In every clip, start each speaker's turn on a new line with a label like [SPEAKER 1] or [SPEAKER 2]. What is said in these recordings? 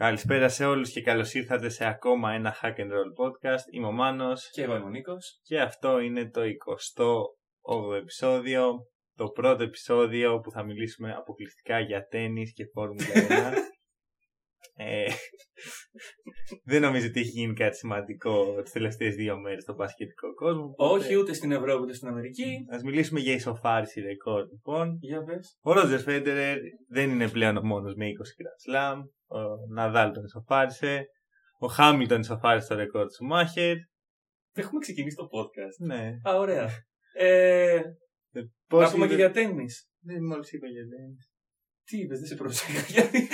[SPEAKER 1] Καλησπέρα σε όλους και καλώς ήρθατε σε ακόμα ένα Hack and Roll podcast. Είμαι ο Μάνος
[SPEAKER 2] Και εγώ είμαι ο Νίκος.
[SPEAKER 1] και αυτό είναι το 28ο επεισόδιο, το πρώτο επεισόδιο που θα μιλήσουμε αποκλειστικά για τέννις και Φόρμουλα 1. ε, δεν νομίζω ότι έχει γίνει κάτι σημαντικό τις τελευταίες δύο μέρες στον πασχετικό κόσμο. οπότε
[SPEAKER 2] Όχι ούτε στην Ευρώπη ούτε στην Αμερική.
[SPEAKER 1] Ας μιλήσουμε για ισοφάριση ρεκόρ λοιπόν.
[SPEAKER 2] Για πες.
[SPEAKER 1] Ο Ρότζερ Φέντερερ δεν είναι πλέον ο μόνος με 20 Grand Slam. Ο Ναδάλ τον ισοφάρισε. Ο Χάμιλτον ισοφάρισε το ρεκόρ του Μάχερ.
[SPEAKER 2] Έχουμε ξεκινήσει το podcast.
[SPEAKER 1] Ναι.
[SPEAKER 2] Α, ωραία. Ε,
[SPEAKER 1] Πώς
[SPEAKER 2] να πούμε και
[SPEAKER 1] είδε-
[SPEAKER 2] για τέννις.
[SPEAKER 1] Δεν μόλις είπα για τέννις.
[SPEAKER 2] Τι είπες, δεν σε πρόσεχα. Γιατί...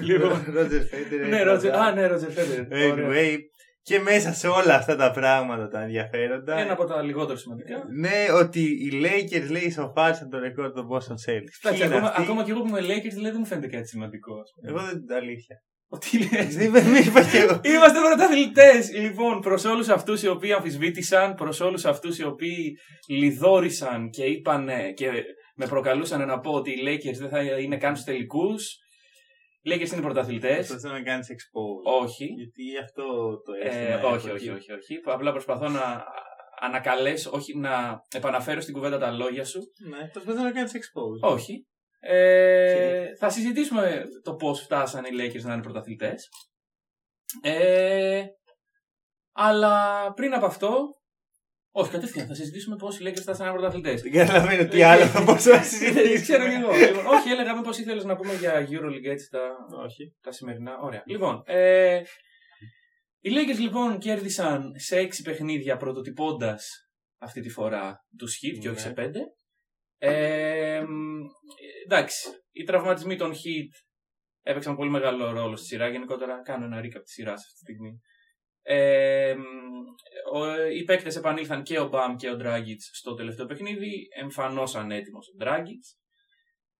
[SPEAKER 2] λοιπόν.
[SPEAKER 1] Ρότζερ Φέντερερ.
[SPEAKER 2] ναι, Ρότζερ. Α, ναι, Ρότζερ Φέντερ.
[SPEAKER 1] Anyway, και μέσα σε όλα αυτά τα πράγματα τα ενδιαφέροντα.
[SPEAKER 2] Ένα από τα λιγότερο σημαντικά.
[SPEAKER 1] Ναι, ότι οι Lakers λέει ισοφάρισαν το ρεκόρ των Boston Celtics. Ποιοι
[SPEAKER 2] Εντάξει,
[SPEAKER 1] είναι
[SPEAKER 2] ακόμα,
[SPEAKER 1] αυτοί;
[SPEAKER 2] ακόμα και εγώ που είμαι Lakers δηλαδή δεν μου φαίνεται κάτι σημαντικό. ας πούμε.
[SPEAKER 1] Εγώ δεν την αλήθεια.
[SPEAKER 2] Τι λες.
[SPEAKER 1] Δεν με είπα κι εγώ.
[SPEAKER 2] Είμαστε πρωταθλητές! Λοιπόν, προς όλους αυτούς οι οποίοι αμφισβήτησαν, προς όλους αυτούς οι οποίοι λιδόρισαν και είπαν και με προκαλούσαν να πω ότι οι Lakers δεν θα είναι καν στους τελικούς. Οι Lakers είναι πρωταθλητές.
[SPEAKER 1] Προσπαθώ να κάνεις expose.
[SPEAKER 2] Όχι.
[SPEAKER 1] Γιατί αυτό το
[SPEAKER 2] Ε,
[SPEAKER 1] αίσθημα έχω
[SPEAKER 2] όχι, όχι,
[SPEAKER 1] εκεί.
[SPEAKER 2] όχι, όχι. Απλά προσπαθώ να ανακαλέσω, όχι να επαναφέρω στην κουβέντα τα λόγια σου.
[SPEAKER 1] Ναι, προσπαθώ να κάνεις expose.
[SPEAKER 2] Όχι. Ε, θα συζητήσουμε το πώς φτάσανε οι Lakers να είναι πρωταθλητές. Ε, αλλά πριν από αυτό, όχι κατευθείαν, θα συζητήσουμε πώς οι Lakers φτάσανε να είναι πρωταθλητές.
[SPEAKER 1] Δεν καταλαβαίνω τι άλλο θα μπορούσα να
[SPEAKER 2] Δεν
[SPEAKER 1] συζητήσω.
[SPEAKER 2] ξέρω κι εγώ. Λοιπόν, όχι, έλεγα μήπως ήθελες να πούμε για EuroLeague έτσι τα,
[SPEAKER 1] Όχι.
[SPEAKER 2] τα σημερινά. Ωραία. Λοιπόν, ε, οι Lakers λοιπόν κέρδισαν σε έξι παιχνίδια πρωτοτυπώντας αυτή τη φορά τους Heat και όχι
[SPEAKER 1] Ναι.
[SPEAKER 2] σε πέντε. Ε, μ, εντάξει, οι τραυματισμοί των Heat έπαιξαν πολύ μεγάλο ρόλο στη σειρά. Γενικότερα κάνω ένα recap της σειράς αυτή τη στιγμή. Ε, μ, ο, οι παίκτες επανήλθαν και ο Μπαμ και ο Dragic στο τελευταίο παιχνίδι. Εμφανώς ανέτοιμος ο Dragic.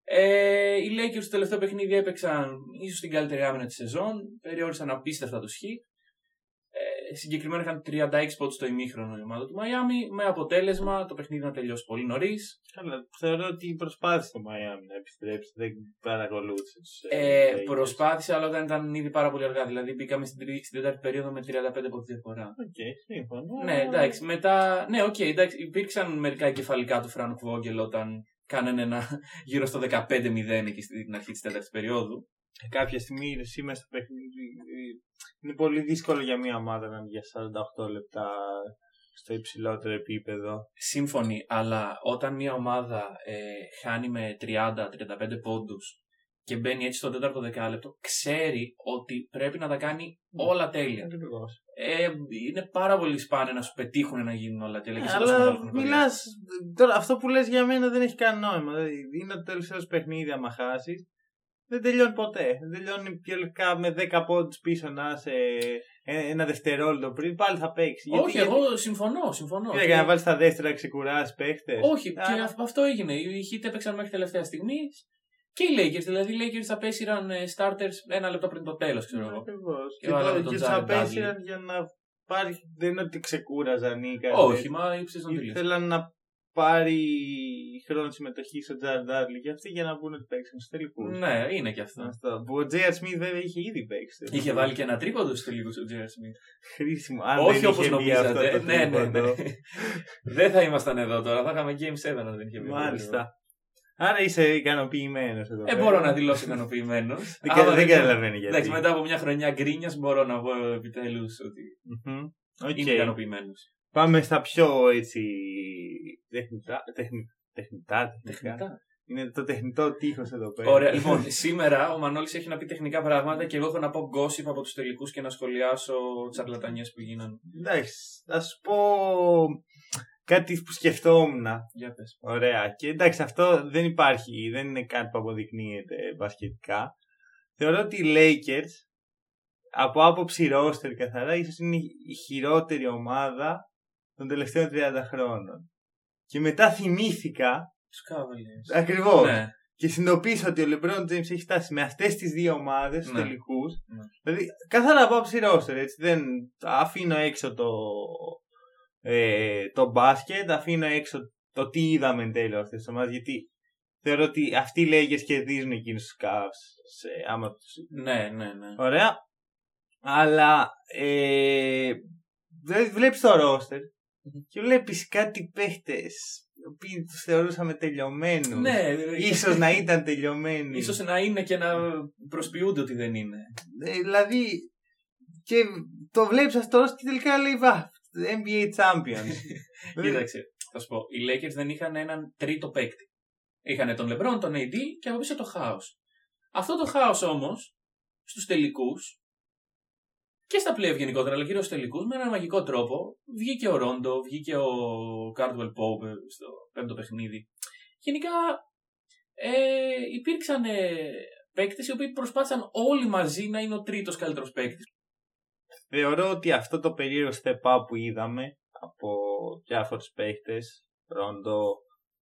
[SPEAKER 2] Ε, οι Lakers στο τελευταίο παιχνίδι έπαιξαν ίσως την καλύτερη άμυνα της σεζόν. Περιόρισαν απίστευτα του Heat. Ε, συγκεκριμένα είχαν 36 πόντους στο ημίχρονο η ομάδα του Μαϊάμι. Με αποτέλεσμα το παιχνίδι να τελειώσει πολύ νωρίς.
[SPEAKER 1] Καλά, θεωρώ ότι προσπάθησε το Miami να επιστρέψει. Δεν παρακολούθησε. τους,
[SPEAKER 2] Ε,
[SPEAKER 1] Lakers.
[SPEAKER 2] προσπάθησε, αλλά όταν ήταν ήδη πάρα πολύ αργά. Δηλαδή μπήκαμε στην, τρίτη- στην τέταρτη περίοδο με 35 πόντους διαφορά.
[SPEAKER 1] Οκ, σύμφωνο.
[SPEAKER 2] Ναι, εντάξει. Μετά, ναι, οκ, εντάξει. Υπήρξαν μερικά εγκεφαλικά του Φρανκ Βόγκελ όταν κάνανε ένα γύρω στο 15-0 εκεί στην αρχή της τέταρτης περίοδου.
[SPEAKER 1] Κάποια στιγμή σήμερα στο παιχνίδι ε, είναι πολύ δύσκολο για μια ομάδα να είναι για 48 λεπτά στο υψηλότερο επίπεδο.
[SPEAKER 2] Σύμφωνοι, αλλά όταν μια ομάδα ε, χάνει με 30-35 πόντους και μπαίνει έτσι στο τέταρτο δεκάλεπτο, ξέρει ότι πρέπει να τα κάνει όλα τέλεια.
[SPEAKER 1] Ακριβώς.
[SPEAKER 2] Ε, είναι πάρα πολύ σπάνιο να σου πετύχουν να γίνουν όλα τέλεια. και σε τόσο
[SPEAKER 1] Αλλά
[SPEAKER 2] μεγάλο χρονικό
[SPEAKER 1] μιλάς. Τώρα, αυτό που λες για μένα δεν έχει κανένα νόημα. Δηλαδή, είναι το τελευταίο σου παιχνίδι, άμα χάσεις. Δεν τελειώνει ποτέ. Δεν τελειώνει πιο λεπτά με 10 πόντους πίσω να είσαι ε, ένα δευτερόλεπτο πριν. Πάλι θα παίξεις.
[SPEAKER 2] Όχι, εγώ συμφωνώ, συμφωνώ.
[SPEAKER 1] Για να βάλεις τα δεύτερα να ξεκουράσει παίχτες.
[SPEAKER 2] Όχι,
[SPEAKER 1] Α.
[SPEAKER 2] και αυ- αυτό έγινε. Οι Heat έπαιξαν μέχρι τελευταία στιγμή και οι Lakers. Δηλαδή οι Lakers απέσυραν ε, starters ένα λεπτό πριν το τέλος, ξέρω εγώ.
[SPEAKER 1] Ακριβώς.
[SPEAKER 2] Και
[SPEAKER 1] Και,
[SPEAKER 2] βάλανε
[SPEAKER 1] το-
[SPEAKER 2] τον
[SPEAKER 1] και του
[SPEAKER 2] Jared
[SPEAKER 1] απέσυραν για να πάρει. Δεν είναι ότι ξεκούραζαν ή κάτι.
[SPEAKER 2] Όχι,
[SPEAKER 1] τέτοιο.
[SPEAKER 2] μα ύψε τον τελείω.
[SPEAKER 1] Ήθελαν να πάρει χρόνος συμμετοχή στο Τζαρ Ντάρλι και αυτοί για να μπουν ότι παίξαν στου τελικού.
[SPEAKER 2] Ναι, είναι και αυτό.
[SPEAKER 1] Αυτό. Που ο Τζέαρ Σμιθ βέβαια είχε ήδη παίξει. στους
[SPEAKER 2] Είχε
[SPEAKER 1] τελικούς.
[SPEAKER 2] βάλει και ένα τρίποντο στου τελικού ο Τζέρ Σμιθ.
[SPEAKER 1] Χρήσιμο. Αν
[SPEAKER 2] Όχι
[SPEAKER 1] δεν
[SPEAKER 2] όπως
[SPEAKER 1] είχε βγει αυτό
[SPEAKER 2] νομίζατε.
[SPEAKER 1] το
[SPEAKER 2] Ναι, ναι, ναι.
[SPEAKER 1] τρίποντο.
[SPEAKER 2] Δεν θα ήμασταν εδώ τώρα. Θα είχαμε Game 7 αν δεν είχε βγει.
[SPEAKER 1] Μάλιστα. Άρα είσαι ικανοποιημένος εδώ.
[SPEAKER 2] Ε,
[SPEAKER 1] πέρα.
[SPEAKER 2] μπορώ να δηλώσω ικανοποιημένος.
[SPEAKER 1] Δεν, κα- δεν καταλαβαίνω γιατί.
[SPEAKER 2] Εντάξει, μετά από μια χρονιά γκρίνιας μπορώ να πω επιτέλους ότι
[SPEAKER 1] Μμμ. Οκ.
[SPEAKER 2] είμαι ικανοποιημένος.
[SPEAKER 1] Πάμε στα πιο έτσι. Τεχνητά. τεχνη- Τεχνητά, τεχνικά.
[SPEAKER 2] Τεχνητά.
[SPEAKER 1] Είναι το τεχνητό τείχος εδώ πέρα.
[SPEAKER 2] Ωραία, λοιπόν, σήμερα ο Μανώλης έχει να πει τεχνικά πράγματα και εγώ έχω να πω gossip από τους τελικούς και να σχολιάσω τσαρλατανιές που γίνανε.
[SPEAKER 1] Εντάξει, θα σου πω κάτι που σκεφτόμουν.
[SPEAKER 2] Για πες.
[SPEAKER 1] Ωραία. Και εντάξει, αυτό δεν υπάρχει, δεν είναι κάτι που αποδεικνύεται μπασκετικά. Θεωρώ ότι οι Lakers από άποψη ρόστερ καθαρά ίσως είναι η χειρότερη ομάδα των τελευταίων 30 χρόνων. Και μετά θυμήθηκα
[SPEAKER 2] Τους Cavaliers.
[SPEAKER 1] ακριβώς
[SPEAKER 2] Ναι.
[SPEAKER 1] και συνειδητοποίησα ότι ο LeBron James έχει φτάσει με αυτές τις δύο ομάδες στους
[SPEAKER 2] Ναι.
[SPEAKER 1] τελικούς.
[SPEAKER 2] Ναι.
[SPEAKER 1] Δηλαδή, καθαρά από άποψη ρόστερ, έτσι. Δεν αφήνω έξω το, ε, το μπάσκετ, αφήνω έξω το τι είδαμε εν τέλει αυτές τις ομάδες, γιατί θεωρώ ότι αυτοί οι Lakers κερδίζουν εκείνους τους Cavs σε, άμα τους...
[SPEAKER 2] Ναι, ναι, ναι.
[SPEAKER 1] Ωραία. Αλλά ε, βλέ- βλέπεις το roster και βλέπεις κάτι παίχτες οι οποίοι τους θεωρούσαμε τελειωμένους.
[SPEAKER 2] Ναι,
[SPEAKER 1] Ίσως να ήταν τελειωμένοι.
[SPEAKER 2] Ίσως να είναι και να προσποιούνται ότι δεν είναι.
[SPEAKER 1] Ε, δηλαδή, και το βλέπεις αυτό και τελικά λέει βα, NBA Champions.
[SPEAKER 2] Κοίταξε, θα σου πω. Οι Lakers δεν είχαν έναν τρίτο παίκτη. Είχαν τον LeBron, τον AD και από πίσω το χάος. Αυτό το χάος όμως στους τελικούς και στα playoff γενικότερα, αλλά κυρίως στους τελικούς, με έναν μαγικό τρόπο βγήκε ο Ρόντο, βγήκε ο Cardwell Pope στο πέμπτο παιχνίδι. Γενικά ε, υπήρξαν ε, παίκτες οι οποίοι προσπάθησαν όλοι μαζί να είναι ο τρίτος καλύτερος παίκτης.
[SPEAKER 1] Θεωρώ ότι αυτό το περίεργο step up που είδαμε από διάφορους παίχτες, Ρόντο,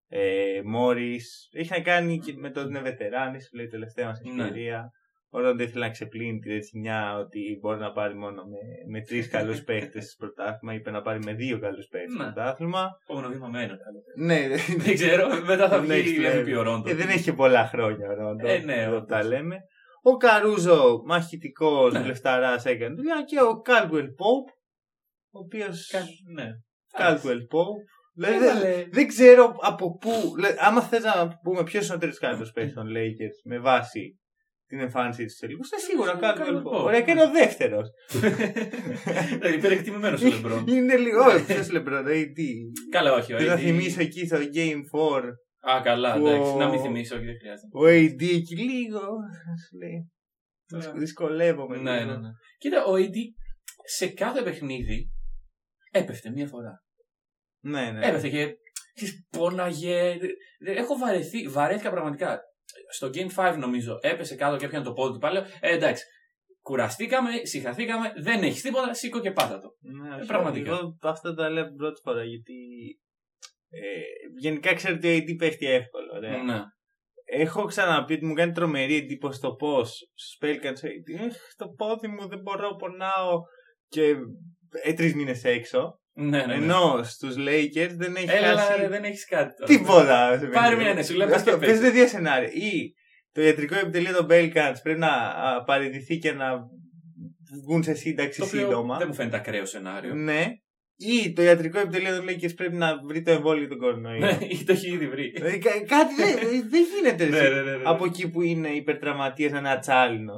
[SPEAKER 1] ε, Μόρις, έχει να κάνει και με το ότι είναι βετεράνης, λέει τελευταία μας
[SPEAKER 2] Ναι.
[SPEAKER 1] ευκαιρία. Ο Ρόντο ήθελε να ξεπλύνει τη ρετσινιά ότι μπορεί να πάρει μόνο με, με τρεις καλούς παίχτες στο πρωτάθλημα, είπε να πάρει με δύο καλούς παίχτες στο
[SPEAKER 2] Ναι.
[SPEAKER 1] πρωτάθλημα.
[SPEAKER 2] Επόμενο βήμα με ένα.
[SPEAKER 1] Ναι,
[SPEAKER 2] Δεν ξέρω, μετά θα
[SPEAKER 1] Next
[SPEAKER 2] βγει η
[SPEAKER 1] level.
[SPEAKER 2] MVP ο Ρόντο.
[SPEAKER 1] Και δεν έχει και πολλά χρόνια ο Ρόντο.
[SPEAKER 2] Ε, ναι,
[SPEAKER 1] εδώ
[SPEAKER 2] όντως.
[SPEAKER 1] τα λέμε. Ο Καρούζο, μαχητικός
[SPEAKER 2] Ναι.
[SPEAKER 1] λεφταράς, έκανε δουλειά. Και ο Caldwell Pope, ο οποίος.
[SPEAKER 2] Κα- Ναι.
[SPEAKER 1] Caldwell Pope. Δηλαδή, δεν-
[SPEAKER 2] Έβαλε-
[SPEAKER 1] δεν ξέρω από πού. λέ- άμα θες να πούμε ποιος είναι ο τρίτος καλύτερος παίκτης των Lakers με βάση την εμφάνισή του τελικού, είναι σίγουρα ο
[SPEAKER 2] Ο
[SPEAKER 1] Caldwell
[SPEAKER 2] Caldwell
[SPEAKER 1] Pope.
[SPEAKER 2] Pope.
[SPEAKER 1] Ωραία, και είναι ο δεύτερος.
[SPEAKER 2] Δηλαδή, υπερεκτιμημένος ο Λεμπρόν.
[SPEAKER 1] είναι λίγο. Όχι, ποιος Λεμπρόν, AD.
[SPEAKER 2] Καλά, όχι. Ο
[SPEAKER 1] Δεν θα
[SPEAKER 2] AD
[SPEAKER 1] θυμίσω εκεί στο Game 4
[SPEAKER 2] Α, καλά,
[SPEAKER 1] Που
[SPEAKER 2] εντάξει.
[SPEAKER 1] ο-
[SPEAKER 2] Να μην θυμίσω, όχι, δεν χρειάζεται.
[SPEAKER 1] ο AD εκεί λίγο. Σου λέει.
[SPEAKER 2] Ναι.
[SPEAKER 1] Δυσκολεύομαι.
[SPEAKER 2] Ναι,
[SPEAKER 1] λίγο.
[SPEAKER 2] ναι, ναι. Κοίτα, ο AD σε κάθε παιχνίδι έπεφτε μία φορά.
[SPEAKER 1] Ναι, ναι.
[SPEAKER 2] Έπεφτε και ξέρεις, πόναγε. Δε- Έχω βαρεθεί, βαρέθηκα πραγματικά. Στο Game 5 νομίζω έπεσε κάτω και έπιανε το πόδι του πάλι. Ε, εντάξει. Κουραστήκαμε, συγχαθήκαμε, δεν έχεις τίποτα, σήκω και πάτα το.
[SPEAKER 1] Ναι, όχι,
[SPEAKER 2] πραγματικά.
[SPEAKER 1] Εγώ αυτό τα λέω πρώτη φορά γιατί. Ε, γενικά ξέρετε ότι ο AD πέφτει εύκολο. Ωραία.
[SPEAKER 2] Ναι.
[SPEAKER 1] Έχω ξαναπεί ότι μου κάνει τρομερή εντύπωση το πώς στου Pelicans AD. «Εχ, Το πόδι μου δεν μπορώ, πονάω. Και ε, τρεις μήνες έξω.
[SPEAKER 2] Ναι, ναι, ναι.
[SPEAKER 1] Ενώ στους Lakers δεν έχει
[SPEAKER 2] Έλα,
[SPEAKER 1] χάσει
[SPEAKER 2] ρε, δεν έχεις κάτι. τώρα.
[SPEAKER 1] τίποτα.
[SPEAKER 2] Πάρε μια, ναι, σου λέω, πες και πες.
[SPEAKER 1] Παίζετε δύο σενάρια. Ή το ιατρικό επιτελείο των Pelicans πρέπει να α, παραιτηθεί και να βγουν σε σύνταξη
[SPEAKER 2] Το οποίο
[SPEAKER 1] σύντομα.
[SPEAKER 2] δεν μου φαίνεται ακραίο σενάριο.
[SPEAKER 1] Ναι. Ή το ιατρικό επιτελείο των Lakers πρέπει να βρει το εμβόλιο του κορονοϊού.
[SPEAKER 2] Ναι, ή το έχει ήδη βρει.
[SPEAKER 1] Ε, κα- Κάτι δεν δεν γίνεται ρε,
[SPEAKER 2] Ναι,
[SPEAKER 1] εσύ.
[SPEAKER 2] ναι, ναι, ναι.
[SPEAKER 1] από εκεί που είναι υπερτραυματίας ένα ατσάλινο.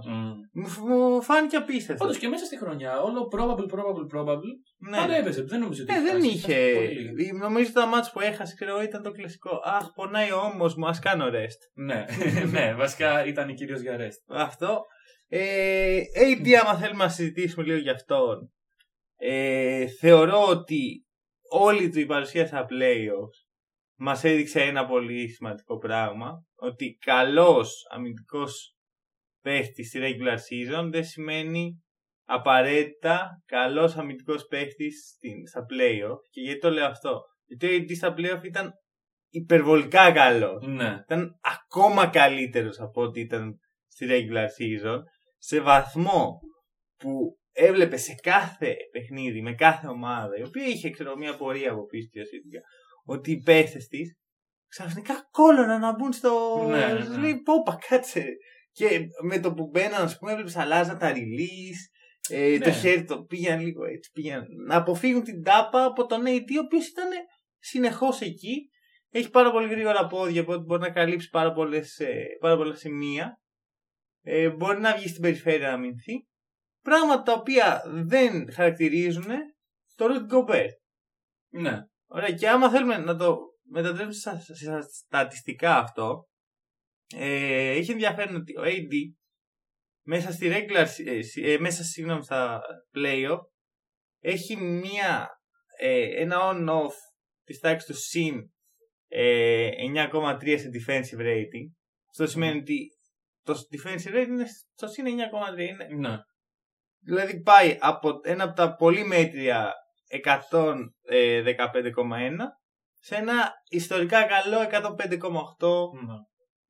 [SPEAKER 2] Μμ.
[SPEAKER 1] Μου, μου φάνηκε απίστευτο.
[SPEAKER 2] Όντως και μέσα στη χρονιά, όλο probable, probable, probable.
[SPEAKER 1] ναι.
[SPEAKER 2] Πάντα έπαιζε. Δεν νομίζω ότι.
[SPEAKER 1] Ε,
[SPEAKER 2] έχει
[SPEAKER 1] δεν
[SPEAKER 2] χάσει.
[SPEAKER 1] είχε.
[SPEAKER 2] Πολύ.
[SPEAKER 1] Νομίζω τα μάτς που έχασε ξέρω, εγώ, ήταν το κλασικό. Αχ, πονάει ο ώμος μου, ας κάνω rest.
[SPEAKER 2] Ναι, ναι, βασικά ήταν κυρίως για rest.
[SPEAKER 1] Αυτό. Ε, AD, άμα θέλουμε να συζητήσουμε λίγο γι' αυτόν. Ε, θεωρώ ότι όλη του η παρουσία στα playoffs μας έδειξε ένα πολύ σημαντικό πράγμα. Ότι καλός αμυντικός παίχτης στη regular season δεν σημαίνει απαραίτητα καλός αμυντικός παίχτης στην- στα playoff. Και γιατί το λέω αυτό; Γιατί ο AD στα playoff ήταν υπερβολικά καλός
[SPEAKER 2] Ναι.
[SPEAKER 1] ήταν ακόμα καλύτερος από ό,τι ήταν στη regular season σε βαθμό που έβλεπε σε κάθε παιχνίδι με κάθε ομάδα η οποία είχε ξέρω μια πορεία από πίσω της σχετικά ότι οι παίχτες της ξαφνικά κόλλωναν να μπουν στο
[SPEAKER 2] Ναι, ναι, ναι.
[SPEAKER 1] Σου λέει πόπα κάτσε και με το που μπαίναν ας πούμε έβλεπες αλλάζαν τα release ε, το
[SPEAKER 2] Ναι.
[SPEAKER 1] χέρι το πήγαν λίγο έτσι πήγαν να αποφύγουν την τάπα από τον AD ο οποίος ήταν συνεχώς εκεί έχει πάρα πολύ γρήγορα πόδια, οπότε μπορεί να καλύψει πάρα, πολλές, ε, πάρα πολλά σημεία. Ε, μπορεί να βγει στην περιφέρεια να αμυνθεί. Πράγματα τα οποία δεν χαρακτηρίζουν το Rudy Gobert.
[SPEAKER 2] Ναι.
[SPEAKER 1] Ωραία, και άμα θέλουμε να το μετατρέψουμε στα, στα στατιστικά αυτό, ε, έχει ενδιαφέρον ότι ο AD μέσα στη regular, ε, σι- ε, μέσα συγγνώμη, στα playoff έχει μία, ε, ένα on-off της τάξης του συν ε, 9,3 σε defensive rating. Αυτό σημαίνει ότι το defensive rating είναι στο συν 9,3. Είναι,
[SPEAKER 2] Ναι.
[SPEAKER 1] δηλαδή πάει από ένα από τα πολύ μέτρια 115,1 σε ένα ιστορικά καλό 105,8
[SPEAKER 2] Ναι.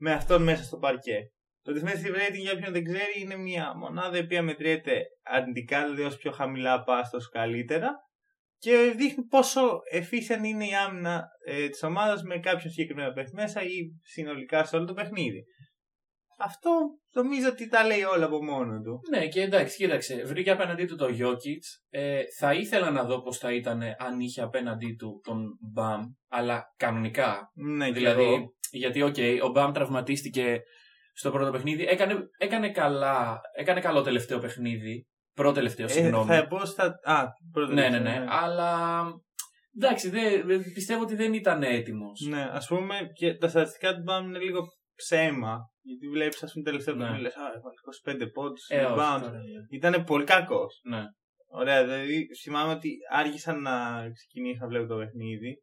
[SPEAKER 1] Με αυτόν μέσα στο παρκέ. Το defensive rating για όποιον δεν ξέρει είναι μια μονάδα η οποία μετριέται αρνητικά, δηλαδή όσο πιο χαμηλά πας τόσο καλύτερα και δείχνει πόσο efficient είναι η άμυνα ε, της ομάδας με κάποιο συγκεκριμένο παίχτη μέσα ή συνολικά σε όλο το παιχνίδι. Αυτό νομίζω ότι τα λέει όλα από μόνο του.
[SPEAKER 2] Ναι, και εντάξει, κοίταξε. Βρήκε απέναντί του το Jokic. Ε, θα ήθελα να δω πώς θα ήταν αν είχε απέναντί του τον Μπαμ, αλλά κανονικά.
[SPEAKER 1] Ναι,
[SPEAKER 2] δηλαδή,
[SPEAKER 1] και εγώ.
[SPEAKER 2] Γιατί, οκ, ο Μπαμ τραυματίστηκε στο πρώτο παιχνίδι. Έκανε, έκανε, καλά, έκανε καλό τελευταίο παιχνίδι. Πρώτο τελευταίο,
[SPEAKER 1] Ε,
[SPEAKER 2] συγγνώμη.
[SPEAKER 1] θα πω στα. Α, πρώτα
[SPEAKER 2] ναι, ναι,
[SPEAKER 1] τελευταίο,
[SPEAKER 2] ναι, Αλλά εντάξει, δεν- δεν- πιστεύω ότι δεν ήταν έτοιμος.
[SPEAKER 1] Ναι, ας πούμε και τα στατιστικά του Μπαμ είναι λίγο ψέμα. Γιατί βλέπεις, ας πούμε, τελευταίο
[SPEAKER 2] Ναι.
[SPEAKER 1] παιχνίδι, λες, Α, έβαλε 25 πόντους.
[SPEAKER 2] Ε, όχι,
[SPEAKER 1] rebound.
[SPEAKER 2] τώρα,
[SPEAKER 1] Ήταν πολύ κακός.
[SPEAKER 2] ναι.
[SPEAKER 1] Ωραία, δηλαδή θυμάμαι ότι άργησα να ξεκινήσω να βλέπω το παιχνίδι.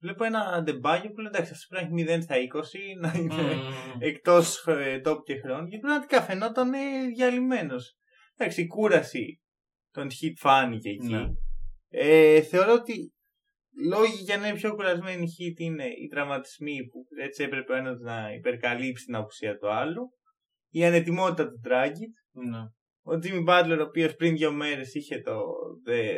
[SPEAKER 1] Βλέπω ένα αντεμπάγιο που λέει εντάξει, αυτό πρέπει να έχει 0 στα 20, να είναι
[SPEAKER 2] Μμμ.
[SPEAKER 1] εκτός τόπου και χρόνου και πραγματικά φαινόταν διαλυμένος. Εντάξει, η κούραση των hit φάνηκε εκεί.
[SPEAKER 2] Ναι.
[SPEAKER 1] Ε, θεωρώ ότι λόγοι για να είναι πιο κουρασμένη η hit είναι οι τραυματισμοί που έτσι έπρεπε ο ένας να υπερκαλύψει την απουσία του άλλου, η ανετοιμότητα του Dragic,
[SPEAKER 2] Ναι.
[SPEAKER 1] ο Jimmy Butler, ο οποίος πριν δύο μέρες είχε το ε,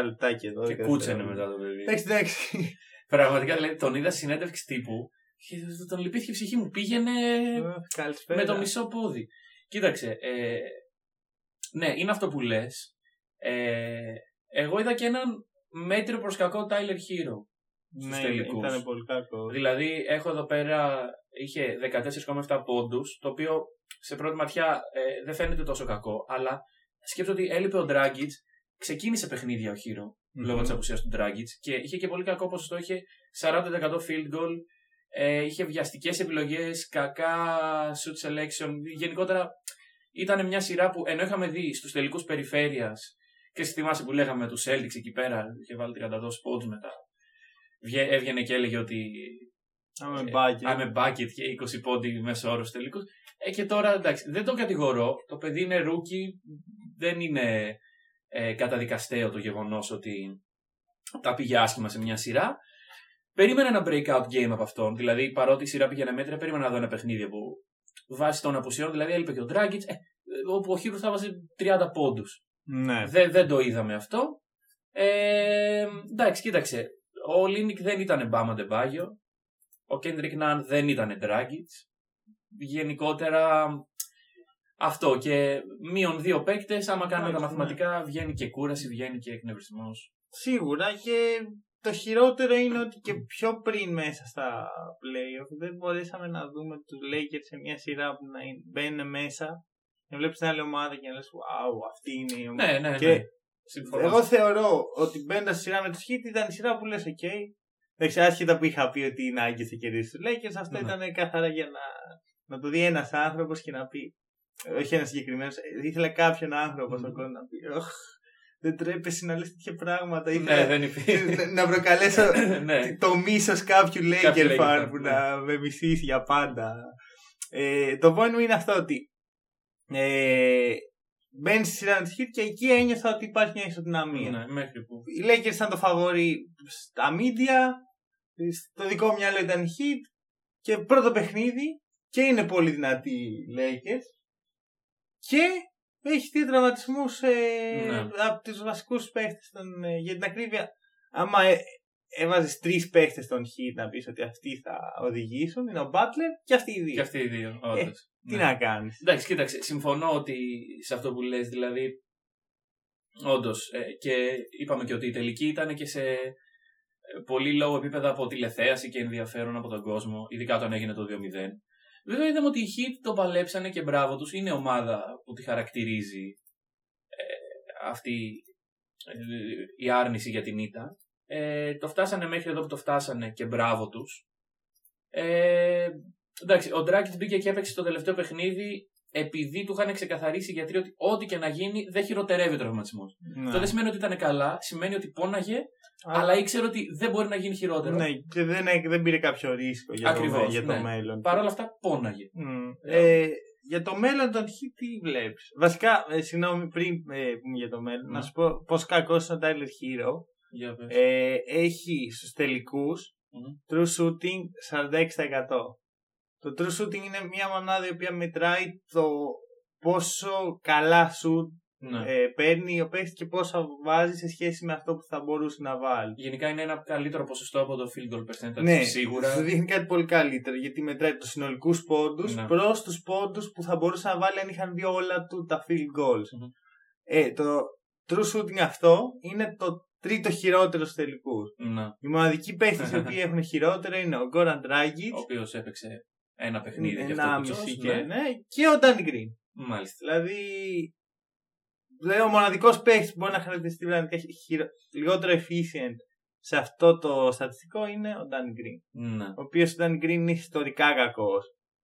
[SPEAKER 1] 47 λεπτά και 12
[SPEAKER 2] Και κούτσανε μετά το παιδί.
[SPEAKER 1] Εντάξει, εντάξει.
[SPEAKER 2] Πραγματικά δηλαδή, τον είδα συνέντευξη τύπου και τον λυπήθηκε η ψυχή μου. Πήγαινε
[SPEAKER 1] Καλησπέρα.
[SPEAKER 2] με το μισό πόδι. Κοίταξε, ε, ναι, είναι αυτό που λες. Ε, εγώ είδα και έναν μέτριο προς κακό Tyler Hero. στους
[SPEAKER 1] Ναι,
[SPEAKER 2] τελικούς.
[SPEAKER 1] ήταν πολύ κακό.
[SPEAKER 2] Δηλαδή, έχω εδώ πέρα, είχε 14,7 πόντους, το οποίο σε πρώτη ματιά ε, δεν φαίνεται τόσο κακό, αλλά σκέφτομαι ότι έλειπε ο Dragic, ξεκίνησε παιχνίδια ο Hero λόγω της απουσίας του Dragic και είχε και πολύ κακό ποσοστό, είχε 40% field goal, ε, είχε βιαστικές επιλογές, κακά shoot selection. Γενικότερα ήταν μια σειρά που ενώ είχαμε δει στους τελικούς περιφέρειας και στη θυμάσαι που λέγαμε με τους Celtics εκεί πέρα, είχε βάλει 32 πόντους μετά. Βγε- Έβγαινε και έλεγε ότι
[SPEAKER 1] Άμε
[SPEAKER 2] ε,
[SPEAKER 1] μπάκετ.
[SPEAKER 2] I'm a bucket και 20 πόντι μέσω όρος τελικούς. Ε, και τώρα εντάξει, δεν τον κατηγορώ. Το παιδί είναι rookie. Δεν είναι ε, καταδικαστέο το γεγονός ότι τα πήγε άσχημα σε μια σειρά. Περίμενα ένα breakout game από αυτόν. Δηλαδή, παρότι η σειρά πήγαινε μέτρια, περίμενα να δω ένα παιχνίδι που βάσει των απουσιών. Δηλαδή, έλειπε και ο Dragic, ε, όπου ο Χίρο θα βάζει 30 πόντους.
[SPEAKER 1] Ναι.
[SPEAKER 2] Δεν, δεν το είδαμε αυτό. Ε, εντάξει, κοίταξε. Ο Ολίνικ δεν ήταν Μπαμ Αντεμπάγιο. Ο Κέντρικ Ναν δεν ήταν Ντράγκιτς. Γενικότερα αυτό. Και μείον δύο παίκτες. Άμα κάνουμε τα
[SPEAKER 1] Εντάξει,
[SPEAKER 2] μαθηματικά, βγαίνει και κούραση, βγαίνει και εκνευρισμός.
[SPEAKER 1] Σίγουρα και το χειρότερο είναι ότι και πιο πριν μέσα στα playoff δεν μπορέσαμε να δούμε τους Lakers σε μια σειρά που να είναι- μπαίνουν μέσα και βλέπεις την άλλη ομάδα και να λες wow αυτή είναι η ομάδα.
[SPEAKER 2] Ναι, ναι, ναι.
[SPEAKER 1] Και
[SPEAKER 2] Συμφωνώ.
[SPEAKER 1] εγώ θεωρώ ότι μπαίνοντας στη σειρά με τους Heat ήταν η σειρά που λες ok Εντάξει, άσχετα που είχα πει ότι οι Nuggets θα κερδίσει τους Lakers, αυτό
[SPEAKER 2] Ναι.
[SPEAKER 1] ήταν καθαρά για να, να το δει ένας άνθρωπος και να πει όχι ένας συγκεκριμένος. Ήθελα κάποιον άνθρωπο στον κόσμο να πει «Οχ, δεν τρέπεσαι να λες τέτοια πράγματα. Ήθελα
[SPEAKER 2] Ναι, δεν υπήρχε.
[SPEAKER 1] να προκαλέσω
[SPEAKER 2] ναι.
[SPEAKER 1] το μίσος κάποιου
[SPEAKER 2] Κάποιου
[SPEAKER 1] Laker
[SPEAKER 2] Laker
[SPEAKER 1] fan
[SPEAKER 2] fan,
[SPEAKER 1] που
[SPEAKER 2] ναι.
[SPEAKER 1] να με μισήσει για πάντα. Ε, το point μου είναι αυτό ότι ε, μπαίνει στη σειρά της Heat και εκεί ένιωθα ότι υπάρχει μια ισοδυναμία.
[SPEAKER 2] ναι, μέχρι που.
[SPEAKER 1] Οι Lakers ήταν το φαβόρι στα media, στο δικό μου μυαλό ήταν η Heat και πρώτο παιχνίδι και είναι πολύ δυνατή οι Lakers και έχει δύο τραυματισμούς ε,
[SPEAKER 2] Ναι.
[SPEAKER 1] από τους βασικούς παίχτες. Ε, για την ακρίβεια, άμα ε, έβαζες τρεις παίχτες των Heat να πεις ότι αυτοί θα οδηγήσουν, είναι ο Butler και αυτοί οι δύο.
[SPEAKER 2] Και αυτοί οι δύο, όντως.
[SPEAKER 1] Ε, Τι
[SPEAKER 2] Ναι.
[SPEAKER 1] να κάνεις.
[SPEAKER 2] Εντάξει, κοίταξε, συμφωνώ ότι σε αυτό που λες, δηλαδή, όντως. και είπαμε και ότι η τελική ήταν και σε ε, πολύ low επίπεδα από τηλεθέαση και ενδιαφέρον από τον κόσμο, ειδικά όταν έγινε το 2-0. Βέβαια είδαμε ότι οι Heat το παλέψανε και μπράβο τους, είναι ομάδα που τη χαρακτηρίζει ε, αυτή ε, η άρνηση για την ήττα. Ε, το φτάσανε μέχρι εδώ που το φτάσανε και μπράβο τους. Ε, εντάξει, ο Ντράκης μπήκε και έπαιξε το τελευταίο παιχνίδι επειδή του είχαν ξεκαθαρίσει οι γιατροί ότι ό,τι και να γίνει δεν χειροτερεύει ο τραυματισμός.
[SPEAKER 1] Ναι.
[SPEAKER 2] Αυτό δεν σημαίνει ότι ήταν καλά, σημαίνει ότι πόναγε, αλλά ήξερε ότι δεν μπορεί να γίνει χειρότερο.
[SPEAKER 1] Ναι, και δεν, δεν πήρε κάποιο ρίσκο για,
[SPEAKER 2] Ακριβώς,
[SPEAKER 1] το, για το
[SPEAKER 2] ναι.
[SPEAKER 1] μέλλον.
[SPEAKER 2] Παρ' όλα αυτά, πόναγε.
[SPEAKER 1] Μμ. Ε, για το μέλλον των Heat τι βλέπεις; Βασικά, ε, συγγνώμη, πριν ε, πούμε για το μέλλον,
[SPEAKER 2] Ναι.
[SPEAKER 1] να σου πω πώς κακός είναι ο Tyler Hero.
[SPEAKER 2] Για πες.
[SPEAKER 1] Ε, έχει στους τελικούς
[SPEAKER 2] Μμμ.
[SPEAKER 1] true shooting 46%. Το true shooting είναι μια μονάδα η οποία μετράει το πόσο καλά σου
[SPEAKER 2] Ναι.
[SPEAKER 1] ε, παίρνει ο παίχτη και πόσα βάζει σε σχέση με αυτό που θα μπορούσε να βάλει.
[SPEAKER 2] Γενικά είναι ένα καλύτερο ποσοστό από το field goal percentage
[SPEAKER 1] Ναι,
[SPEAKER 2] σίγουρα.
[SPEAKER 1] Σου δείχνει κάτι πολύ καλύτερο γιατί μετράει τους συνολικούς πόντους
[SPEAKER 2] Ναι.
[SPEAKER 1] προς τους πόντους που θα μπορούσε να βάλει αν είχαν βγει όλα του τα field goals.
[SPEAKER 2] Μμμ.
[SPEAKER 1] Ε, το true shooting αυτό είναι το τρίτο χειρότερο στους τελικούς.
[SPEAKER 2] Ναι.
[SPEAKER 1] Οι μοναδικοί παίχτε οι οποίοι έχουν χειρότερο είναι ο Γκόραν Dragic,
[SPEAKER 2] Ο οποίος έπαιξε ένα παιχνίδι και αυτό
[SPEAKER 1] ένα
[SPEAKER 2] που
[SPEAKER 1] μισή
[SPEAKER 2] τσος,
[SPEAKER 1] και,
[SPEAKER 2] ναι.
[SPEAKER 1] ναι, και ο Danny Green.
[SPEAKER 2] Μάλιστα.
[SPEAKER 1] Δηλαδή, δηλαδή ο μοναδικός παίχτης που μπορεί να χαρακτηριστεί πραγματικά χειρο- λιγότερο efficient σε αυτό το στατιστικό είναι ο Danny Green.
[SPEAKER 2] Ναι.
[SPEAKER 1] Ο οποίος ο Danny Green είναι ιστορικά κακός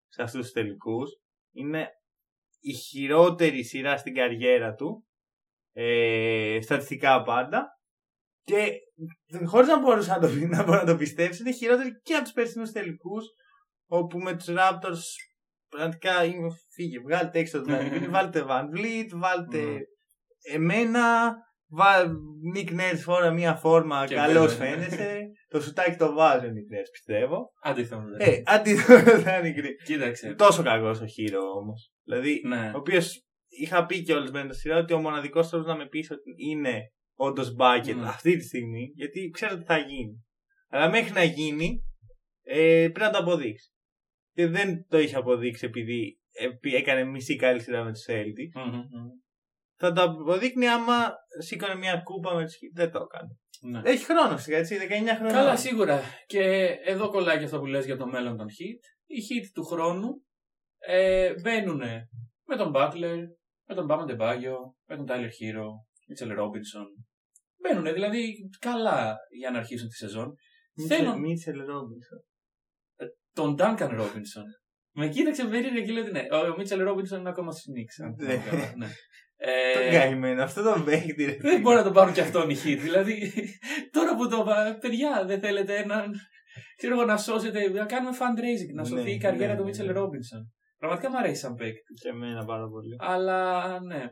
[SPEAKER 1] σε αυτούς τους τελικούς. Είναι η χειρότερη σειρά στην καριέρα του. Ε, στατιστικά πάντα. Και χωρίς να μπορούσα να το, πει- να μπορώ να το πιστέψω, είναι χειρότερη και από τους περσινούς τελικούς. Όπου με τους Raptors πραγματικά είμαι φύγε. Βγάλτε έξω τον Danny Green, βάλτε Van Vliet, βάλτε
[SPEAKER 2] Ναι.
[SPEAKER 1] Εμένα. Βα... Νίκ Νέρς φορά μία φόρμα,
[SPEAKER 2] Και
[SPEAKER 1] καλώς
[SPEAKER 2] βέβαια.
[SPEAKER 1] φαίνεσαι. το σουτάκι το βάζει ο Νίκ Νέρς, πιστεύω.
[SPEAKER 2] Αντίθετο.
[SPEAKER 1] Ε, αντί το Danny Green.
[SPEAKER 2] Κοίταξε.
[SPEAKER 1] Τόσο κακός ο χείρο όμως. Δηλαδή,
[SPEAKER 2] Ναι.
[SPEAKER 1] ο οποίος είχα πει και όλες με το σειρά ότι ο μοναδικός τρόπος να με πεις ότι είναι όντως μπάκετ
[SPEAKER 2] Ναι.
[SPEAKER 1] αυτή τη στιγμή, γιατί ξέρω ότι θα γίνει. Αλλά μέχρι να γίνει, ε, πρέπει να το αποδείξεις. Και δεν το είχε αποδείξει επειδή επί- έκανε μισή καλή σειρά με τους Celtics.
[SPEAKER 2] Μμμ, μμμ.
[SPEAKER 1] Θα το αποδείκνει άμα σήκωνε μια κούπα με του Heat. Δεν το έκανε.
[SPEAKER 2] Ναι.
[SPEAKER 1] Έχει χρόνο φυσικά, έτσι, 19 χρόνια.
[SPEAKER 2] Καλά, σίγουρα. Και εδώ κολλάει και αυτό που λες για το μέλλον των hit. Οι hit του χρόνου ε, μπαίνουν με τον Butler, με τον Bama Debaggio, με τον Tyler Hero, Mitchell Robinson. Μπαίνουν δηλαδή καλά για να αρχίσουν τη σεζόν. Θέλω
[SPEAKER 1] Μίτσελ Ρόμπινσον.
[SPEAKER 2] τον Duncan Robinson. Με κοίταξε περίεργα και λέω ότι ναι. Ο Mitchell Robinson είναι ακόμα στη Knicks. αν θυμάμαι
[SPEAKER 1] Ναι.
[SPEAKER 2] Καλά, ναι.
[SPEAKER 1] Τον
[SPEAKER 2] Ε,
[SPEAKER 1] καημένο, αυτό τον παίχτη. ρε.
[SPEAKER 2] δεν μπορεί να το πάρουν και αυτόν οι hit. Δηλαδή, τώρα που το πα- παιδιά, δεν θέλετε έναν. Ξέρω εγώ να σώσετε, να κάνουμε fundraising, να σωθεί
[SPEAKER 1] Ναι,
[SPEAKER 2] η καριέρα
[SPEAKER 1] ναι,
[SPEAKER 2] του
[SPEAKER 1] ναι,
[SPEAKER 2] Μίτσελ
[SPEAKER 1] ναι.
[SPEAKER 2] Ρόμπινσον. Πραγματικά μου αρέσει σαν παίκτη.
[SPEAKER 1] Και εμένα πάρα πολύ.
[SPEAKER 2] Αλλά ναι.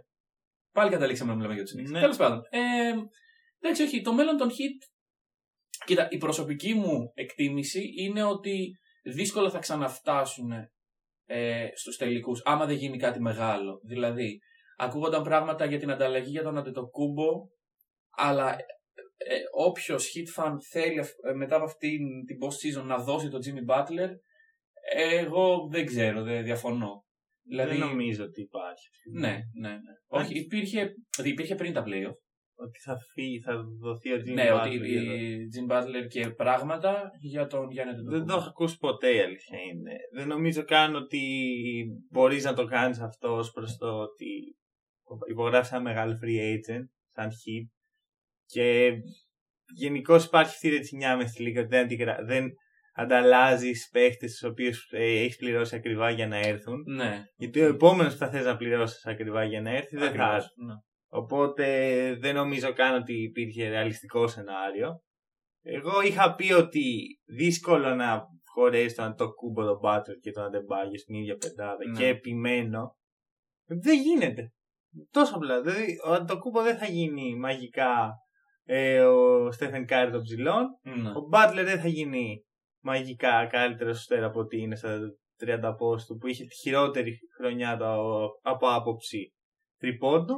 [SPEAKER 2] Πάλι καταλήξαμε να μιλάμε για τους Knicks.
[SPEAKER 1] Ναι.
[SPEAKER 2] Τέλος πάντων. Ε, εντάξει, όχι. Το μέλλον των hit. Κοίτα, η προσωπική μου εκτίμηση είναι ότι δύσκολα θα ξαναφτάσουν ε, στους τελικούς άμα δεν γίνει κάτι μεγάλο. Δηλαδή, ακούγονταν πράγματα για την ανταλλαγή για τον Αντετοκούμπο, αλλά ε, όποιος hit fan θέλει ε, μετά από αυτή την post season να δώσει τον Jimmy Butler, εγώ δεν ξέρω, δεν διαφωνώ. Δηλαδή,
[SPEAKER 1] Δεν νομίζω ότι υπάρχει.
[SPEAKER 2] ναι, ναι, ναι. Όχι, υπήρχε, δηλαδή υπήρχε πριν τα playoff.
[SPEAKER 1] Ότι θα φύγει, θα δοθεί ο Jimmy
[SPEAKER 2] ναι,
[SPEAKER 1] Butler
[SPEAKER 2] ότι
[SPEAKER 1] για το-
[SPEAKER 2] η Jim Butler και πράγματα για τον Γιάννη
[SPEAKER 1] Δεν το
[SPEAKER 2] Αντετοκούμπο.
[SPEAKER 1] έχω ακούσει ποτέ η αλήθεια είναι. Δεν νομίζω καν ότι μπορείς να το κάνεις αυτό ως προς το ότι υπογράφεις ένα μεγάλο free agent σαν hit και γενικώς υπάρχει αυτή η ρετσινιά μες στη λίγα ότι δεν, αντιγρα... δεν ανταλλάζεις παίχτες τους οποίους ε, έχεις πληρώσει ακριβά για να έρθουν
[SPEAKER 2] Ναι,
[SPEAKER 1] γιατί ο επόμενος που θα θες να πληρώσεις ακριβά για να έρθει δεν θα
[SPEAKER 2] ακριβώς,
[SPEAKER 1] έρθει.
[SPEAKER 2] ναι.
[SPEAKER 1] Οπότε δεν νομίζω καν ότι υπήρχε ρεαλιστικό σενάριο. Εγώ είχα πει ότι δύσκολο να χωρέσει τον το κούμπο τον Μπάτλερ και τον Αντεμπάγιο στην ίδια πεντάδα
[SPEAKER 2] Ναι.
[SPEAKER 1] και επιμένω. Δεν γίνεται. Τόσο απλά. Δηλαδή ο Αντετοκούνμπο δεν θα γίνει μαγικά ε, ο Στέφεν Κάρι των ψηλών.
[SPEAKER 2] Ναι.
[SPEAKER 1] Ο Μπάτλερ δεν θα γίνει μαγικά καλύτερος σουτέρ από ό,τι είναι στα 30 τόσο του που είχε τη χειρότερη χρονιά το- από άποψη τριπόντου.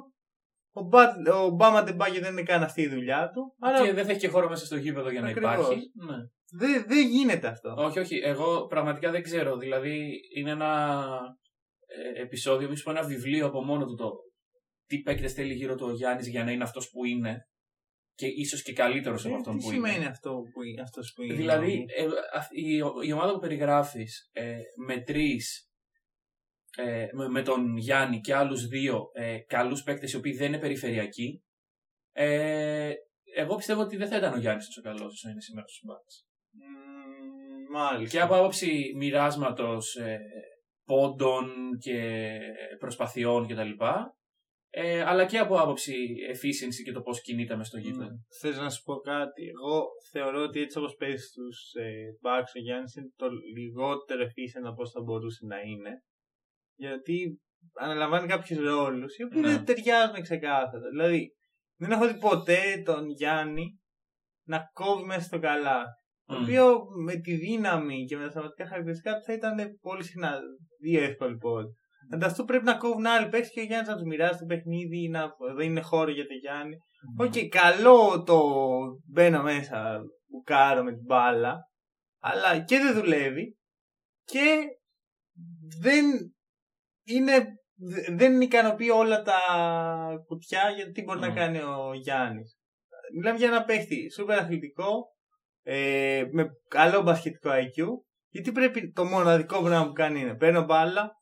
[SPEAKER 1] Ο, Μπάτ, ο Μπαμ Αντεμπάγιο δεν είναι καν αυτή η δουλειά του. Άρα
[SPEAKER 2] Και δεν θα έχει και χώρο μέσα στο γήπεδο για να
[SPEAKER 1] Ακριβώς.
[SPEAKER 2] υπάρχει. Ναι.
[SPEAKER 1] δεν δεν γίνεται αυτό.
[SPEAKER 2] Όχι, όχι. Εγώ πραγματικά δεν ξέρω. Δηλαδή είναι ένα ε, επεισόδιο, μήπως πω ένα βιβλίο από μόνο του το τι παίκτε θέλει γύρω του ο Γιάννης για να είναι αυτός που είναι. Και ίσως και καλύτερος από
[SPEAKER 1] Ε,
[SPEAKER 2] αυτόν
[SPEAKER 1] τι
[SPEAKER 2] που
[SPEAKER 1] σημαίνει
[SPEAKER 2] είναι.
[SPEAKER 1] αυτό που, είναι- αυτός που είναι.
[SPEAKER 2] Δηλαδή, ε, αυ- η, η ομάδα που περιγράφεις ε, με τρεις. Ε, με, με τον Γιάννη και άλλους δύο ε, καλούς παίκτες οι οποίοι δεν είναι περιφερειακοί ε, εγώ πιστεύω ότι δεν θα ήταν ο Γιάννης τόσο καλός όσο είναι σήμερα στους Bucks.
[SPEAKER 1] Μ, μάλιστα.
[SPEAKER 2] Και από άποψη μοιράσματος ε, πόντων και προσπαθειών κτλ. Ε, αλλά και από άποψη efficiency και το πώς κινείται μες στο γήπεδο.
[SPEAKER 1] Θες να σου πω κάτι. Εγώ θεωρώ ότι έτσι όπως παίζεις στου ε, Bucks ο Γιάννη είναι το λιγότερο efficient από όσο θα μπορούσε να είναι. Γιατί αναλαμβάνει κάποιους ρόλους οι οποίοι
[SPEAKER 2] Ναι.
[SPEAKER 1] δεν ταιριάζουν ξεκάθαρα. Δηλαδή, δεν έχω δει ποτέ τον Γιάννη να κόβει μέσα στο καλά. Το
[SPEAKER 2] Μμ.
[SPEAKER 1] οποίο με τη δύναμη και με τα σωματικά χαρακτηριστικά του θα ήταν πολύ συχνά δύο εύκολοι πόντοι. Αντ' αυτού πρέπει να κόβουν άλλοι παίχτες και ο Γιάννης να τους μοιράζει το παιχνίδι, να δίνει χώρο για το Γιάννη. Οκ, καλό το μπαίνω μέσα, μπουκάρω με την μπάλα, αλλά και δεν δουλεύει και δεν είναι δεν ικανοποιεί όλα τα κουτιά γιατί τι μπορεί να κάνει ο Γιάννης. Μιλάμε για ένα παίχτη σούπερ αθλητικό, ε, με καλό μπασχετικό IQ. Γιατί πρέπει το μοναδικό πράγμα που κάνει είναι παίρνω μπάλα,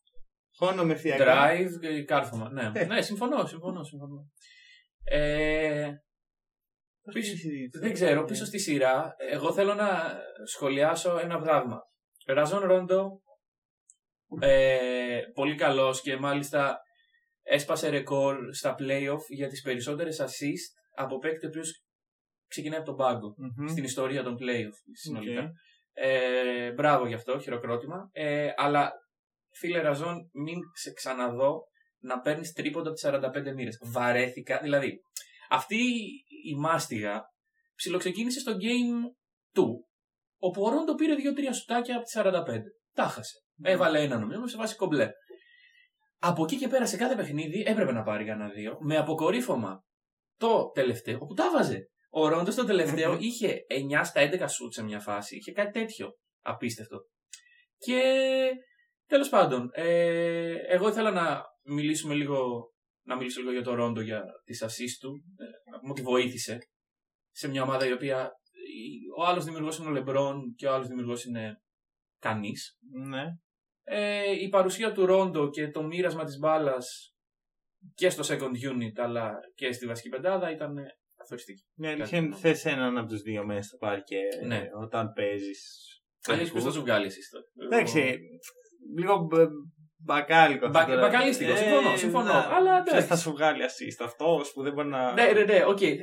[SPEAKER 1] χώνω με ευθεία.
[SPEAKER 2] Drive και κάρφωμα. Ναι, ναι. ναι συμφωνώ, συμφωνώ. συμφωνώ. Ε, πίσω, δεν ξέρω, πίσω στη σειρά, εγώ θέλω να σχολιάσω ένα πράγμα. Ραζόν Ρόντο, ε, πολύ καλός και μάλιστα έσπασε ρεκόρ στα playoff για τις περισσότερες assist από παίκτη ο οποίος ξεκινάει από τον παγκο στην ιστορία των playoff συνολικά. Ε, μπράβο γι' αυτό, χειροκρότημα. Ε, αλλά φίλε Ραζόν, μην σε ξαναδώ να παίρνεις τρίποντα από τι 45 μοίρες. Βαρέθηκα. Δηλαδή, αυτή η μάστιγα ψιλοξεκίνησε στο game 2, όπου ο Ρόντο πήρε 2-3 σουτάκια από τις 45. Τα χασε. Έβαλε ένα νομίζω σε βάση κομπλέ. Από εκεί και πέρα σε κάθε παιχνίδι έπρεπε να πάρει ένα δύο. Με αποκορύφωμα το τελευταίο, όπου τα βάζε. Ο Ρόντος το τελευταίο είχε 9 στα 11 σουτ σε μια φάση. Είχε κάτι τέτοιο. Απίστευτο. Και τέλος πάντων, ε, εγώ ήθελα να μιλήσουμε λίγο, να μιλήσω λίγο για το Ρόντο, για τις assist του. Ε, να πούμε ότι βοήθησε σε μια ομάδα η οποία ο άλλος δημιουργός είναι ο Λεμπρόν και ο άλλος δημιουργός είναι κανείς.
[SPEAKER 1] Ναι.
[SPEAKER 2] Ε, η παρουσία του Ρόντο και το μοίρασμα της μπάλας και στο second unit αλλά και στη βασική πεντάδα ήταν καθοριστική.
[SPEAKER 1] Ναι, αλήθεια θες έναν από τους δύο μέσα στο παρκέ ναι. όταν παίζεις.
[SPEAKER 2] Αλλιώς ποιος θα σου βγάλει assist
[SPEAKER 1] Εντάξει. Λίγο μπακάλικο.
[SPEAKER 2] Μπα, μπακαλίστικο, συμφωνώ. συμφωνώ. Ναι. Αλλά
[SPEAKER 1] Ποιος θα σου βγάλει assist, αυτός που δεν μπορεί να.
[SPEAKER 2] Ναι, ναι, ναι, OK. Okay.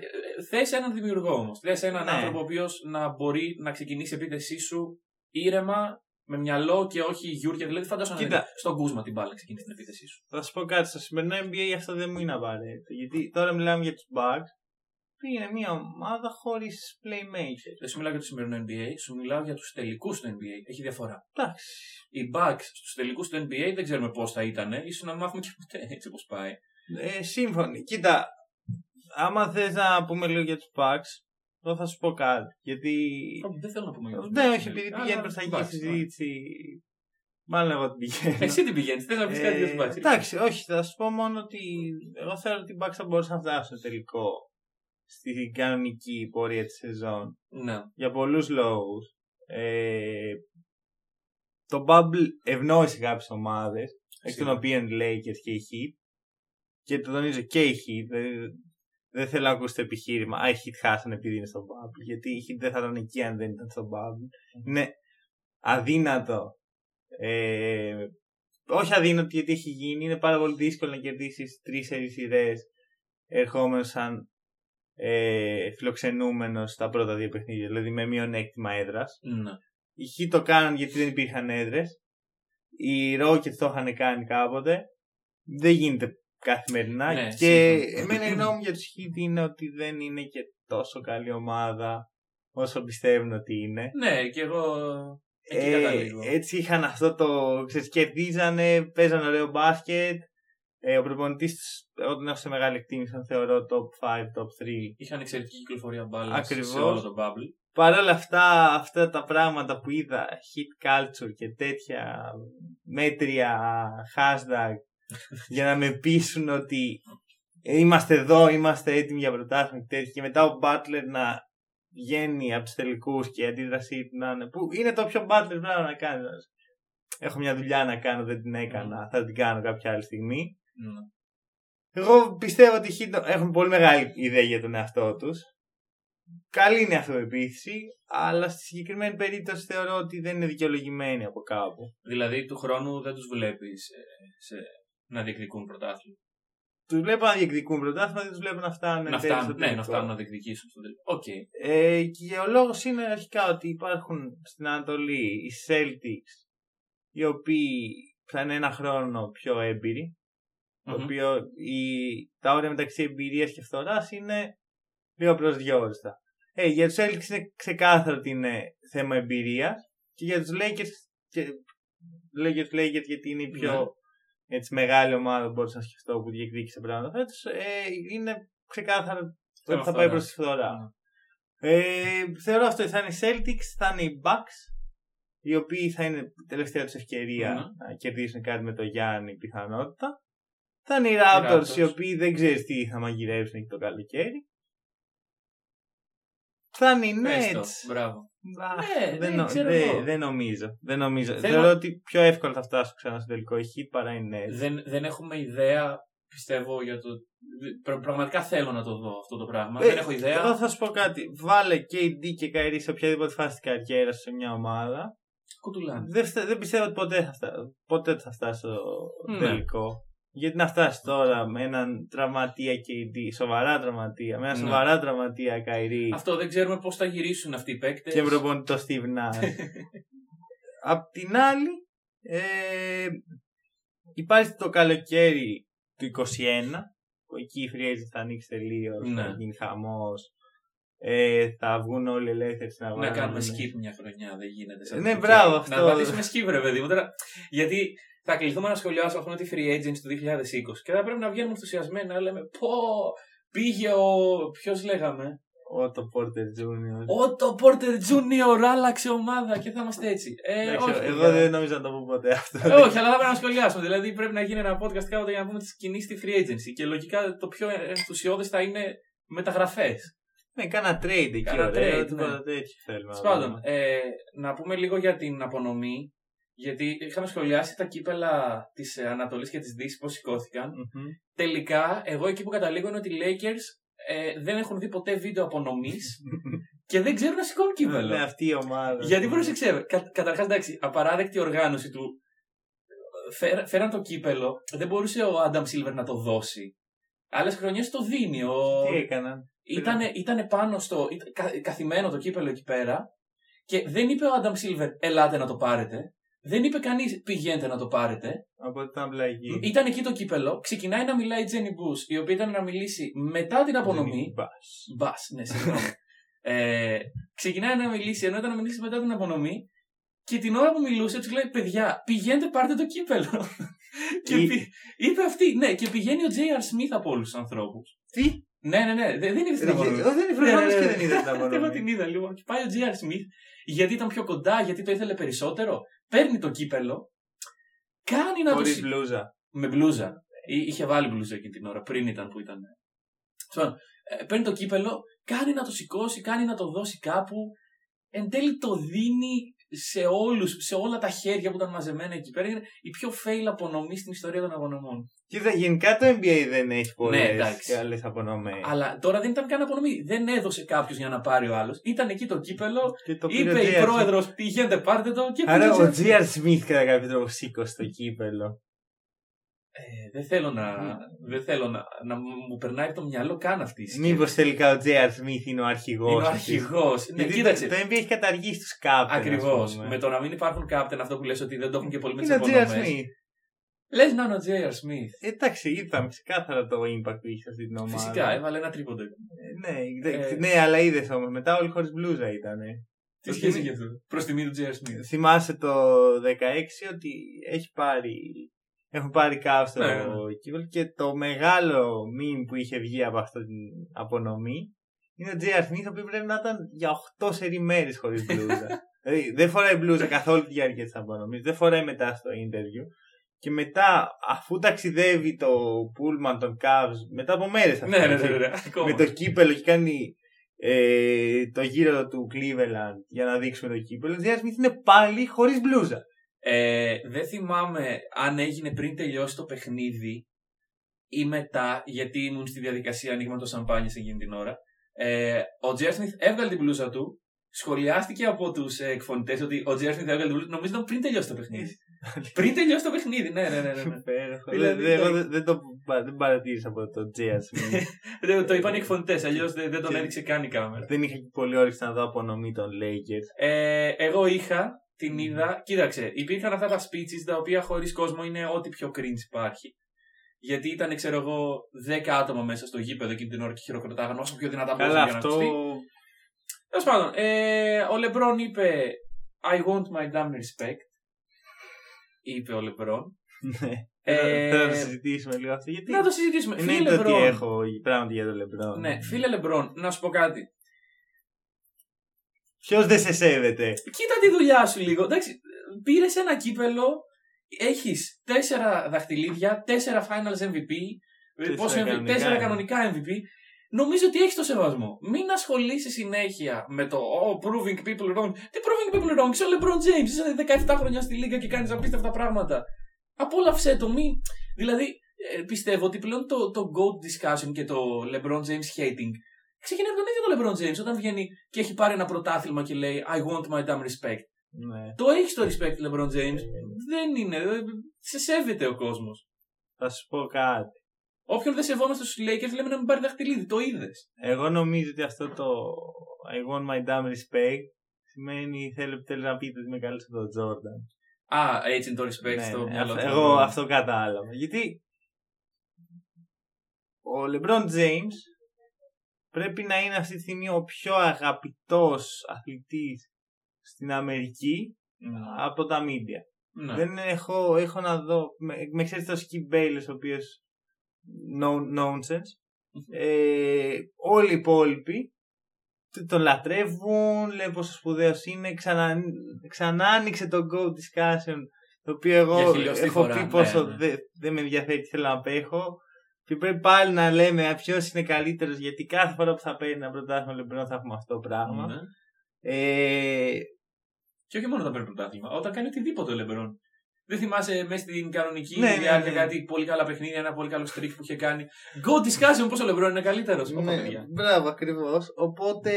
[SPEAKER 2] Θες έναν δημιουργό όμως. Θες έναν ναι. άνθρωπο ο οποίος να μπορεί να ξεκινήσει η επίθεσή σου ήρεμα, με μυαλό και όχι γιούρια. Δηλαδή, φαντάζομαι να είναι στον κούσμα την μπάλα ξεκινήσει την επίθεσή σου.
[SPEAKER 1] Θα σου πω κάτι. Στο σημερινό NBA αυτό δεν μου είναι απαραίτητο. Γιατί τώρα μιλάμε για τους Bucks είναι μια ομάδα χωρίς playmakers.
[SPEAKER 2] Δεν σου μιλάω για το σημερινό NBA, σου μιλάω για τους τελικούς του NBA. Έχει διαφορά.
[SPEAKER 1] Εντάξει.
[SPEAKER 2] Οι Bucks στους τελικούς του NBA δεν ξέρουμε πώς θα ήταν, ίσως να μάθουμε και ποτέ έτσι όπω πάει.
[SPEAKER 1] Ε, σύμφωνοι. Κοίτα, άμα θες να πούμε λίγο για τους Bucks, εγώ θα σου πω κάτι. Γιατί.
[SPEAKER 2] δεν θέλω να πούμε για τους
[SPEAKER 1] Ναι, όχι, επειδή πηγαίνει προς τα εκεί συζήτηση. Μάλλον εγώ την πηγαίνω.
[SPEAKER 2] Εσύ την πηγαίνεις, θες να πεις κάτι για τους Bucks.
[SPEAKER 1] Εντάξει, όχι, θα σου πω μόνο ότι εγώ θέλω ότι οι Bucks θα μπορούσαν να φτάσουν τελικό στην κανονική πορεία της σεζόν.
[SPEAKER 2] Ναι.
[SPEAKER 1] Για πολλούς λόγους. Ε, το Bubble ευνόησε κάποιες ομάδες, εκ των οποίων οι Lakers και οι Heat. Και το τονίζω και οι Heat. Δεν, δεν θέλω να ακούσω το επιχείρημα. Α, οι Heat χάσαν επειδή είναι στο Bubble. Γιατί οι Heat δεν θα ήταν εκεί αν δεν ήταν στο Bubble. Είναι αδύνατο. Ε, όχι αδύνατο γιατί έχει γίνει. Είναι πάρα πολύ δύσκολο να κερδίσεις τρεις σειρές ερχόμενο σαν ε, φιλοξενούμενος στα πρώτα δύο παιχνίδια, δηλαδή με μειονέκτημα έδρας.
[SPEAKER 2] Ναι.
[SPEAKER 1] Οι Χ το κάναν γιατί δεν υπήρχαν έδρες. Οι Rockets το είχαν κάνει κάποτε. Δεν γίνεται καθημερινά.
[SPEAKER 2] Ναι,
[SPEAKER 1] και εμένα η γνώμη για τους Χ είναι ότι δεν είναι και τόσο καλή ομάδα όσο πιστεύουν ότι είναι.
[SPEAKER 2] Ναι, και εγώ εκεί
[SPEAKER 1] ε, Έτσι είχαν αυτό το. Ξέρεις, κερδίζανε, παίζανε ωραίο μπάσκετ. Ε, ο προπονητής όταν έχω σε μεγάλη εκτίμηση, θεωρώ top 5, top 3.
[SPEAKER 2] Είχαν εξαιρετική κυκλοφορία μπάλας σε όλο το bubble.
[SPEAKER 1] Παρ' όλα αυτά, αυτά τα πράγματα που είδα, hit culture και τέτοια μέτρια hashtag για να με πείσουν ότι είμαστε εδώ, είμαστε έτοιμοι για πρωτάθλημα και τέτοια. Και μετά ο Butler να βγαίνει από τους τελικούς και η αντίδρασή του να είναι. που είναι το πιο Butler πράγμα να κάνεις. Έχω μια δουλειά να κάνω, δεν την έκανα. Θα την κάνω κάποια άλλη στιγμή.
[SPEAKER 2] Ναι.
[SPEAKER 1] Εγώ πιστεύω ότι οι έχουν πολύ μεγάλη ιδέα για τον εαυτό τους. Καλή είναι η αυτοεπίθεση, αλλά στη συγκεκριμένη περίπτωση θεωρώ ότι δεν είναι δικαιολογημένη από κάπου.
[SPEAKER 2] Δηλαδή του χρόνου δεν τους βλέπεις σε, σε, να διεκδικούν πρωτάθλημα.
[SPEAKER 1] Τους βλέπω να διεκδικούν πρωτάθλημα, δεν τους βλέπω να φτάνουν
[SPEAKER 2] να φτάνουν, ναι, να φτάνουν να διεκδικήσουν στο τελικό. Okay.
[SPEAKER 1] Ε, και ο λόγος είναι αρχικά ότι υπάρχουν στην Ανατολή οι Celtics, οι οποίοι θα είναι ένα χρόνο πιο έμπειροι το οποίο η, τα όρια μεταξύ εμπειρίας και φθοράς είναι λίγο προσδιορίστα. Ε, για τους Celtics είναι ξεκάθαρο ότι είναι θέμα εμπειρίας και για τους Lakers. Και, λέω για τους Lakers γιατί είναι οι πιο έτσι μεγάλη ομάδα που μπορούσα να σκεφτώ που διεκδίκησε πράγματα φέτος, ε, είναι ξεκάθαρο ότι θα πάει προς τη φθορά.
[SPEAKER 2] Ναι.
[SPEAKER 1] Ε, θεωρώ αυτό ότι θα είναι οι Celtics, θα είναι οι Bucks, οι οποίοι θα είναι η τελευταία τους ευκαιρία
[SPEAKER 2] Μμμ.
[SPEAKER 1] να κερδίσουν κάτι με το Γιάννη πιθανότητα. Θα είναι οι Raptors,
[SPEAKER 2] Raptors.
[SPEAKER 1] οι οποίοι δεν ξέρεις τι θα μαγειρεύσουν εκεί το καλοκαίρι. Θα είναι οι
[SPEAKER 2] Πες το.
[SPEAKER 1] Nets.
[SPEAKER 2] Μπράβο.
[SPEAKER 1] Α,
[SPEAKER 2] Ναι,
[SPEAKER 1] δεν,
[SPEAKER 2] ναι,
[SPEAKER 1] νο-
[SPEAKER 2] ξέρω
[SPEAKER 1] δεν-
[SPEAKER 2] εγώ.
[SPEAKER 1] δεν νομίζω. Δεν νομίζω.
[SPEAKER 2] Θέλω-
[SPEAKER 1] Θεωρώ ότι πιο εύκολα θα φτάσω ξανά στο τελικό η Heat παρά οι Nets.
[SPEAKER 2] Δεν, δεν έχουμε ιδέα, πιστεύω, για το. Πρα- Πραγματικά θέλω να το δω αυτό το πράγμα.
[SPEAKER 1] Ε,
[SPEAKER 2] δεν έχω ιδέα.
[SPEAKER 1] Εγώ θα σου πω κάτι. Βάλε KD και Kyrie σε οποιαδήποτε φάση της καριέρας σε μια ομάδα.
[SPEAKER 2] Κουτουλάνε.
[SPEAKER 1] Δεν, φτα- δεν πιστεύω ότι ποτέ θα, φτά, ποτέ θα φτάσει στο
[SPEAKER 2] Ναι.
[SPEAKER 1] τελικό. Γιατί να φτάσει τώρα με έναν τραυματία KD, σοβαρά τραυματία, με ένα
[SPEAKER 2] Ναι.
[SPEAKER 1] σοβαρά τραυματία Kyrie
[SPEAKER 2] Αυτό δεν ξέρουμε πώς θα γυρίσουν αυτοί οι παίκτες.
[SPEAKER 1] και προπονητή το Steve Nash. Απ' την άλλη, ε, υπάρχει το καλοκαίρι του 21, που εκεί η free agent θα ανοίξει τελείως,
[SPEAKER 2] Ναι.
[SPEAKER 1] θα γίνει χαμός. Ε, θα βγουν όλοι ελεύθεροι στην αγορά.
[SPEAKER 2] Να κάνουμε
[SPEAKER 1] βγουν-
[SPEAKER 2] skip μια χρονιά, δεν γίνεται. σαν
[SPEAKER 1] Ναι,
[SPEAKER 2] το
[SPEAKER 1] μπράβο,
[SPEAKER 2] χοκέι.
[SPEAKER 1] αυτό.
[SPEAKER 2] Να πατήσουμε skip, ρε παιδί μου. Τώρα, γιατί θα κληθούμε να σχολιάσουμε αυτό με τη free agents του 2020 και θα πρέπει να βγαίνουμε ενθουσιασμένοι να λέμε Πω, πήγε ο. Ποιος λέγαμε;
[SPEAKER 1] Ο το Porter Jr.
[SPEAKER 2] Ο το Porter Junior άλλαξε ομάδα και θα είμαστε έτσι. Ε,
[SPEAKER 1] Εντάξει,
[SPEAKER 2] όχι,
[SPEAKER 1] εγώ
[SPEAKER 2] παιδιά.
[SPEAKER 1] δεν νομίζω να το πω ποτέ αυτό.
[SPEAKER 2] Ε, όχι, αλλά θα πρέπει να σχολιάσουμε. Δηλαδή πρέπει να γίνει ένα podcast κάποτε για να πούμε τις κινήσεις στη free agency. Και λογικά το πιο ενθουσιώδες θα είναι μεταγραφές.
[SPEAKER 1] Ναι, κάνα trade εκεί,
[SPEAKER 2] Κάνα
[SPEAKER 1] ωραίο,
[SPEAKER 2] trade,
[SPEAKER 1] τίποτα
[SPEAKER 2] ναι.
[SPEAKER 1] τέτοιο θέλουμε. να
[SPEAKER 2] Πάντων,
[SPEAKER 1] δούμε.
[SPEAKER 2] ε, να πούμε λίγο για την απονομή. Γιατί είχαμε σχολιάσει τα κύπελα της Ανατολής και της Δύσης πώς σηκώθηκαν.
[SPEAKER 1] Μμμ.
[SPEAKER 2] Τελικά, εγώ εκεί που καταλήγω είναι ότι οι Lakers ε, δεν έχουν δει ποτέ βίντεο απονομής και δεν ξέρουν να σηκώνουν κύπελο.
[SPEAKER 1] Ναι, αυτή η ομάδα.
[SPEAKER 2] Γιατί πρόσεξε, κα, καταρχάς εντάξει, απαράδεκτη οργάνωση του. Φέρα- Φέραν το κύπελο, δεν μπορούσε ο Άνταμ Σίλβερ να το δώσει. Άλλες χρονιές το δίνει. Ο...
[SPEAKER 1] Τι έκαναν.
[SPEAKER 2] Ήτανε, ήτανε πάνω στο. Ήταν, κα- καθημένο το κύπελο εκεί πέρα και δεν είπε ο Άνταμ Σίλβερ, ελάτε να το πάρετε. Δεν είπε κανείς, πηγαίνετε να το πάρετε.
[SPEAKER 1] Από ότι ήταν πλαγή.
[SPEAKER 2] Ήταν εκεί το κύπελο, ξεκινάει να μιλάει η Τζένι Μπούς, η οποία ήταν να μιλήσει μετά την απονομή. Μπα, ναι, συγγνώμη. ε, ξεκινάει να μιλήσει, ενώ ήταν να μιλήσει μετά την απονομή. Και την ώρα που μιλούσε, τους λέει: Παιδιά, πηγαίνετε, πάρτε το κύπελο. και
[SPEAKER 1] Ή-
[SPEAKER 2] πη- είπε αυτή, ναι, και πηγαίνει ο J.R. Smith από όλους τους ανθρώπους.
[SPEAKER 1] Τι;
[SPEAKER 2] Ναι, ναι, ναι, δεν, δεν είδες την
[SPEAKER 1] Ρε,
[SPEAKER 2] απονομή.
[SPEAKER 1] Εγώ δεν
[SPEAKER 2] Ναι,
[SPEAKER 1] προφανώς
[SPEAKER 2] ναι,
[SPEAKER 1] και
[SPEAKER 2] ναι.
[SPEAKER 1] δεν είδα την
[SPEAKER 2] Εγώ
[SPEAKER 1] απονομή.
[SPEAKER 2] την είδα λοιπόν. Και πάει ο J.R. Smith, γιατί ήταν πιο κοντά, γιατί το ήθελε περισσότερο. Παίρνει το κύπελο, κάνει να το.
[SPEAKER 1] Χωρίς
[SPEAKER 2] σηκ-
[SPEAKER 1] μπλούζα.
[SPEAKER 2] με μπλούζα. Εί- Είχε βάλει μπλούζα εκείνη την ώρα, πριν ήταν που ήταν. Λοιπόν, ε, παίρνει το κύπελο, κάνει να το σηκώσει, κάνει να το δώσει κάπου. Εν τέλει το δίνει σε όλους, σε όλα τα χέρια που ήταν μαζεμένα εκεί πέρα. Είναι η πιο fail απονομή στην ιστορία των απονομών.
[SPEAKER 1] Κοίτα, γενικά το NBA δεν έχει πολλές
[SPEAKER 2] Ναι, εντάξει.
[SPEAKER 1] καλές απονομές.
[SPEAKER 2] Αλλά τώρα δεν ήταν καν απονομή. Δεν έδωσε κάποιος για να πάρει ο άλλος. Ήταν εκεί το κύπελο.
[SPEAKER 1] Και το πήρε
[SPEAKER 2] είπε
[SPEAKER 1] ο
[SPEAKER 2] η
[SPEAKER 1] J.R.
[SPEAKER 2] πρόεδρος, πηγαίνετε, πάρτε το. Και
[SPEAKER 1] Άρα
[SPEAKER 2] πήγε
[SPEAKER 1] ο
[SPEAKER 2] σε-
[SPEAKER 1] J.R. Smith κατά κάποιο τρόπο σήκωσε το κύπελο.
[SPEAKER 2] Ε, δεν θέλω να, δεν θέλω να, να μου περνάει από το μυαλό καν αυτή η σκέψη.
[SPEAKER 1] Μήπως τελικά ο J.R. Smith είναι ο αρχηγός.
[SPEAKER 2] Είναι ο
[SPEAKER 1] αυτής.
[SPEAKER 2] αρχηγός. Ναι,
[SPEAKER 1] Γιατί
[SPEAKER 2] κοίταξε.
[SPEAKER 1] το, το NBA έχει καταργήσει τους captain.
[SPEAKER 2] Ακριβώς.
[SPEAKER 1] ας πούμε.
[SPEAKER 2] Με το να μην υπάρχουν captain, αυτό που λες ότι δεν το έχουν και πολύ με τι
[SPEAKER 1] Είναι ο J.R.
[SPEAKER 2] απονομέ.
[SPEAKER 1] Smith.
[SPEAKER 2] Λες να είναι ο J.R. Smith.
[SPEAKER 1] Εντάξει, είδαμε ξεκάθαρα το impact που είχε σε αυτή την ομάδα.
[SPEAKER 2] Φυσικά, έβαλε ένα τρίποντο.
[SPEAKER 1] Ε, ναι, δε-
[SPEAKER 2] Ε.
[SPEAKER 1] ναι, αλλά είδες όμως. Μετά όλοι χωρί μπλούζα ήταν.
[SPEAKER 2] Τι σχέση έχει αυτό. Προς τιμή του J.R. Smith.
[SPEAKER 1] Θυμάσαι το 16 ότι έχει πάρει. Έχουν πάρει κάπου στο
[SPEAKER 2] Ναι, ναι, ναι.
[SPEAKER 1] κύπελο και το μεγάλο meme που είχε βγει από αυτή την απονομή είναι ο J.R. Smith, ο οποίος πρέπει να ήταν για 8 σερή μέρες χωρίς μπλούζα. δηλαδή δεν φοράει μπλούζα καθ' όλη τη διάρκεια της απονομή, δεν φοράει μετά στο interview. Και μετά, αφού ταξιδεύει το πούλμαν των Cavs, μετά από μέρες
[SPEAKER 2] Ναι, ναι, ναι, ναι, ναι. Ακόμα.
[SPEAKER 1] με το κύπελο και κάνει ε, το γύρο του Cleveland για να δείξουμε το κύπελο. Ο J.R. Smith είναι πάλι χωρίς μπλούζα.
[SPEAKER 2] Ε, δεν θυμάμαι αν έγινε πριν τελειώσει το παιχνίδι ή μετά, γιατί ήμουν στη διαδικασία ανοίγματος σαμπάνια εκείνη την ώρα. Ε, ο Τζέρ Σμιθ έβγαλε την μπλούζα του. Σχολιάστηκε από τους ε, εκφωνητές ότι ο Τζέρ Σμιθ έβγαλε την μπλούζα. Νομίζω ήταν πριν τελειώσει το παιχνίδι. πριν τελειώσει το παιχνίδι, ναι, ναι, ναι. ναι, ναι.
[SPEAKER 1] Υπέροχο.
[SPEAKER 2] Δηλαδή,
[SPEAKER 1] Δεν- Εγώ
[SPEAKER 2] ναι.
[SPEAKER 1] δεν- δεν το πα- δεν παρατήρησα από το J.R. Smith.
[SPEAKER 2] Δεν- το είπαν οι εκφωνητές, αλλιώς δεν, δεν τον
[SPEAKER 1] Και-
[SPEAKER 2] έδειξε καν η κάμερα.
[SPEAKER 1] δεν είχα και πολύ όρεξη να δω απονομή των Lakers.
[SPEAKER 2] Ε, εγώ είχα, την είδα. Κοίταξε, υπήρχαν αυτά τα speeches τα οποία χωρίς κόσμο είναι ό,τι πιο cringe υπάρχει. Γιατί ήταν, ξέρω εγώ, 10 άτομα μέσα στο γήπεδο εκείνη την ώρα και χειροκροτάγαν όσο πιο δυνατά μπορούσαν
[SPEAKER 1] Καλά,
[SPEAKER 2] για να
[SPEAKER 1] αυτό.
[SPEAKER 2] ακουστεί. Τέλος πάντων, ε, ο Λεμπρόν είπε I want my damn respect. Είπε ο Λεμπρόν.
[SPEAKER 1] Ναι.
[SPEAKER 2] Ε,
[SPEAKER 1] Θέλω να το συζητήσουμε λίγο αυτό. Γιατί
[SPEAKER 2] να το συζητήσουμε. Φίλε
[SPEAKER 1] εννοείται ότι
[SPEAKER 2] Λεμπρόν.
[SPEAKER 1] έχω πράγματα για τον Λεμπρόν.
[SPEAKER 2] Ναι, φίλε Λεμπρόν, να σου πω κάτι.
[SPEAKER 1] Ποιος δεν σε σέβεται;
[SPEAKER 2] Κοίτα τη δουλειά σου λίγο. Εντάξει, πήρες ένα κύπελο, έχεις τέσσερα δαχτυλίδια, τέσσερα finals MVP,
[SPEAKER 1] Τέσσερα
[SPEAKER 2] πόσο MVP,
[SPEAKER 1] κανονικά,
[SPEAKER 2] τέσσερα
[SPEAKER 1] ε.
[SPEAKER 2] κανονικά MVP. Νομίζω ότι έχεις το σεβασμό. Μην ασχολείσαι συνέχεια με το oh, proving people wrong. Τι proving people wrong, είσαι ο LeBron James, είσαι 17 χρόνια στη λίγα και κάνεις απίστευτα πράγματα. Απόλαυσέ το, μην. Δηλαδή, ε, πιστεύω ότι πλέον το, το GOAT discussion και το LeBron James hating ξεκινάει από τον ίδιο τον LeBron James όταν βγαίνει και έχει πάρει ένα πρωτάθλημα και λέει I want my damn respect.
[SPEAKER 1] Ναι.
[SPEAKER 2] Το έχει το respect, LeBron James. Δεν είναι. ε, Σε σέβεται ο κόσμος.
[SPEAKER 1] Θα σου πω κάτι.
[SPEAKER 2] Όποιον δεν σεβόμαστε στους Lakers λέμε να μην πάρει δαχτυλίδι. Το είδες.
[SPEAKER 1] Εγώ νομίζω ότι αυτό το I want my damn respect σημαίνει θέλω επιτέλου να πείτε ότι είμαι καλύτερο από τον Τζόρνταν.
[SPEAKER 2] Α, έτσι είναι το respect
[SPEAKER 1] Ναι,
[SPEAKER 2] στο
[SPEAKER 1] ναι,
[SPEAKER 2] μυαλό
[SPEAKER 1] αυτό-
[SPEAKER 2] του.
[SPEAKER 1] εγώ αυτό κατάλαβα. Γιατί ο LeBron James πρέπει να είναι αυτή τη στιγμή ο πιο αγαπητός αθλητής στην Αμερική
[SPEAKER 2] Ναι.
[SPEAKER 1] από τα media.
[SPEAKER 2] Ναι.
[SPEAKER 1] Δεν έχω, έχω να δω. Με, με ξέρεις το Skip Bayless, ο οποίος. No, nonsense. Ε, όλοι οι υπόλοιποι т- τον λατρεύουν, λένε πόσο σπουδαίος είναι. Ξανα, ξανά άνοιξε το Go Discussion, το οποίο
[SPEAKER 2] Για
[SPEAKER 1] εγώ
[SPEAKER 2] χιλιοστή
[SPEAKER 1] έχω
[SPEAKER 2] φορά,
[SPEAKER 1] πει
[SPEAKER 2] ναι,
[SPEAKER 1] πόσο
[SPEAKER 2] ναι.
[SPEAKER 1] δεν δεν με ενδιαφέρει τι θέλω να απέχω. Και πρέπει πάλι να λέμε ποιος είναι καλύτερος, γιατί κάθε φορά που θα παίρνει ένα πρωτάθλημα λεμπρό θα έχουμε αυτό το πράγμα.
[SPEAKER 2] Ναι.
[SPEAKER 1] Ε,
[SPEAKER 2] Και όχι μόνο όταν παίρνει πρωτάθλημα, όταν κάνει οτιδήποτε ο Λεμπρόν. Δεν θυμάσαι μέσα στην κανονική
[SPEAKER 1] Ναι, ναι,
[SPEAKER 2] διάρκεια
[SPEAKER 1] ναι.
[SPEAKER 2] κάτι πολύ καλά παιχνίδια, ένα πολύ καλό streak που είχε κάνει. Go discussion πώς ο Λεμπρόν είναι καλύτερος.
[SPEAKER 1] Ναι, μπράβο, ακριβώς. Οπότε.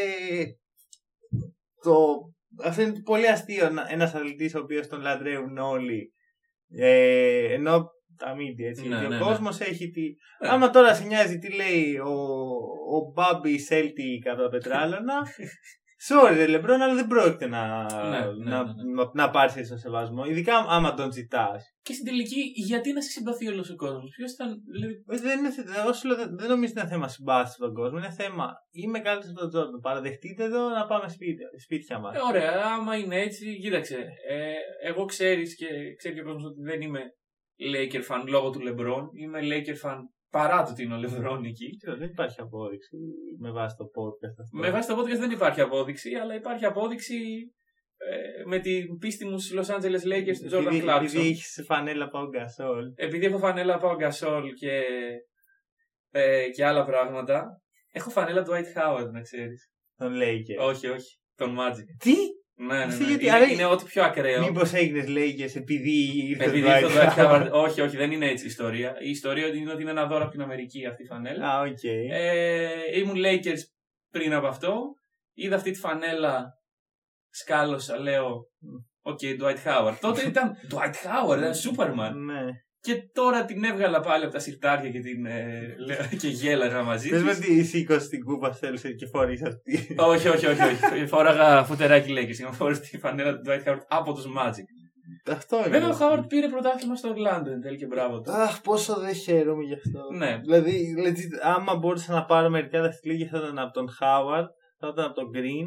[SPEAKER 1] Το... Αυτό είναι πολύ αστείο ένας αθλητής ο οποίος τον λατρεύουν όλοι. Ε, ενώ τα media έτσι.
[SPEAKER 2] Ναι,
[SPEAKER 1] γιατί
[SPEAKER 2] ναι,
[SPEAKER 1] ο
[SPEAKER 2] ναι.
[SPEAKER 1] κόσμος έχει τη.
[SPEAKER 2] Ναι.
[SPEAKER 1] Άμα τώρα σε νοιάζει τι λέει ο, ο Μπάμπι Σέλτι κατά τα πετράλωνα. Sorry, ρε Λεμπρόν, αλλά δεν πρόκειται να,
[SPEAKER 2] Ναι, ναι,
[SPEAKER 1] να,
[SPEAKER 2] ναι.
[SPEAKER 1] να, να πάρεις έτσι τον σεβασμό. Ειδικά άμα τον ζητάς.
[SPEAKER 2] Και στην τελική, γιατί να σε συμπαθεί όλος ο κόσμος; Ποιος ήταν. Δηλαδή,
[SPEAKER 1] Δεν, είναι, θε- όσο λέω, δεν, δεν νομίζω ότι είναι θέμα συμπάθηση στον κόσμο. Είναι θέμα είμαι καλύτερος από τον Τζόρνταν. Παραδεχτείτε εδώ να πάμε σπίτι, σπίτια μας.
[SPEAKER 2] ε, ωραία, άμα είναι έτσι, κοίταξε. Ε, εγώ ξέρεις και ξέρει και ο κόσμος ότι δεν είμαι Laker fan λόγω του Λεμπρόν. Είμαι Laker fan παρά το ότι είναι ο Λεμπρόν εκεί.
[SPEAKER 1] Δεν υπάρχει απόδειξη με βάση το podcast αυτό.
[SPEAKER 2] Με βάση το podcast δεν υπάρχει απόδειξη, αλλά υπάρχει απόδειξη ε, με την πίστη μου στους Los Angeles Lakers του Jordan
[SPEAKER 1] επειδή,
[SPEAKER 2] Clarkson.
[SPEAKER 1] επειδή έχεις φανέλα Πάο Γκασόλ.
[SPEAKER 2] Επειδή έχω φανέλα Πάο Γκασόλ και, ε, και άλλα πράγματα, έχω φανέλα του Dwight Howard, να ξέρεις.
[SPEAKER 1] Των Lakers.
[SPEAKER 2] όχι, όχι. Των Magic.
[SPEAKER 1] Τι!
[SPEAKER 2] Ναι, ναι,
[SPEAKER 1] Αυτή
[SPEAKER 2] ναι.
[SPEAKER 1] γιατί-
[SPEAKER 2] Είναι,
[SPEAKER 1] άρα-
[SPEAKER 2] είναι ό,τι πιο ακραίο.
[SPEAKER 1] Μήπως έγινες Lakers επειδή ήρθε
[SPEAKER 2] Επειδή
[SPEAKER 1] ο
[SPEAKER 2] ήρθε ο
[SPEAKER 1] Dwight
[SPEAKER 2] Dwight Howard.
[SPEAKER 1] Howard.
[SPEAKER 2] όχι, όχι, δεν είναι έτσι η ιστορία. Η ιστορία είναι ότι είναι ένα δώρο από την Αμερική αυτή η φανέλα.
[SPEAKER 1] Α, οκ.
[SPEAKER 2] Ε, ήμουν Lakers πριν από αυτό. Είδα αυτή τη φανέλα. Σκάλωσα, λέω. OK, Dwight Howard. Τότε ήταν Dwight Howard, ήταν Superman.
[SPEAKER 1] Ναι.
[SPEAKER 2] Και τώρα την έβγαλα πάλι από τα συρτάρια και, την, ε, λέω- και γέλαγα μαζί
[SPEAKER 1] Πες με
[SPEAKER 2] της.
[SPEAKER 1] ότι σήκωσε την κούπα θέλησε και φορείς αυτή.
[SPEAKER 2] όχι, όχι, όχι, όχι. Φόραγα φουτεράκι Lakers. Είχα φορέσει τη φανέλα του Dwight Howard από τους Magic.
[SPEAKER 1] Αυτό είναι.
[SPEAKER 2] Βέβαια, ο Howard πήρε πρωτάθλημα στο Orlando εν τέλει και μπράβο του.
[SPEAKER 1] Αχ, πόσο δεν χαίρομαι γι' αυτό.
[SPEAKER 2] Ναι.
[SPEAKER 1] Δηλαδή, legit, άμα μπορούσα να πάρω μερικά δαχτυλίδια θα ήταν από τον Χάουαρντ, θα ήταν από τον Green.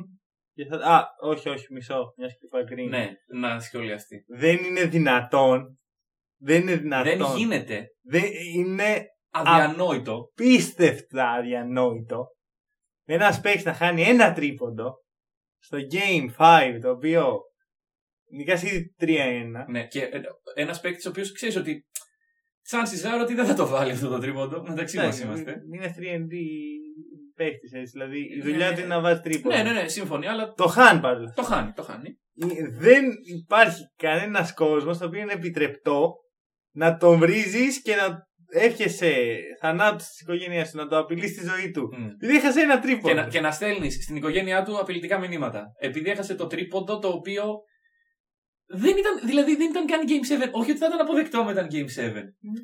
[SPEAKER 1] Και θα... Α, όχι, όχι, μισό. Μιας και είπα Green.
[SPEAKER 2] Ναι, να σχολιαστεί.
[SPEAKER 1] Δεν είναι δυνατόν. Δεν είναι δυνατόν.
[SPEAKER 2] Δεν γίνεται.
[SPEAKER 1] Δεν είναι
[SPEAKER 2] Αδιανόητο.
[SPEAKER 1] πίστευτα αδιανόητο. Ένας παίκτης να χάνει ένα τρίποντο στο Game 5, το οποίο νικάς ήδη 3-1.
[SPEAKER 2] Ναι, και ένας παίκτης ο οποίος ξέρεις ότι. Σαν σιζάρο ότι δεν θα το βάλει αυτό το τρίποντο. Μεταξύ μας
[SPEAKER 1] Εντάξει,
[SPEAKER 2] είμαστε.
[SPEAKER 1] Είναι 3D παίκτης, έτσι. Δηλαδή η
[SPEAKER 2] Ναι,
[SPEAKER 1] δουλειά
[SPEAKER 2] ναι.
[SPEAKER 1] του είναι να βάζει τρίποντο.
[SPEAKER 2] Ναι, ναι, ναι, σύμφωνοι, αλλά
[SPEAKER 1] Το χάνει παρόλα
[SPEAKER 2] το χάνει, το χάνει.
[SPEAKER 1] Δεν υπάρχει κανένας κόσμος στο οποίο είναι επιτρεπτό να τον βρίζεις και να εύχεσαι θανάτους της οικογένεια του, να το απειλείς στη ζωή του.
[SPEAKER 2] Μμ.
[SPEAKER 1] Επειδή έχασε ένα τρίποντο.
[SPEAKER 2] Και να, και να στέλνεις στην οικογένειά του απειλητικά μηνύματα. Επειδή έχασε το τρίποντο το οποίο. Δεν ήταν, δηλαδή δεν ήταν καν Game 7. Όχι ότι θα ήταν αποδεκτό με ήταν Game 7.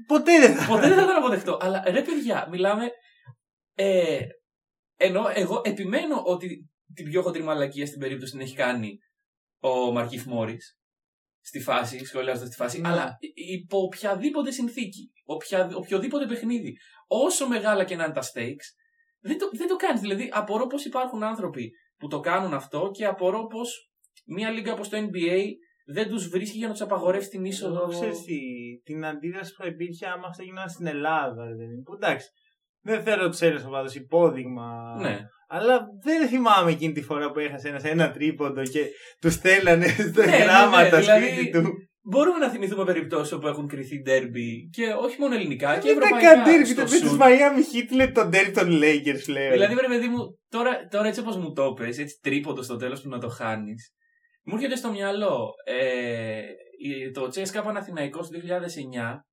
[SPEAKER 1] Ποτέ δεν θα.
[SPEAKER 2] Ποτέ δεν θα ήταν αποδεκτό. Αλλά ρε παιδιά, μιλάμε. Ε, ενώ εγώ επιμένω ότι την πιο χοντρή μαλακία στην περίπτωση την έχει κάνει ο Μαρκίφ Μόρις. Στη φάση, σχολιάζοντας τη φάση.
[SPEAKER 1] Ναι.
[SPEAKER 2] Αλλά υπό οποιαδήποτε συνθήκη, οποια, οποιοδήποτε παιχνίδι, όσο μεγάλα και να είναι τα stakes, δεν το, δεν το κάνεις. Δηλαδή, απορώ πώς υπάρχουν άνθρωποι που το κάνουν αυτό και απορώ πώς μια λίγα όπως το NBA δεν τους βρίσκει για να τους απαγορεύσει την είσοδο.
[SPEAKER 1] Εγώ ξέρεις τι, την αντίδραση που θα υπήρχε άμα αυτό γινόταν στην Ελλάδα. Δηλαδή. Που εντάξει, δεν θέλω του Έλληνε οπαδού υπόδειγμα.
[SPEAKER 2] Ναι.
[SPEAKER 1] Αλλά δεν θυμάμαι εκείνη τη φορά που έχασε ένα, ένα τρίποντο και τους στέλνανε στα
[SPEAKER 2] Ναι, ναι, ναι,
[SPEAKER 1] γράμματα
[SPEAKER 2] δηλαδή-
[SPEAKER 1] σπίτι του.
[SPEAKER 2] Μπορούμε να θυμηθούμε περιπτώσεις όπου έχουν κρυθεί ντέρμπι και όχι μόνο ελληνικά και
[SPEAKER 1] Δεν ήταν
[SPEAKER 2] ευρωπαϊκά.
[SPEAKER 1] καν τέρμπι,
[SPEAKER 2] στο
[SPEAKER 1] ήταν με του
[SPEAKER 2] σουτ.
[SPEAKER 1] Miami Heat λέει τον τέρμπι των Lakers πλέον.
[SPEAKER 2] Δηλαδή, βρε παιδί μου, τώρα, τώρα έτσι όπως μου το πες, έτσι τρίποντο στο τέλος του να το χάνεις, μου έρχεται στο μυαλό ε, η- το Τσέσκα Παναθηναϊκός του 2009,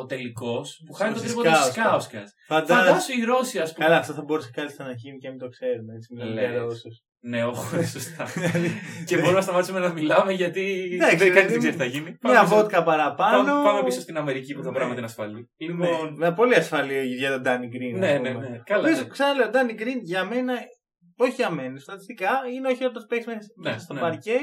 [SPEAKER 2] ο τελικός, που χάνει το
[SPEAKER 1] Στις
[SPEAKER 2] τρίποντο της
[SPEAKER 1] Κάουσκα.
[SPEAKER 2] Κάουσκας.
[SPEAKER 1] Φαντάζομαι.
[SPEAKER 2] Φαντάσου οι Ρώσοι, ας πούμε.
[SPEAKER 1] Καλά, αυτό θα μπορούσε κάλλιστα να γίνει και να μην το ξέρουμε. Έτσι, μιλάμε
[SPEAKER 2] Λες.
[SPEAKER 1] για Ρώσους.
[SPEAKER 2] Ναι, όχι, σωστά. και μπορούμε να σταματήσουμε να μιλάμε γιατί
[SPEAKER 1] Εντάξει,
[SPEAKER 2] δεν
[SPEAKER 1] δηλαδή,
[SPEAKER 2] κανεί δεν ξέρει τι θα γίνει.
[SPEAKER 1] Μια
[SPEAKER 2] πίσω-
[SPEAKER 1] βότκα παραπάνω.
[SPEAKER 2] πάμε, πάμε πίσω στην Αμερική που το
[SPEAKER 1] Ναι.
[SPEAKER 2] πράγμα είναι ασφαλή.
[SPEAKER 1] Ναι,
[SPEAKER 2] Λοιπόν.
[SPEAKER 1] με πολύ ασφαλή για τον Danny Green.
[SPEAKER 2] Ναι,
[SPEAKER 1] ας
[SPEAKER 2] ναι,
[SPEAKER 1] πούμε.
[SPEAKER 2] ναι. Καλά.
[SPEAKER 1] Πες,
[SPEAKER 2] ναι.
[SPEAKER 1] ξαναλέω, ο Danny Green για μένα, όχι για μένα, στατιστικά είναι ο χειρότερο παίκτη μέσα
[SPEAKER 2] Ναι,
[SPEAKER 1] στο
[SPEAKER 2] ναι.
[SPEAKER 1] παρκέ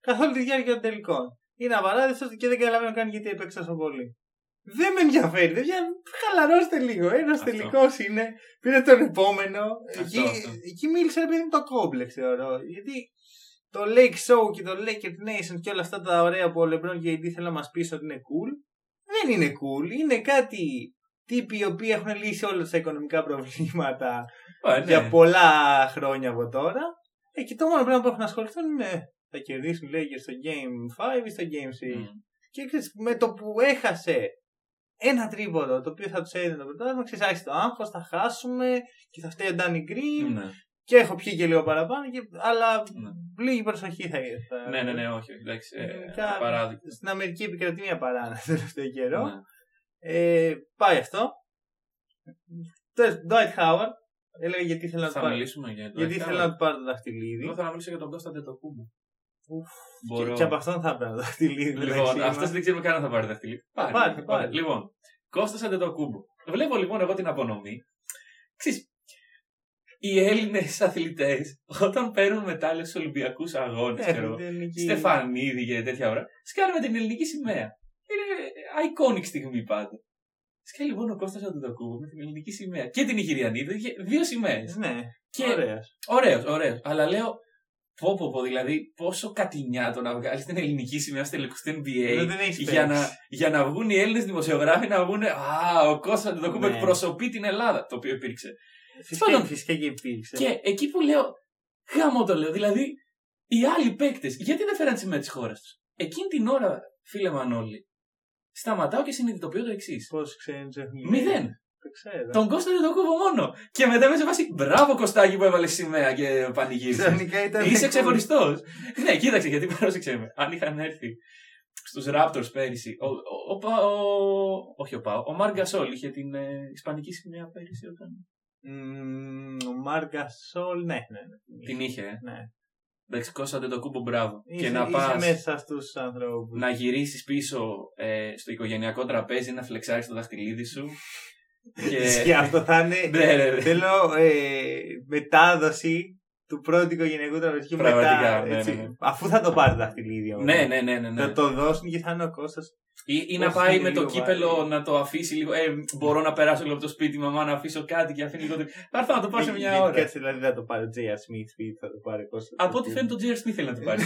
[SPEAKER 1] καθ' όλη τη διάρκεια των τελικών. Είναι απαράδεκτο και δεν καταλαβαίνω καν γιατί έπαιξε τόσο πολύ. Δεν με ενδιαφέρει. Δεν χαλαρώστε λίγο. Ένας
[SPEAKER 2] Αυτό.
[SPEAKER 1] τελικός είναι. Πήρε τον επόμενο. Εκεί,
[SPEAKER 2] αυτό.
[SPEAKER 1] εκεί μίλησε επειδή το κόμπλεξ θεωρώ. Γιατί το Lake Show και το Lake Nation και όλα αυτά τα ωραία που ο LeBron και η AD θέλουν να μας πεις ότι είναι cool. Δεν είναι cool. Είναι κάτι τύποι οι οποίοι έχουν λύσει όλα τα οικονομικά προβλήματα
[SPEAKER 2] Α, ναι.
[SPEAKER 1] για πολλά χρόνια από τώρα. Ε, και το μόνο πράγμα που έχουν να ασχοληθούν είναι θα κερδίσουν λέγε στο Game 5 ή στο Game 6.
[SPEAKER 2] Μμ.
[SPEAKER 1] Και ξέρεις, με το που έχασε ένα τρίποδο το οποίο θα τους έδινε το πρωτάθλημα, ξέρει, άρχισε το άγχος, θα χάσουμε και θα φταίει ο Ντάνι Γκριν.
[SPEAKER 2] Ναι.
[SPEAKER 1] Και έχω πιει και λίγο παραπάνω, και, αλλά
[SPEAKER 2] Ναι.
[SPEAKER 1] λίγη προσοχή θα θα-
[SPEAKER 2] Ναι, ναι, ναι, όχι. Εντάξει. Ε,
[SPEAKER 1] Γενικά,
[SPEAKER 2] παράδειγμα.
[SPEAKER 1] Στην Αμερική επικρατεί μια παράνα το τελευταίο καιρό.
[SPEAKER 2] Ναι.
[SPEAKER 1] Ε, πάει αυτό. Τέλος, Dwight Howard. Έλεγα γιατί ήθελα να του
[SPEAKER 2] Θα
[SPEAKER 1] πάρω.
[SPEAKER 2] μιλήσουμε για το
[SPEAKER 1] Γιατί
[SPEAKER 2] Dwight
[SPEAKER 1] ήθελα
[SPEAKER 2] Howard.
[SPEAKER 1] να του πάρω το δαχτυλίδι.
[SPEAKER 2] Εγώ θέλω να μιλήσω για τον Κώστα Ντετοκούμπο.
[SPEAKER 1] Και, και από αυτόν θα έπαιρνα το δαχτυλίδι.
[SPEAKER 2] Λοιπόν,
[SPEAKER 1] μεταξύ
[SPEAKER 2] αυτό
[SPEAKER 1] μας.
[SPEAKER 2] δεν ξέρουμε καν αν θα πάρει δαχτυλίδι.
[SPEAKER 1] Θα πάρει, θα πάρει.
[SPEAKER 2] Ωραία. Λοιπόν, Κώστας Αντετοκούμπο. Βλέπω λοιπόν εγώ την απονομή. Ξέρεις, οι Έλληνες αθλητές, όταν παίρνουν μετάλλια στους Ολυμπιακούς Αγώνες,
[SPEAKER 1] Ε,
[SPEAKER 2] ξέρω εγώ,
[SPEAKER 1] δεν είναι εκεί.
[SPEAKER 2] Στεφανίδη και τέτοια ώρα, σκάνε με την ελληνική σημαία. Είναι iconic στιγμή πάντα. Σκάει λοιπόν ο Κώστας Αντετοκούμπο με την ελληνική σημαία και την Ιγυριανή, είχε δύο σημαίες.
[SPEAKER 1] Ναι,
[SPEAKER 2] Και
[SPEAKER 1] ωραίος.
[SPEAKER 2] Ωραίος, ωραίος. Αλλά λέω, πω, πω, πω, δηλαδή, πόσο κατηνιά το να βγάλει την ελληνική σημαία στο τελικό του NBA
[SPEAKER 1] Δεν έχεις
[SPEAKER 2] για
[SPEAKER 1] παίξει.
[SPEAKER 2] να, για να βγουν οι Έλληνες δημοσιογράφοι να βγουν. Α, ο Κώστα Αντετοκούμπο
[SPEAKER 1] Ναι.
[SPEAKER 2] εκπροσωπεί την Ελλάδα. Το οποίο υπήρξε.
[SPEAKER 1] Φυσικά,
[SPEAKER 2] Πάντων.
[SPEAKER 1] φυσικά και υπήρξε.
[SPEAKER 2] Και εκεί που λέω, γάμο το λέω, δηλαδή, οι άλλοι παίκτες, γιατί δεν φέραν τη σημαία της χώρας τους; Εκείνη την ώρα, φίλε Μανώλη, σταματάω και συνειδητοποιώ το εξής.
[SPEAKER 1] Πώς ξέρει,
[SPEAKER 2] Μηδέν.
[SPEAKER 1] Δεν ξέρω.
[SPEAKER 2] Τον Κώστα δεν το κόβω μόνο. Και μετά με σε φάση, μπράβο Κωστάκι που έβαλες σημαία και πανηγύρισες.
[SPEAKER 1] Ξαφνικά ήταν.
[SPEAKER 2] Είσαι ξεχωριστός. ναι, κοίταξε, γιατί πρόσεξε με. Αν είχαν έρθει στους Raptors πέρυσι. Ο, ο, ο, Πα- ο- όχι ο Πάο, ο Μάρ Γκασόλ είχε την ε, Ισπανική σημαία πέρυσι όταν.
[SPEAKER 1] Μμμ, Ο Μάρκα Σόλ, ναι, ναι. ναι.
[SPEAKER 2] Την είχε. ε.
[SPEAKER 1] Ναι.
[SPEAKER 2] Εντάξει, κόσατε το κούμπο, μπράβο.
[SPEAKER 1] Είσαι,
[SPEAKER 2] και να
[SPEAKER 1] είσαι
[SPEAKER 2] πας
[SPEAKER 1] μέσα σε αυτού του ανθρώπους.
[SPEAKER 2] να γυρίσεις πίσω ε, στο οικογενειακό τραπέζι να φλεξάρεις το δαχτυλίδι σου.
[SPEAKER 1] Και αυτό θα είναι.
[SPEAKER 2] Ναι, ναι, ναι.
[SPEAKER 1] Θέλω ε, μετάδοση του πρώτου οικογενειακού τραπεζικού
[SPEAKER 2] Πραγματικά,
[SPEAKER 1] μετά.
[SPEAKER 2] ναι,
[SPEAKER 1] έτσι.
[SPEAKER 2] ναι, ναι.
[SPEAKER 1] Αφού θα το πάρει δαχτυλίδι. όμως.
[SPEAKER 2] ναι, ναι, ναι, ναι, ναι.
[SPEAKER 1] Θα το δώσουν και θα είναι ο Κώστας
[SPEAKER 2] Ή, ή να
[SPEAKER 1] Όχι,
[SPEAKER 2] πάει
[SPEAKER 1] είναι
[SPEAKER 2] με το
[SPEAKER 1] λίγο
[SPEAKER 2] κύπελο
[SPEAKER 1] βαρύ.
[SPEAKER 2] να το αφήσει λίγο. Ε, μπορώ να περάσω λίγο από το σπίτι, μαμά, να αφήσω κάτι και αφήνει λίγο. το- Θα έρθω να το πάρω σε μια
[SPEAKER 1] Γιατί
[SPEAKER 2] ώρα.
[SPEAKER 1] Κάτσε δηλαδή δεν θα το πάρει ο J.R. Smith σπίτι, θα το πάρει ο Κώστας.
[SPEAKER 2] Από ό,τι φαίνεται, ο Τζέρ Σμιθ θέλει να το πάρει.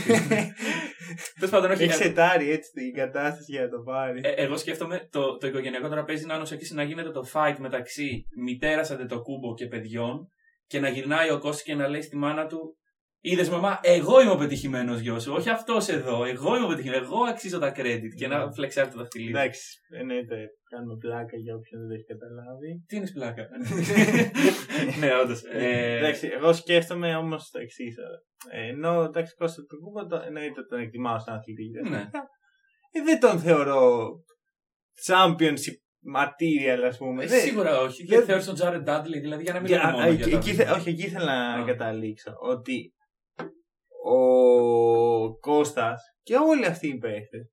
[SPEAKER 2] Τέλος πάντων, όχι.
[SPEAKER 1] Έχει σετάρει έτσι την κατάσταση για να το πάρει.
[SPEAKER 2] Ε, εγώ σκέφτομαι το, το οικογενειακό τραπέζι να είναι ως εξής, να γίνεται το fight μεταξύ μητέρας Αντετοκούμπο και παιδιών και να γυρνάει ο Κώστης και να λέει στη μάνα του Είδες μαμά, εγώ είμαι ο πετυχημένος γιος σου, όχι αυτός εδώ. Εγώ είμαι ο πετυχημένος. Εγώ αξίζω τα credit και να φλεξάρει το δαχτυλίδι.
[SPEAKER 1] Εντάξει, εννοείται. Κάνουμε πλάκα για όποιον δεν το έχει καταλάβει.
[SPEAKER 2] Τι είναι πλάκα; ναι, όντως. Ε,
[SPEAKER 1] Εντάξει, εγώ σκέφτομαι όμως το εξής. Ενώ εντάξει, Κώστα του Κούμπα το, εννοείται τον εκτιμάω σαν αθλητή.
[SPEAKER 2] Ναι.
[SPEAKER 1] Ε, δεν τον θεωρώ championship material, ας πούμε.
[SPEAKER 2] ε,
[SPEAKER 1] Δεν-
[SPEAKER 2] σίγουρα όχι.
[SPEAKER 1] δεν-
[SPEAKER 2] Και θεώρησε τον Τζάρετ Ντάντλι, δηλαδή για να μην
[SPEAKER 1] Για-
[SPEAKER 2] λέμε μόνο
[SPEAKER 1] α,
[SPEAKER 2] για τα
[SPEAKER 1] εκεί, θε- όχι, εκεί ήθελα να
[SPEAKER 2] Α.
[SPEAKER 1] καταλήξω. Ότι ο Κώστας και όλοι αυτοί οι παίχτες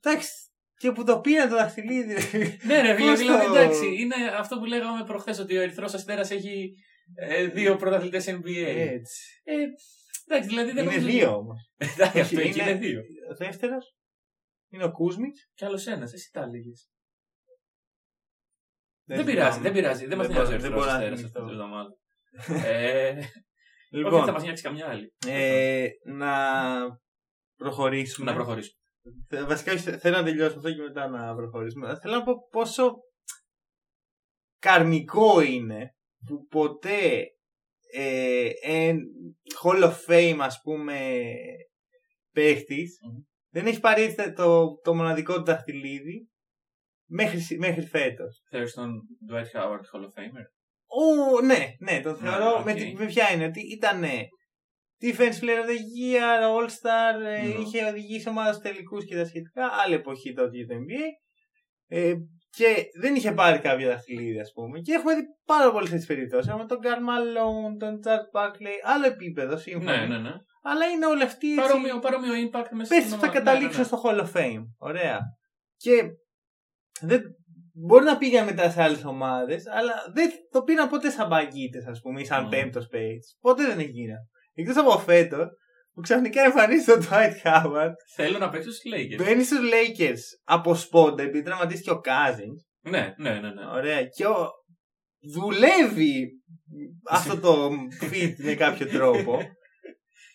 [SPEAKER 1] εντάξει, και που το πήραν το δαχτυλίδι.
[SPEAKER 2] Ναι, ρε φίλε,
[SPEAKER 1] Πώς
[SPEAKER 2] δηλαδή
[SPEAKER 1] το-
[SPEAKER 2] εντάξει, είναι αυτό που λέγαμε προχθές ότι ο Ερυθρός Αστέρας έχει ε, δύο πρωταθλητές NBA.
[SPEAKER 1] Έτσι.
[SPEAKER 2] Ε, εντάξει, δηλαδή δεν
[SPEAKER 1] Είναι
[SPEAKER 2] νομίζω-
[SPEAKER 1] δύο όμως.
[SPEAKER 2] Εντάξει, αυτό
[SPEAKER 1] Όχι,
[SPEAKER 2] εκεί
[SPEAKER 1] είναι-
[SPEAKER 2] είναι δύο.
[SPEAKER 1] Ο δεύτερος είναι ο Κούσμιτς.
[SPEAKER 2] Κι άλλος ένας, εσύ τα έλεγε. Δεν πειράζει, δεν πειράζει. Δεν μας
[SPEAKER 1] Δεν
[SPEAKER 2] νοιάζει ο
[SPEAKER 1] μπορώ- δεν
[SPEAKER 2] Ερυθρό
[SPEAKER 1] μπορώ να
[SPEAKER 2] Αστέρα
[SPEAKER 1] θυμηθώ.
[SPEAKER 2] αυτή την εβδομάδα. Ε, Όχι, θα
[SPEAKER 1] Λοιπόν,
[SPEAKER 2] μας νοιάξει καμιά άλλη.
[SPEAKER 1] ε, να προχωρήσουμε.
[SPEAKER 2] Να προχωρήσουμε.
[SPEAKER 1] Θε- Βασικά όχι, θε- θέλω να τελειώσουμε αυτό και μετά να προχωρήσουμε. Θέλω να πω πόσο καρμικό είναι που ποτέ ε, εν, Hall of Fame ας πούμε παίχτης
[SPEAKER 2] Μμμ.
[SPEAKER 1] δεν έχει πάρει έτσι το, το μοναδικό του δαχτυλίδι μέχρι, σι- μέχρι φέτος.
[SPEAKER 2] Θεωρείς τον Dwight Howard Hall of Famer;
[SPEAKER 1] Ο, ναι, ναι, τον
[SPEAKER 2] Ναι,
[SPEAKER 1] θεωρώ
[SPEAKER 2] οκ.
[SPEAKER 1] με, τη- με ποια είναι ότι ήταν Defense Player of the Year, All Star, ε,
[SPEAKER 2] Ναι.
[SPEAKER 1] είχε οδηγήσει ομάδα στους τελικούς και τα σχετικά, άλλη εποχή τότε για το NBA. Ε, και δεν είχε πάρει κάποια δαχτυλίδια, ας πούμε. Και έχουμε δει πάρα πολλές τέτοιες περιπτώσεις. Έχουμε τον Καρl Malone, τον Charles Barkley, άλλο επίπεδο σύμφωνα.
[SPEAKER 2] Ναι, ναι, ναι.
[SPEAKER 1] Αλλά είναι όλοι αυτοί έτσι.
[SPEAKER 2] Παρόμοιο, παρόμοιο impact μέσα
[SPEAKER 1] Πες
[SPEAKER 2] στην
[SPEAKER 1] ότι θα
[SPEAKER 2] ομάδα.
[SPEAKER 1] καταλήξουν
[SPEAKER 2] Ναι, ναι,
[SPEAKER 1] στο Hall of Fame. Ωραία. Και δεν, μπορεί να πήγαν μετά σε άλλες ομάδες, αλλά δεν το πήραν ποτέ σαν μπαγκίτε, ας πούμε, ή σαν
[SPEAKER 2] Μμμ.
[SPEAKER 1] πέμπτος παίκτης. Ποτέ δεν έχει γίνει. Εκτός από φέτο, που ξαφνικά εμφανίζεται ο Dwight Howard,
[SPEAKER 2] ναι. Θέλω να παίξω στους Lakers.
[SPEAKER 1] μπαίνει στους Lakers από σπόντα, επειδή τραυματίστηκε ο Cousins.
[SPEAKER 2] Ναι, ναι, ναι. ναι.
[SPEAKER 1] Ωραία. Και ο... δουλεύει αυτό το fit με κάποιο τρόπο.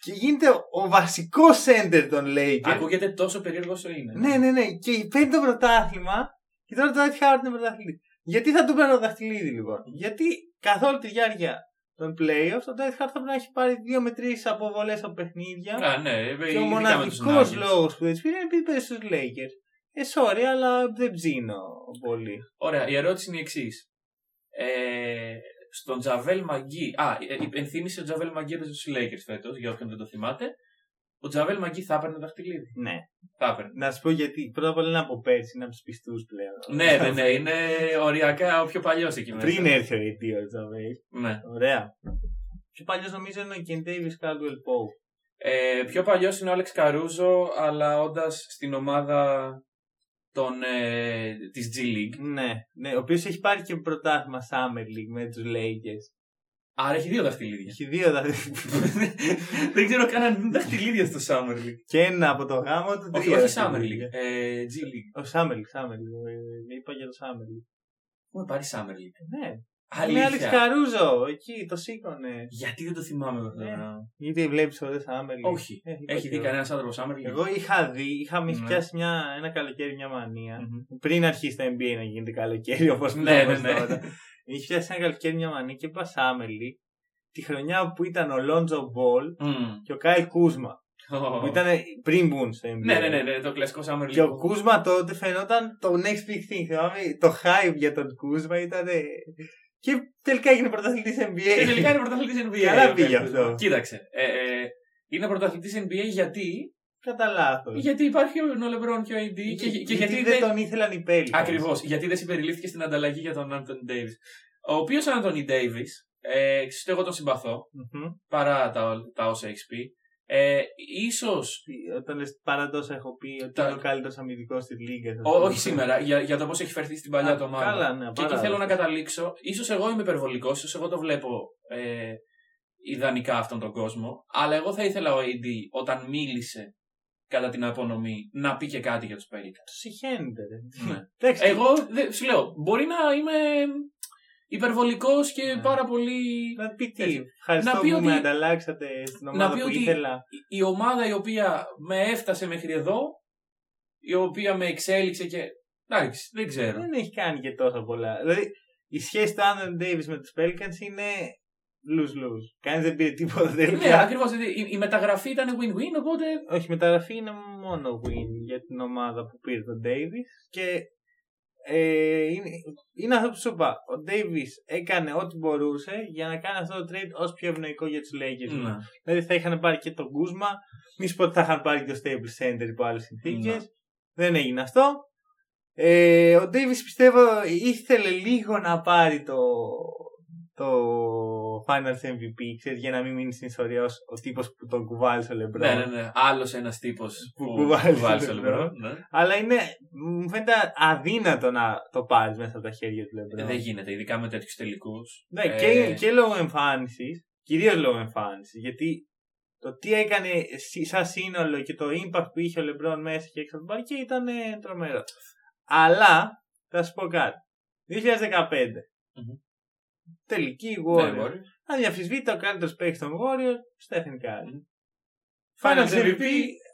[SPEAKER 1] και γίνεται ο βασικός center των Lakers.
[SPEAKER 2] Ακούγεται τόσο περίεργο όσο είναι.
[SPEAKER 1] Ναι, ναι, ναι. Και παίρνει το πρωτάθλημα και τώρα το Dwight Howard είναι πρωταθλητή. Γιατί θα του παίρνω δαχτυλίδι λοιπόν; Γιατί καθ' όλη τη διάρκεια των playoffs ο Dwight Howard θα πρέπει να έχει πάρει δύο με τρεις αποβολές από παιχνίδια.
[SPEAKER 2] Α, ναι,
[SPEAKER 1] και ο
[SPEAKER 2] ειδικά με τους
[SPEAKER 1] μοναδικός
[SPEAKER 2] Nuggets.
[SPEAKER 1] λόγος που δεν τι πήρε είναι επειδή παίζει στους Lakers. Ε, sorry, αλλά δεν ψήνω πολύ.
[SPEAKER 2] Ωραία, η ερώτηση είναι η εξής. Ε, στον Τζαβέλ Μαγκή. Α, ε, υπενθύμησε ο Τζαβέλ Μαγκή στους Lakers φέτος, για όποιον δεν το θυμάται. Ο Τζαβέλ Μαγκή θα έπαιρνε δαχτυλίδι.
[SPEAKER 1] Ναι.
[SPEAKER 2] Θα έπαιρνε.
[SPEAKER 1] Να σου πω γιατί. Πρώτα απ' όλα είναι από πέρσι, είναι από τους πιστούς πλέον.
[SPEAKER 2] ναι, ναι, ναι, είναι οριακά ο πιο παλιός εκεί μέσα.
[SPEAKER 1] Πριν έρθει ο AD ο Τζαβέι.
[SPEAKER 2] Ναι.
[SPEAKER 1] Ωραία. Πιο παλιός νομίζω είναι ο Ken Davis Caldwell Pope.
[SPEAKER 2] Ε, πιο παλιός είναι ο Άλεξ Καρούζο, αλλά όντας στην ομάδα των, ε, της G League.
[SPEAKER 1] Ναι, ναι, ο οποίος έχει πάρει και πρωτάθλημα Summer League με τους Lakers.
[SPEAKER 2] Άρα έχει δύο δαχτυλίδια.
[SPEAKER 1] Έχει δύο δηλαδή.
[SPEAKER 2] δεν ξέρω καν αν είναι δαχτυλίδια στο Summer League.
[SPEAKER 1] και ένα από το γάμο του.
[SPEAKER 2] όχι,
[SPEAKER 1] τρία
[SPEAKER 2] όχι Summer
[SPEAKER 1] δαχτυλίδια.
[SPEAKER 2] League. Ε, G League.
[SPEAKER 1] Ο Summer League, Summer League. ε, Είπα για το Summer League.
[SPEAKER 2] Έχουμε πάρει Summer League;
[SPEAKER 1] Ναι. Είναι Alex
[SPEAKER 2] Αλήθεια.
[SPEAKER 1] Καρούζο, εκεί το σήκωνε.
[SPEAKER 2] Γιατί δεν το θυμάμαι εγώ
[SPEAKER 1] Ναι.
[SPEAKER 2] τώρα.
[SPEAKER 1] Γιατί βλέπεις το Summer League.
[SPEAKER 2] Όχι.
[SPEAKER 1] Ε, είπα
[SPEAKER 2] Έχει
[SPEAKER 1] και
[SPEAKER 2] δει
[SPEAKER 1] εγώ.
[SPEAKER 2] κανένας άνθρωπος Summer League;
[SPEAKER 1] Εγώ είχα δει, είχαμε
[SPEAKER 2] Ναι.
[SPEAKER 1] πιάσει μια, ένα καλοκαίρι μια μανία.
[SPEAKER 2] Μμμ.
[SPEAKER 1] Πριν αρχίσει το NBA να γίνεται καλοκαίρι όπως
[SPEAKER 2] Ναι, ναι, ναι.
[SPEAKER 1] τώρα. Είχε πιάσει ένα καλοκαίρι μια μανία και είπα Summer League τη χρονιά που ήταν ο Lonzo Ball
[SPEAKER 2] Μμμ.
[SPEAKER 1] και ο Κάιλ Κούσμα. Που ήταν πριν μπουν στο NBA.
[SPEAKER 2] Ναι, ναι, ναι, ναι, το κλασικό Summer League.
[SPEAKER 1] Και ο Κούσμα τότε φαινόταν το next big thing. Θυμάμαι, το hype για τον Κούσμα ήταν. Και τελικά έγινε πρωταθλητής NBA.
[SPEAKER 2] Και τελικά είναι πρωταθλητής NBA.
[SPEAKER 1] Καλά
[SPEAKER 2] ο
[SPEAKER 1] πήγε
[SPEAKER 2] Κάρλος.
[SPEAKER 1] αυτό.
[SPEAKER 2] Κοίταξε. Ε, ε, είναι πρωταθλητής NBA γιατί,
[SPEAKER 1] Κατά λάθος.
[SPEAKER 2] γιατί υπάρχει ο Λεμπρόν και ο AD και, και γιατί,
[SPEAKER 1] δεν τον ήθελαν οι Pelicans.
[SPEAKER 2] Ακριβώς. Γιατί δεν συμπεριλήφθηκε στην ανταλλαγή για τον Άντωνι Ντέιβις. Ο οποίος Άντωνι Ντέιβις, ε, ξέρω εγώ τον συμπαθώ,
[SPEAKER 1] Μμμ.
[SPEAKER 2] παρά τα, τα όσα έχεις πει. Ε, ίσως,
[SPEAKER 1] Τι- Όταν λες παρά τόσα έχω πει ότι
[SPEAKER 2] Τα-
[SPEAKER 1] είναι ο καλύτερος αμυντικός στη Λίγκα.
[SPEAKER 2] ό, όχι σήμερα, για, για το πώς έχει φερθεί στην παλιά
[SPEAKER 1] Α,
[SPEAKER 2] του ομάδα.
[SPEAKER 1] καλά, ναι,
[SPEAKER 2] και εκεί
[SPEAKER 1] πάρα
[SPEAKER 2] θέλω να
[SPEAKER 1] ωραία.
[SPEAKER 2] καταλήξω. Ίσως εγώ είμαι υπερβολικός, ίσως εγώ το βλέπω ε, ιδανικά αυτόν τον κόσμο. Αλλά εγώ θα ήθελα ο AD όταν μίλησε κατά την απονομή να πει και κάτι για τους Pelicans.
[SPEAKER 1] Του συχαίνεται. ρε.
[SPEAKER 2] Ναι.
[SPEAKER 1] Εντάξει,
[SPEAKER 2] Εγώ δεν- σου λέω, μπορεί να είμαι υπερβολικός και
[SPEAKER 1] Ναι.
[SPEAKER 2] πάρα πολύ.
[SPEAKER 1] Να πει τι.
[SPEAKER 2] Έτσι.
[SPEAKER 1] Ευχαριστώ
[SPEAKER 2] Να πει
[SPEAKER 1] που
[SPEAKER 2] ότι-
[SPEAKER 1] με ανταλλάξατε στην ομάδα
[SPEAKER 2] πει
[SPEAKER 1] που
[SPEAKER 2] ότι-
[SPEAKER 1] ήθελα.
[SPEAKER 2] η- Η ομάδα η οποία με έφτασε μέχρι εδώ, η οποία με εξέλιξε και. Εντάξει, δεν ξέρω.
[SPEAKER 1] Δεν έχει κάνει και τόσο πολλά. Δηλαδή η σχέση του Άντων Davis με τους Pelicans είναι lose-lose. Κανείς δεν πήρε τίποτα
[SPEAKER 2] Ναι,
[SPEAKER 1] τελικά.
[SPEAKER 2] ακριβώς. Η, η μεταγραφή ήταν win-win, οπότε.
[SPEAKER 1] Όχι, η μεταγραφή είναι μόνο win για την ομάδα που πήρε τον Davis και ε, είναι, είναι αυτό που σου είπα. Ο Davis έκανε ό,τι μπορούσε για να κάνει αυτό το trade όσο πιο ευνοϊκό για τους Lakers.
[SPEAKER 2] Ναι.
[SPEAKER 1] Δηλαδή θα είχαν πάρει και τον Κούσμα, μη σου πω ότι θα είχαν πάρει και το Stable Center υπό άλλες συνθήκες.
[SPEAKER 2] Ναι.
[SPEAKER 1] Δεν έγινε αυτό. Ε, ο Davis πιστεύω ήθελε λίγο να πάρει το, το Finals MVP, ξέρεις, για να μην μείνεις στην ιστορία ως ο τύπος που τον κουβάλισε ο Λεμπρόν.
[SPEAKER 2] Ναι, ναι, ναι. Άλλος ένας τύπος
[SPEAKER 1] Που
[SPEAKER 2] που
[SPEAKER 1] κουβάλισε
[SPEAKER 2] κουβάλισε
[SPEAKER 1] τον
[SPEAKER 2] ο
[SPEAKER 1] LeBron.
[SPEAKER 2] LeBron, ναι.
[SPEAKER 1] Αλλά είναι, μου φαίνεται αδύνατο να το πάρεις μέσα από τα χέρια του Λεμπρόν.
[SPEAKER 2] Δεν γίνεται, ειδικά με τέτοιους τελικούς.
[SPEAKER 1] Ναι, και, και λόγω εμφάνισης, κυρίως λόγω εμφάνισης. Γιατί το τι έκανε σι- σαν σύνολο και το impact που είχε ο Λεμπρόν μέσα και έξω από τον παρκέ ήταν ε, τρομερό. Αλλά θα σου πω κάτι. 2015.
[SPEAKER 2] Μμμ.
[SPEAKER 1] Τελική
[SPEAKER 2] Ναι,
[SPEAKER 1] Warriors.
[SPEAKER 2] μπορεί.
[SPEAKER 1] Αδιαφυσβήτητα ο καλύτερος παίκτης των Warriors, Stephen Curry.
[SPEAKER 2] Μμμ.
[SPEAKER 1] Finals
[SPEAKER 2] Finals
[SPEAKER 1] MVP,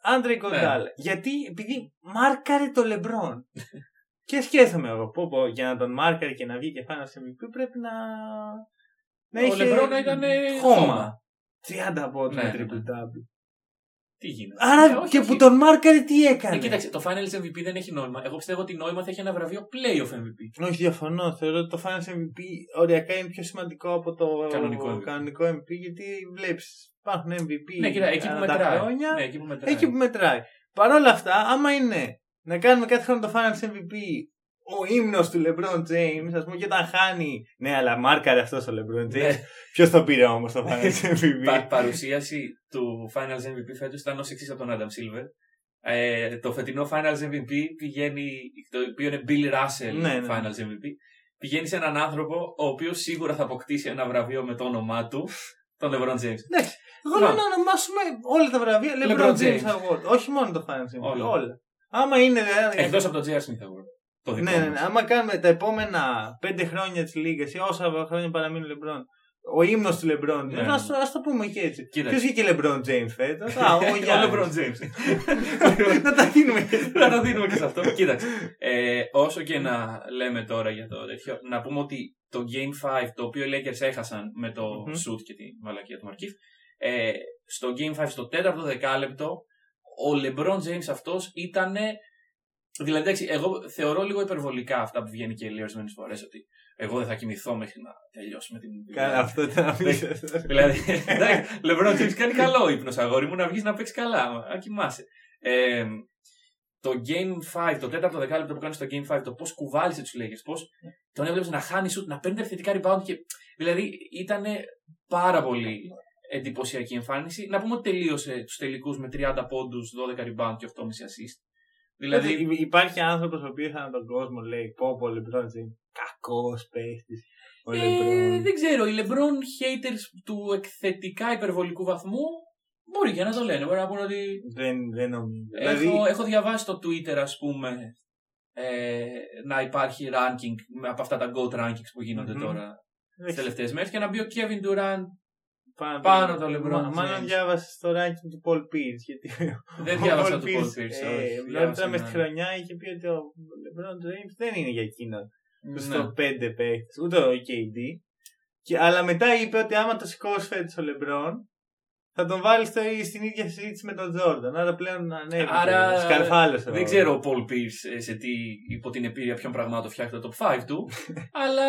[SPEAKER 1] Άντρε Γκοντάλα. Γιατί επειδή μάρκαρε το Λεμπρόν. και σκέφτομαι εγώ, πω, πω, για να τον μάρκαρε και να βγει και πάνω σε MVP πρέπει να. να
[SPEAKER 2] Ο
[SPEAKER 1] είχε
[SPEAKER 2] Λεμπρόν να ήταν
[SPEAKER 1] χώμα. 30 πόντους
[SPEAKER 2] Ναι,
[SPEAKER 1] με
[SPEAKER 2] ναι,
[SPEAKER 1] triple
[SPEAKER 2] ναι.
[SPEAKER 1] double.
[SPEAKER 2] Τι γίνεται;
[SPEAKER 1] Άρα
[SPEAKER 2] Ε, όχι,
[SPEAKER 1] και
[SPEAKER 2] όχι.
[SPEAKER 1] που τον μάρκαρε τι έκανε;
[SPEAKER 2] Ε, κοίταξε, το Finals MVP δεν έχει νόημα. Εγώ πιστεύω ότι νόημα θα έχει ένα βραβείο Playoff MVP.
[SPEAKER 1] Όχι, διαφωνώ. Θεωρώ ότι το Finals MVP οριακά είναι πιο σημαντικό από το
[SPEAKER 2] Κανονικό MVP.
[SPEAKER 1] κανονικό MVP γιατί βλέπεις υπάρχουν MVP.
[SPEAKER 2] Ναι, κοίτα, εκεί που
[SPEAKER 1] ανά τα
[SPEAKER 2] μετράει.
[SPEAKER 1] χρόνια,
[SPEAKER 2] Ναι, εκεί που μετράει.
[SPEAKER 1] εκεί που μετράει. Παρ' όλα αυτά, άμα είναι να κάνουμε κάθε χρόνο το Finals MVP ο ύμνος του LeBron James, ας πούμε, και όταν χάνει. Ναι, αλλά μάρκαρε αυτός ο LeBron James.
[SPEAKER 2] Ναι.
[SPEAKER 1] Ποιος το πήρε όμως το Finals MVP.
[SPEAKER 2] Πα- παρουσίαση του Finals MVP φέτος ήταν ως εξής από τον Adam Silver. Ε, το φετινό Finals MVP πηγαίνει, το οποίο είναι Bill Russell
[SPEAKER 1] Ναι, ναι.
[SPEAKER 2] Finals MVP, πηγαίνει σε έναν άνθρωπο ο οποίος σίγουρα θα αποκτήσει ένα βραβείο με το όνομά του, τον LeBron James.
[SPEAKER 1] Εντάξει. Εγώ
[SPEAKER 2] Λοιπόν.
[SPEAKER 1] λέω να ονομάσουμε όλα τα βραβεία LeBron,
[SPEAKER 2] LeBron
[SPEAKER 1] James
[SPEAKER 2] James.
[SPEAKER 1] Award. Όχι μόνο το Finals MVP.
[SPEAKER 2] Όλα.
[SPEAKER 1] Όλα. Άμα είναι. δηλαδή,
[SPEAKER 2] Εκτός από το J.R. Smith Award. Το δικό
[SPEAKER 1] Ναι, ναι,
[SPEAKER 2] μας.
[SPEAKER 1] ναι. Άμα κάνουμε τα επόμενα πέντε χρόνια της Λίγκα ή όσα χρόνια παραμείνει ο Λεμπρόν, ο ύμνος του Λεμπρόν,
[SPEAKER 2] Ναι,
[SPEAKER 1] ναι,
[SPEAKER 2] ναι.
[SPEAKER 1] ας, το- ας το πούμε και έτσι.
[SPEAKER 2] Κοίταξε.
[SPEAKER 1] Ποιος βγήκε Λεμπρόν Τζέιμς φέτος, Α, ο
[SPEAKER 2] Ο
[SPEAKER 1] Γιάννης.
[SPEAKER 2] LeBron James.
[SPEAKER 1] Να τα δίνουμε και
[SPEAKER 2] Να το δίνουμε και σε αυτό. Κοίταξε. Ε, όσο και να λέμε τώρα για το τέτοιο, να πούμε ότι το Game 5, το οποίο οι Lakers έχασαν με το
[SPEAKER 1] Μμμ.
[SPEAKER 2] shoot και τη μαλακία του Μαρκίφ, ε, στο Game 5, στο τέταρτο δεκάλεπτο, ο LeBron James αυτός ήταν. Δηλαδή, εντάξει, εγώ θεωρώ λίγο υπερβολικά αυτά που βγαίνει και λέει ορισμένε φορές ότι εγώ δεν θα κοιμηθώ μέχρι να τελειώσουμε την δουλειά.
[SPEAKER 1] Καλά, αυτό ήταν απίστευτο.
[SPEAKER 2] Δηλαδή, εντάξει, LeBron James κάνει καλό ύπνος, αγόρι μου, να βγεις να παίξεις καλά. Να κοιμάσαι. Ε, το Game 5, το τέταρτο δεκάλεπτο που κάνεις στο Game 5, το πώς κουβάλισε τους Lakers, πώς τον έβλεπες να χάνει σουτ, να παίρνει θετικά rebound και. Δηλαδή ήταν πάρα πολύ εντυπωσιακή εμφάνιση. Να πούμε ότι τελείωσε τους τελικούς με 30 πόντους, 12 rebound και 8,5 assist. Δηλαδή,
[SPEAKER 1] Δηλαδή, υπάρχει άνθρωπος ο οποίος ανά τον κόσμο λέει πω πω Λεμπρόν Τζέιμ. Κακός παίχτης. Ο
[SPEAKER 2] ε,
[SPEAKER 1] Λεμπρόν.
[SPEAKER 2] δεν ξέρω, οι LeBron haters του εκθετικά υπερβολικού βαθμού μπορεί και να το λένε. Μπορεί να πούνε ότι
[SPEAKER 1] Δεν, δεν νομίζω.
[SPEAKER 2] Έχω,
[SPEAKER 1] Δηλαδή,
[SPEAKER 2] έχω διαβάσει στο Twitter, ας πούμε, ε, να υπάρχει ranking με- από αυτά τα GOAT rankings που γίνονται
[SPEAKER 1] Μμμ.
[SPEAKER 2] τώρα
[SPEAKER 1] δεν
[SPEAKER 2] τις τελευταίες μέρες και να μπει ο Kevin Durant.
[SPEAKER 1] Πάνω,
[SPEAKER 2] πάνω το LeBron
[SPEAKER 1] Μα- Μάλλον
[SPEAKER 2] James.
[SPEAKER 1] διάβασες το ranking του Paul Pierce. Γιατί
[SPEAKER 2] Δεν
[SPEAKER 1] ο
[SPEAKER 2] διάβασα
[SPEAKER 1] Paul
[SPEAKER 2] το Paul
[SPEAKER 1] Pierce,
[SPEAKER 2] Pierce.
[SPEAKER 1] ε,
[SPEAKER 2] όχι,
[SPEAKER 1] Νωρίτερα
[SPEAKER 2] διάβασα
[SPEAKER 1] μες στη
[SPEAKER 2] ένα-
[SPEAKER 1] χρονιά είχε πει ότι ο LeBron James δεν είναι για εκείνον. Του
[SPEAKER 2] Ναι.
[SPEAKER 1] στο 5 παίχτη, ούτε ο KD. Και, αλλά μετά είπε ότι άμα το σηκώσει φέτο ο LeBron, θα τον βάλεις στο, στην ίδια συζήτηση με τον Jordan. Άρα πλέον ανέβηκε.
[SPEAKER 2] Άρα,
[SPEAKER 1] Σκαρφάλωσε.
[SPEAKER 2] Δεν ξέρω ο Paul Pierce ε, σε τι υπό την επίρρεια ποιων πραγμάτων φτιάχνει το top 5 του. αλλά.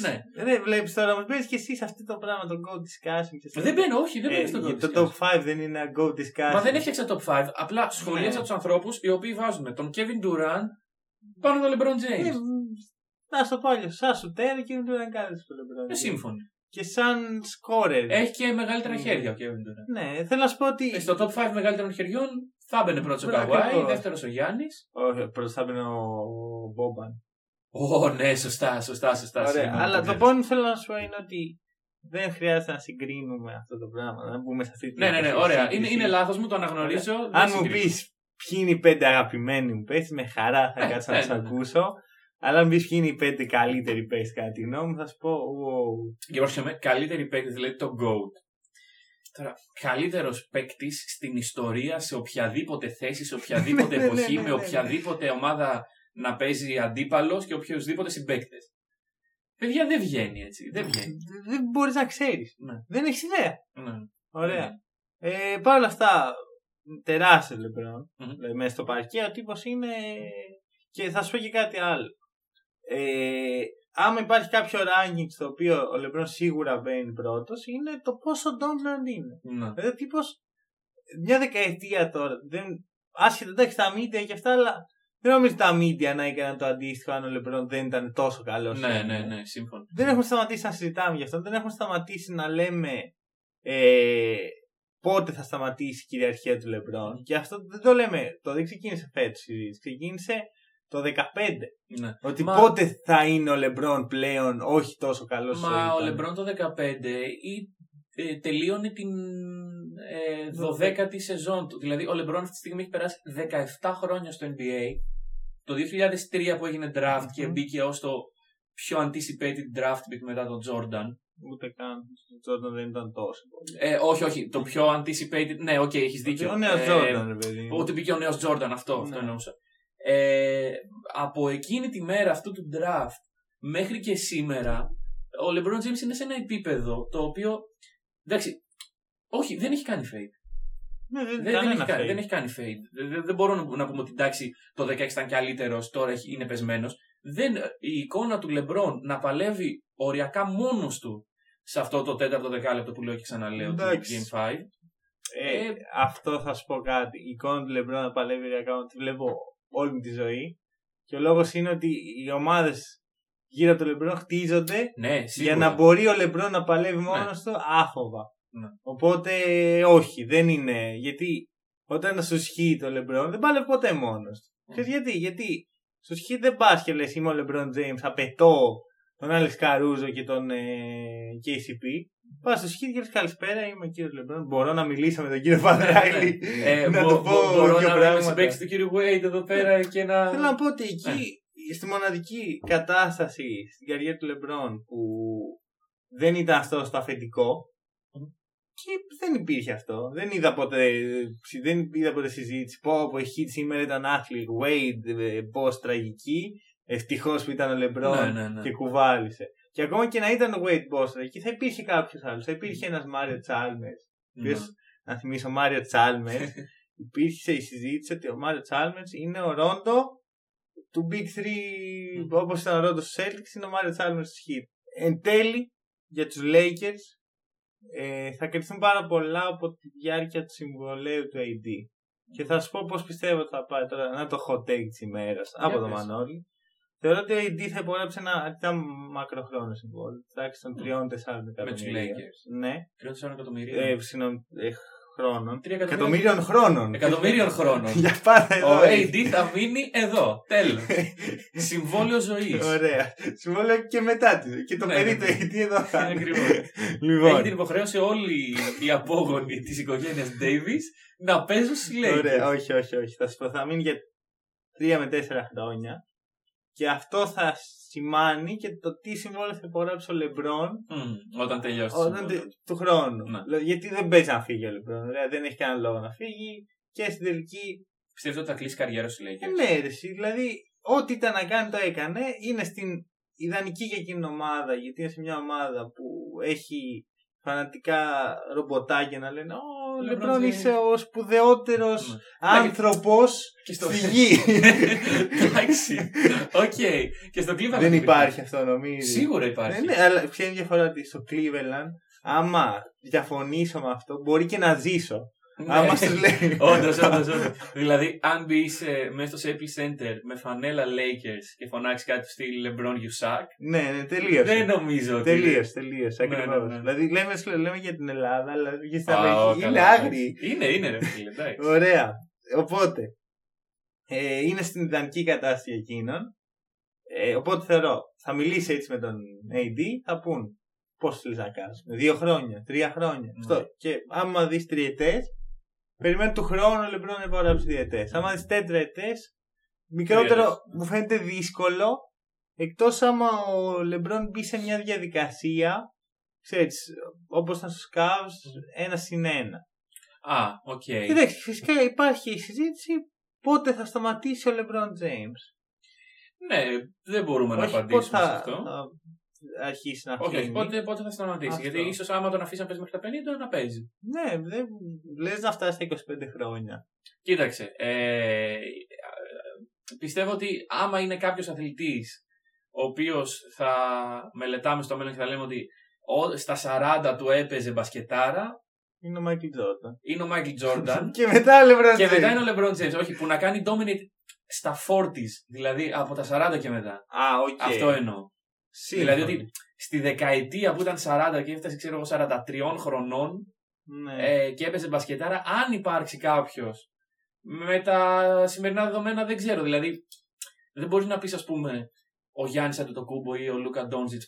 [SPEAKER 2] ναι.
[SPEAKER 1] Δεν βλέπεις τώρα, μου παίζει και εσύ αυτό το πράγμα, τον Go Discussion. Και εσύ.
[SPEAKER 2] Δεν μπαίνω, όχι, δεν
[SPEAKER 1] Ε,
[SPEAKER 2] μπαίνω στον
[SPEAKER 1] για
[SPEAKER 2] top
[SPEAKER 1] το top 5 δεν είναι ένα Go Discussion.
[SPEAKER 2] Μα δεν έφτιαξα top 5. Απλά σχολίασα
[SPEAKER 1] Ναι.
[SPEAKER 2] τους ανθρώπους οι οποίοι βάζουν τον Kevin Durant πάνω τον LeBron
[SPEAKER 1] Ε,
[SPEAKER 2] James.
[SPEAKER 1] Να σου το πω αλλιώς, σαν σου τέρα και δεν είναι κάτι στο LeBron.
[SPEAKER 2] Ε, σύμφωνοι.
[SPEAKER 1] Και σαν σκόρερ.
[SPEAKER 2] Έχει και μεγαλύτερα
[SPEAKER 1] Ναι.
[SPEAKER 2] χέρια ο Kevin Durant.
[SPEAKER 1] Ναι, θέλω να σου πω ότι.
[SPEAKER 2] Ε, Στο top 5 μεγαλύτερων χεριών θα έμπαινε πρώτος ο
[SPEAKER 1] Μπράβο,
[SPEAKER 2] Καβάη,
[SPEAKER 1] ακριβώς.
[SPEAKER 2] δεύτερος ο Γιάννης.
[SPEAKER 1] Όχι, μπροστά μπαίνει ο Μπόμπαν.
[SPEAKER 2] Ω, ναι, σωστά, σωστά, σωστά.
[SPEAKER 1] Ωραία,
[SPEAKER 2] συγγνώμη,
[SPEAKER 1] αλλά το
[SPEAKER 2] ξέρεις.
[SPEAKER 1] πόνο που θέλω να σου πω είναι ότι δεν χρειάζεται να συγκρίνουμε αυτό το πράγμα. Να μπούμε σε αυτή τη
[SPEAKER 2] Ναι, ναι, ναι, ωραία. Είναι,
[SPEAKER 1] συζήτηση.
[SPEAKER 2] είναι λάθος μου, το αναγνωρίζω. δεν
[SPEAKER 1] Αν μου
[SPEAKER 2] συγκρίνω.
[SPEAKER 1] πεις ποιοι είναι οι πέντε αγαπημένοι μου παίχτε, με χαρά θα
[SPEAKER 2] Ε,
[SPEAKER 1] κάτσω
[SPEAKER 2] ε,
[SPEAKER 1] να του
[SPEAKER 2] ναι, ναι.
[SPEAKER 1] ακούσω. Αλλά αν πεις ποιοι είναι οι πέντε καλύτεροι παίχτε κατά τη γνώμη μου, θα σου πω. wow.
[SPEAKER 2] Και πρόσεχε με, καλύτερη παίκτη, δηλαδή το GOAT. Τώρα, καλύτερος παίκτης στην ιστορία, σε οποιαδήποτε θέση, σε οποιαδήποτε
[SPEAKER 1] Ναι, ναι,
[SPEAKER 2] εποχή,
[SPEAKER 1] ναι,
[SPEAKER 2] με
[SPEAKER 1] ναι.
[SPEAKER 2] οποιαδήποτε ομάδα να παίζει αντίπαλος και οποιοδήποτε συμπαίκτες. Παιδιά δεν βγαίνει έτσι. Δεν βγαίνει.
[SPEAKER 1] Δεν μπορείς να ξέρεις.
[SPEAKER 2] Ναι.
[SPEAKER 1] Δεν έχεις ιδέα.
[SPEAKER 2] Ναι.
[SPEAKER 1] Ωραία. Ε, Παρ' όλα αυτά, τεράστιο λεμπρόν.
[SPEAKER 2] Μμμ.
[SPEAKER 1] Δηλαδή, μέσα στο παρκέ ο τύπος είναι. Και θα σου πω και κάτι άλλο. Ε, άμα υπάρχει κάποιο ranking στο οποίο ο Λεμπρόν σίγουρα μπαίνει πρώτος, είναι το πόσο dominant είναι.
[SPEAKER 2] Ναι.
[SPEAKER 1] Δηλαδή, ο τύπος μια δεκαετία τώρα. Δεν, άσχετα εντάξει τα media και αυτά, αλλά δεν νομίζω τα media να έκαναν το αντίστοιχο αν ο Λεμπρόν δεν ήταν τόσο καλός.
[SPEAKER 2] Ναι, ναι, ναι, σύμφωνα.
[SPEAKER 1] Δεν έχουμε σταματήσει να συζητάμε γι' αυτό. Δεν έχουμε σταματήσει να λέμε ε, πότε θα σταματήσει η κυριαρχία του Λεμπρόν. Και αυτό δεν το λέμε. Το δεν ξεκίνησε φέτος η συζήτηση. Ξεκίνησε το 2015.
[SPEAKER 2] Ναι.
[SPEAKER 1] Ότι
[SPEAKER 2] Μα-
[SPEAKER 1] πότε θα είναι ο Λεμπρόν πλέον όχι τόσο καλός
[SPEAKER 2] Μα ο Λεμπρόν το 2015 ή, ε, τελείωνε την ε, 12η σεζόν του. Δηλαδή ο Λεμπρόν αυτή τη στιγμή έχει περάσει 17 χρόνια στο NBA. Το 2003 που έγινε draft και
[SPEAKER 1] Μμμ.
[SPEAKER 2] μπήκε ως το πιο anticipated draft pick μετά τον Jordan.
[SPEAKER 1] Ούτε καν. Ο Τζόρνταν δεν ήταν τόσο πολύ.
[SPEAKER 2] Ε, όχι, όχι. Το πιο anticipated. Ναι, ok, okay, έχεις δίκιο.
[SPEAKER 1] Ο νέο
[SPEAKER 2] Ε,
[SPEAKER 1] Τζόρνταν, ρε παιδί. μου.
[SPEAKER 2] Ότι μπήκε ο νέος Jordan, αυτό, αυτό
[SPEAKER 1] Ναι.
[SPEAKER 2] εννοούσα. Ε, από εκείνη τη μέρα αυτού του draft μέχρι και σήμερα, ο LeBron James είναι σε ένα επίπεδο το οποίο. Εντάξει, όχι, δεν έχει κάνει fade.
[SPEAKER 1] Ναι, δεν,
[SPEAKER 2] Δεν, δεν,
[SPEAKER 1] κανένα
[SPEAKER 2] έχει, κάνει,
[SPEAKER 1] fade.
[SPEAKER 2] δεν έχει κάνει fade. Δεν, δεν- δεν μπορώ να, να πούμε ότι εντάξει, το 16 ήταν καλύτερο, τώρα έχει- είναι πεσμένος. Η εικόνα του LeBron να παλεύει οριακά μόνος του σε αυτό το τέταρτο δεκάλεπτο που λέω και ξαναλέω του
[SPEAKER 1] Εντάξει.
[SPEAKER 2] Game 5.
[SPEAKER 1] Ε,
[SPEAKER 2] Ε,
[SPEAKER 1] αυτό θα σου πω κάτι. Η εικόνα του Λεμπρόν να παλεύει ριακά τη βλέπω όλη μου τη ζωή. Και ο λόγος είναι ότι οι ομάδες γύρω από τον Λεμπρόν χτίζονται
[SPEAKER 2] Ναι, σίγουρα.
[SPEAKER 1] για να μπορεί ο Λεμπρόν να παλεύει μόνος του άφοβα.
[SPEAKER 2] Ναι.
[SPEAKER 1] Οπότε όχι, δεν είναι. Γιατί όταν σου ισχύει το Λεμπρόν δεν παλεύει ποτέ μόνος του. Ξέρεις γιατί, γιατί σου ισχύει δεν πας και λες είμαι ο Λεμπρόν James, απαιτώ τον Άλεξ Καρούζο και τον ε, KCP. Πα στο ισχύει και λες καλησπέρα, είμαι ο κύριος Λεμπρόν. Μπορώ να μιλήσω με τον κύριο Φαντράιλι.
[SPEAKER 2] Ε,
[SPEAKER 1] να
[SPEAKER 2] μπο-
[SPEAKER 1] του
[SPEAKER 2] μπο-
[SPEAKER 1] πω
[SPEAKER 2] μπορώ
[SPEAKER 1] δύο
[SPEAKER 2] να είμαι
[SPEAKER 1] πράγματα.
[SPEAKER 2] συμπαίκτης του κύριου Wade εδώ πέρα και να.
[SPEAKER 1] Θέλω να πω ότι εκεί,
[SPEAKER 2] Ναι.
[SPEAKER 1] στη μοναδική κατάσταση στην καριέρα του Λεμπρόν που δεν ήταν αυτό στο αφεντικό και δεν υπήρχε αυτό. Δεν είδα ποτέ, δεν είδα ποτέ συζήτηση. Πω από η Heat σήμερα ήταν άθλης. Wade, ε, πώς τραγική. Ευτυχώς που ήταν ο Λεμπρόν
[SPEAKER 2] Ναι, ναι, ναι.
[SPEAKER 1] και κουβάλισε. Και ακόμα και να ήταν ο Wade Boss τραγική, θα υπήρχε κάποιος άλλος. Θα υπήρχε ένας Μάριο Τσάλμερ. Ο
[SPEAKER 2] Ναι.
[SPEAKER 1] οποίος, να θυμίσω, ο Μάριο Τσάλμερ. υπήρχε η συζήτηση ότι ο Μάριο Τσάλμερ είναι ο Ρόντο του Big 3, όπως ήταν ο Ρόντος στου Celtics, είναι ο Μάριο Τσάλμερ στου Heat. Εν τέλει, για τους Lakers, ε, θα κρυφθούν πάρα πολλά από τη διάρκεια του συμβολέου του AD. Και θα σου πω πώς πιστεύω ότι θα πάει τώρα. Να το hot take της ημέρας από το
[SPEAKER 2] πες.
[SPEAKER 1] Μανώλη. Θεωρώ ότι ο AD θα υπογράψει ένα αρκετά μακροχρόνιο συμβόλαιο. Τάξη των 3-4 εκατομμυρίων.
[SPEAKER 2] Lakers.
[SPEAKER 1] Ναι.
[SPEAKER 2] 3-4 εκατομμύρια.
[SPEAKER 1] Ε, συγγνώμη, ε, χρόνων.
[SPEAKER 2] Τρία εκατομμύρια.
[SPEAKER 1] Εκατομμύριων χρόνων.
[SPEAKER 2] Εκατομμύριων χρόνων.
[SPEAKER 1] Για πάντα εδώ.
[SPEAKER 2] Ο
[SPEAKER 1] έχει.
[SPEAKER 2] AD θα μείνει εδώ. Τέλος. Συμβόλαιο ζωής.
[SPEAKER 1] Ωραία. Συμβόλαιο και μετά τη. Και το
[SPEAKER 2] Ναι,
[SPEAKER 1] παιδί
[SPEAKER 2] ναι,
[SPEAKER 1] του
[SPEAKER 2] ναι.
[SPEAKER 1] AD εδώ θα είναι.
[SPEAKER 2] Ακριβώς. Έχει την
[SPEAKER 1] Λοιπόν.
[SPEAKER 2] υποχρέωση όλοι οι απόγονοι της οικογένειας Davis να παίζουν στη Lakers.
[SPEAKER 1] Ωραία, όχι, όχι, όχι. Θα σου πω, θα μείνει για 3 με 4 χρόνια. Και αυτό θα σημάνει και το τι συμβόλαιο θα υπογράψει ο Λεμπρόν
[SPEAKER 2] Μμμ, Όταν τελειώσει. το
[SPEAKER 1] όταν
[SPEAKER 2] συμβόλαιο.
[SPEAKER 1] τε- του χρόνου.
[SPEAKER 2] Ναι.
[SPEAKER 1] Δηλαδή, γιατί δεν παίζει να φύγει ο Λεμπρόν. Δηλαδή, δεν έχει κανένα λόγο να φύγει. Και στην τελική
[SPEAKER 2] Πιστεύετε ότι θα κλείσει καριέρα στους
[SPEAKER 1] Ε,
[SPEAKER 2] Lakers.
[SPEAKER 1] ναι, ρε, εσύ, δηλαδή, ό,τι ήταν να κάνει το έκανε. Είναι στην ιδανική για εκείνη την ομάδα, γιατί είναι σε μια ομάδα που έχει φανατικά ρομποτάκια να λένε Ω,
[SPEAKER 2] LeBron
[SPEAKER 1] Λεμπρόν
[SPEAKER 2] James».
[SPEAKER 1] είσαι ο σπουδαιότερος
[SPEAKER 2] Ναι.
[SPEAKER 1] άνθρωπος
[SPEAKER 2] Και στο-
[SPEAKER 1] στη γη.
[SPEAKER 2] Εντάξει. Οκ. Και στο Cleveland.
[SPEAKER 1] Δεν υπάρχει αυτό νομίζω.
[SPEAKER 2] Σίγουρα
[SPEAKER 1] Ναι,
[SPEAKER 2] υπάρχει.
[SPEAKER 1] ναι, αλλά ποια είναι η διαφορά ότι στο Cleveland, άμα διαφωνήσω με αυτό, μπορεί και να ζήσω.
[SPEAKER 2] Ναι.
[SPEAKER 1] Άμα σου λέει.
[SPEAKER 2] Όντως, όντως, όντως. δηλαδή, αν μπει σε- μέσα στο Staples Center με φανέλα Lakers και φωνάξεις κάτι του στυλ LeBron you suck,
[SPEAKER 1] Ναι, ναι, τελείωσε.
[SPEAKER 2] δεν νομίζω ότι.
[SPEAKER 1] Τελείω, τελείω.
[SPEAKER 2] Ναι,
[SPEAKER 1] Ακριβώς.
[SPEAKER 2] ναι, ναι.
[SPEAKER 1] Δηλαδή, λέμε, σου λέω, λέμε για την Ελλάδα, αλλά και στην
[SPEAKER 2] Α,
[SPEAKER 1] Αμερική
[SPEAKER 2] καλά,
[SPEAKER 1] είναι
[SPEAKER 2] εντάξει.
[SPEAKER 1] άγριοι.
[SPEAKER 2] Είναι, είναι, ρε φίλε, εντάξει.
[SPEAKER 1] Ωραία. Οπότε, ε, είναι στην ιδανική κατάσταση εκείνων. Ε, οπότε θεωρώ, θα μιλήσει έτσι με τον AD, θα πούν πώς θέλει να κάνεις. Δύο χρόνια, τρία χρόνια.
[SPEAKER 2] Ναι.
[SPEAKER 1] Αυτό. Και άμα δεις τριετές, περιμένει του χρόνου ο Λεμπρόν να υπογράψει τριετές. Άμα δεις τετραετές, μικρότερο
[SPEAKER 2] Τριετές.
[SPEAKER 1] μου φαίνεται δύσκολο. Εκτός άμα ο Λεμπρόν μπει σε μια διαδικασία, ξέρεις, όπως ήταν στους Cavs, ένα συν ένα.
[SPEAKER 2] Α, οκ.
[SPEAKER 1] Κοιτάξτε, φυσικά υπάρχει η συζήτηση πότε θα σταματήσει ο LeBron James.
[SPEAKER 2] Ναι, δεν μπορούμε να
[SPEAKER 1] Όχι πότε
[SPEAKER 2] απαντήσουμε σε
[SPEAKER 1] θα,
[SPEAKER 2] αυτό.
[SPEAKER 1] Θα αρχίσει να
[SPEAKER 2] Όχι, όχι,
[SPEAKER 1] φύγει.
[SPEAKER 2] πότε, πότε θα σταματήσει;
[SPEAKER 1] Αυτό.
[SPEAKER 2] Γιατί ίσως άμα τον αφήσει να παίζει μέχρι τα 50, να παίζει.
[SPEAKER 1] Ναι, δεν λες να φτάσει στα 25 χρόνια.
[SPEAKER 2] Κοίταξε. Ε, πιστεύω ότι άμα είναι κάποιος αθλητής ο οποίος θα μελετάμε στο μέλλον και θα λέμε ότι ο- στα 40 του έπαιζε μπασκετάρα,
[SPEAKER 1] Είναι ο Michael Jordan.
[SPEAKER 2] είναι ο Μάικλ Τζόρνταν.
[SPEAKER 1] και μετά ο LeBron
[SPEAKER 2] και
[SPEAKER 1] James.
[SPEAKER 2] μετά είναι ο LeBron James. Όχι, που να κάνει dominate στα 40s, δηλαδή από τα 40 και μετά.
[SPEAKER 1] Α, οκ.
[SPEAKER 2] Αυτό εννοώ.
[SPEAKER 1] Σύμφωνα.
[SPEAKER 2] Δηλαδή ότι στη δεκαετία που ήταν 40 και έφτασε, ξέρω εγώ, 43 χρονών
[SPEAKER 1] Ναι.
[SPEAKER 2] ε, και έπαιζε μπασκετάρα, αν υπάρξει κάποιος με τα σημερινά δεδομένα δεν ξέρω. Δηλαδή, δεν μπορείς να πεις, ας πούμε, ο Γιάννης Αντετοκούνμπο ή ο Λούκα Ντόντσιτς.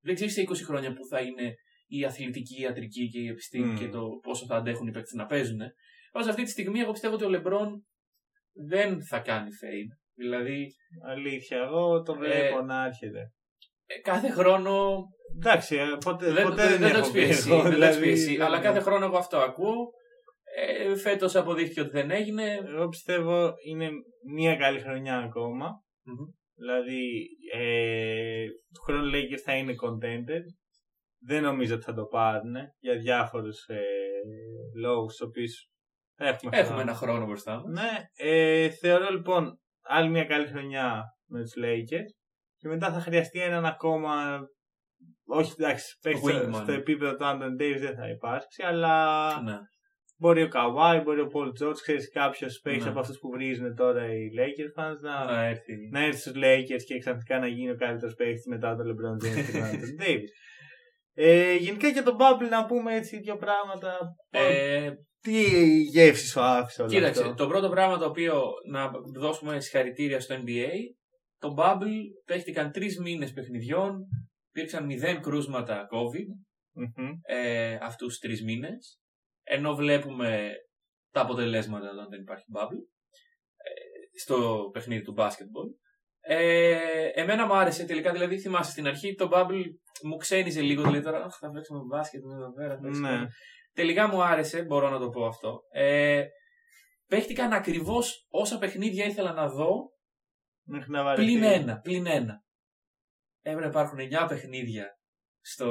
[SPEAKER 2] Δεν ξέρεις σε 20 χρόνια που θα είναι η αθλητική, η ιατρική και η επιστήμη
[SPEAKER 1] Μμμ.
[SPEAKER 2] και το πόσο θα αντέχουν οι παίκτες να παίζουν. Όμω αυτή τη στιγμή, εγώ πιστεύω ότι ο Λεμπρόν δεν θα κάνει fade. Δηλαδή,
[SPEAKER 1] Αλήθεια, εγώ το
[SPEAKER 2] Ε,
[SPEAKER 1] βλέπω να έρχεται.
[SPEAKER 2] Ε, κάθε χρόνο.
[SPEAKER 1] Εντάξει, ε, ποτέ
[SPEAKER 2] Δεν,
[SPEAKER 1] ποτέ
[SPEAKER 2] δεν, δεν το
[SPEAKER 1] έχω
[SPEAKER 2] έχεις πει εσύ.
[SPEAKER 1] εγώ,
[SPEAKER 2] δεν το έχεις πει εσύ,
[SPEAKER 1] δηλαδή,
[SPEAKER 2] αλλά
[SPEAKER 1] δεν-
[SPEAKER 2] κάθε χρόνο εγώ αυτό ακούω. Ε, Φέτος αποδείχθηκε ότι δεν έγινε.
[SPEAKER 1] Εγώ πιστεύω είναι μια καλή χρονιά ακόμα.
[SPEAKER 2] Μμμ.
[SPEAKER 1] Δηλαδή, ε, του χρόνου Lakers θα είναι contender. Δεν νομίζω ότι θα το πάρουν για διάφορους ε, λόγους, τους οποίους θα έχουμε
[SPEAKER 2] Έχουμε
[SPEAKER 1] χρόνο.
[SPEAKER 2] ένα χρόνο μπροστά μας.
[SPEAKER 1] Ναι, ε, θεωρώ λοιπόν άλλη μια καλή χρονιά με τους Lakers και μετά θα χρειαστεί έναν ακόμα όχι εντάξει, παίχτη στο,
[SPEAKER 2] Wingman.
[SPEAKER 1] στο επίπεδο του Άντων Davis δεν θα υπάρξει, αλλά
[SPEAKER 2] Ναι.
[SPEAKER 1] μπορεί ο Καβάη, μπορεί ο Paul George, ξέρεις κάποιος παίχτης
[SPEAKER 2] Ναι.
[SPEAKER 1] από αυτούς που βρίζουν τώρα οι Lakers fans να,
[SPEAKER 2] Να έρθει.
[SPEAKER 1] να έρθει στους Lakers και ξαφνικά να γίνει ο καλύτερος παίχτης μετά τον LeBron James και τον Άντων Davis. Ε, γενικά για τον Bubble να πούμε έτσι δύο πράγματα.
[SPEAKER 2] Ε,
[SPEAKER 1] Τι γεύση σου άφησε όλο
[SPEAKER 2] κοίταξε,
[SPEAKER 1] αυτό;
[SPEAKER 2] το πρώτο πράγμα το οποίο να δώσουμε συγχαρητήρια στο NBA, το Bubble παίχτηκαν τρεις μήνες παιχνιδιών, υπήρξαν μηδέν κρούσματα COVID
[SPEAKER 1] Μμμ.
[SPEAKER 2] ε, αυτούς τους τρεις μήνες, ενώ βλέπουμε τα αποτελέσματα όταν δεν υπάρχει bubble, ε, στο παιχνίδι του basketball. Ε, εμένα μου άρεσε τελικά, δηλαδή θυμάσαι στην αρχή το bubble μου ξένιζε λίγο, δηλαδή τώρα «Αχ, θα παίξουμε μπάσκετ εδώ πέρα. θα παίξουμε».
[SPEAKER 1] Ναι.
[SPEAKER 2] Τελικά μου άρεσε, μπορώ να το πω αυτό. Ε, παίχτηκαν ακριβώς όσα παιχνίδια ήθελα να δω,
[SPEAKER 1] Μέχρι να βαρεθεί.
[SPEAKER 2] πλην ένα, πλην ένα. Έπρεπε να υπάρχουν 9 παιχνίδια στο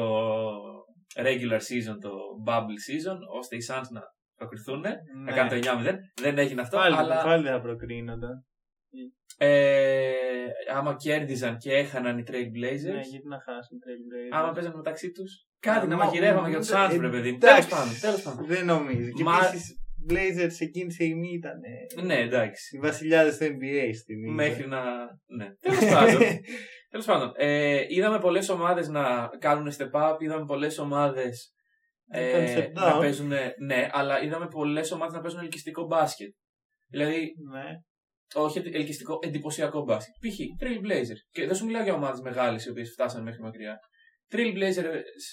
[SPEAKER 2] regular season, το bubble season, ώστε οι Suns να προκριθούν,
[SPEAKER 1] Ναι.
[SPEAKER 2] να κάνουν το 9-0. Δεν έγινε αυτό,
[SPEAKER 1] Πάλι,
[SPEAKER 2] αλλά
[SPEAKER 1] πάλι δεν θα προκρίνονταν.
[SPEAKER 2] ε, άμα κέρδιζαν και έχαναν οι Trailblazers,
[SPEAKER 1] Ναι, γιατί να χάσουν Trailblazers;
[SPEAKER 2] άμα παίζανε μεταξύ τους, κάτι
[SPEAKER 1] Α,
[SPEAKER 2] να
[SPEAKER 1] μα-
[SPEAKER 2] μαγειρεύαμε για τους
[SPEAKER 1] ε,
[SPEAKER 2] Suns, ρε παιδί μου.
[SPEAKER 1] εντάξει.
[SPEAKER 2] Τέλος πάντων, τέλος πάντων.
[SPEAKER 1] Δεν νομίζω. Και
[SPEAKER 2] Μα-
[SPEAKER 1] επίσης, Blazers εκείνη τη στιγμή ήταν ε,
[SPEAKER 2] Ναι, εντάξει.
[SPEAKER 1] οι βασιλιάδες του NBA στην ίδια.
[SPEAKER 2] Μέχρι να. Ναι. Τέλος πάντων. Τέλος πάντων, ε, είδαμε πολλές ομάδες να κάνουν step up, είδαμε πολλές ομάδες
[SPEAKER 1] Να κάνουν
[SPEAKER 2] ε,
[SPEAKER 1] step
[SPEAKER 2] να
[SPEAKER 1] down.
[SPEAKER 2] παίζουν. Ναι, αλλά είδαμε πολλές ομάδες να παίζουν ελκυστικό μπάσκετ. Δηλαδή,
[SPEAKER 1] Ναι.
[SPEAKER 2] όχι ελκυστικό, εντυπωσιακό μπάσκετ. Π.χ. Trailblazers. Και δεν σου μιλάω για ομάδες μεγάλες οι οποίες φτάσαν μέχρι μακριά. Trailblazers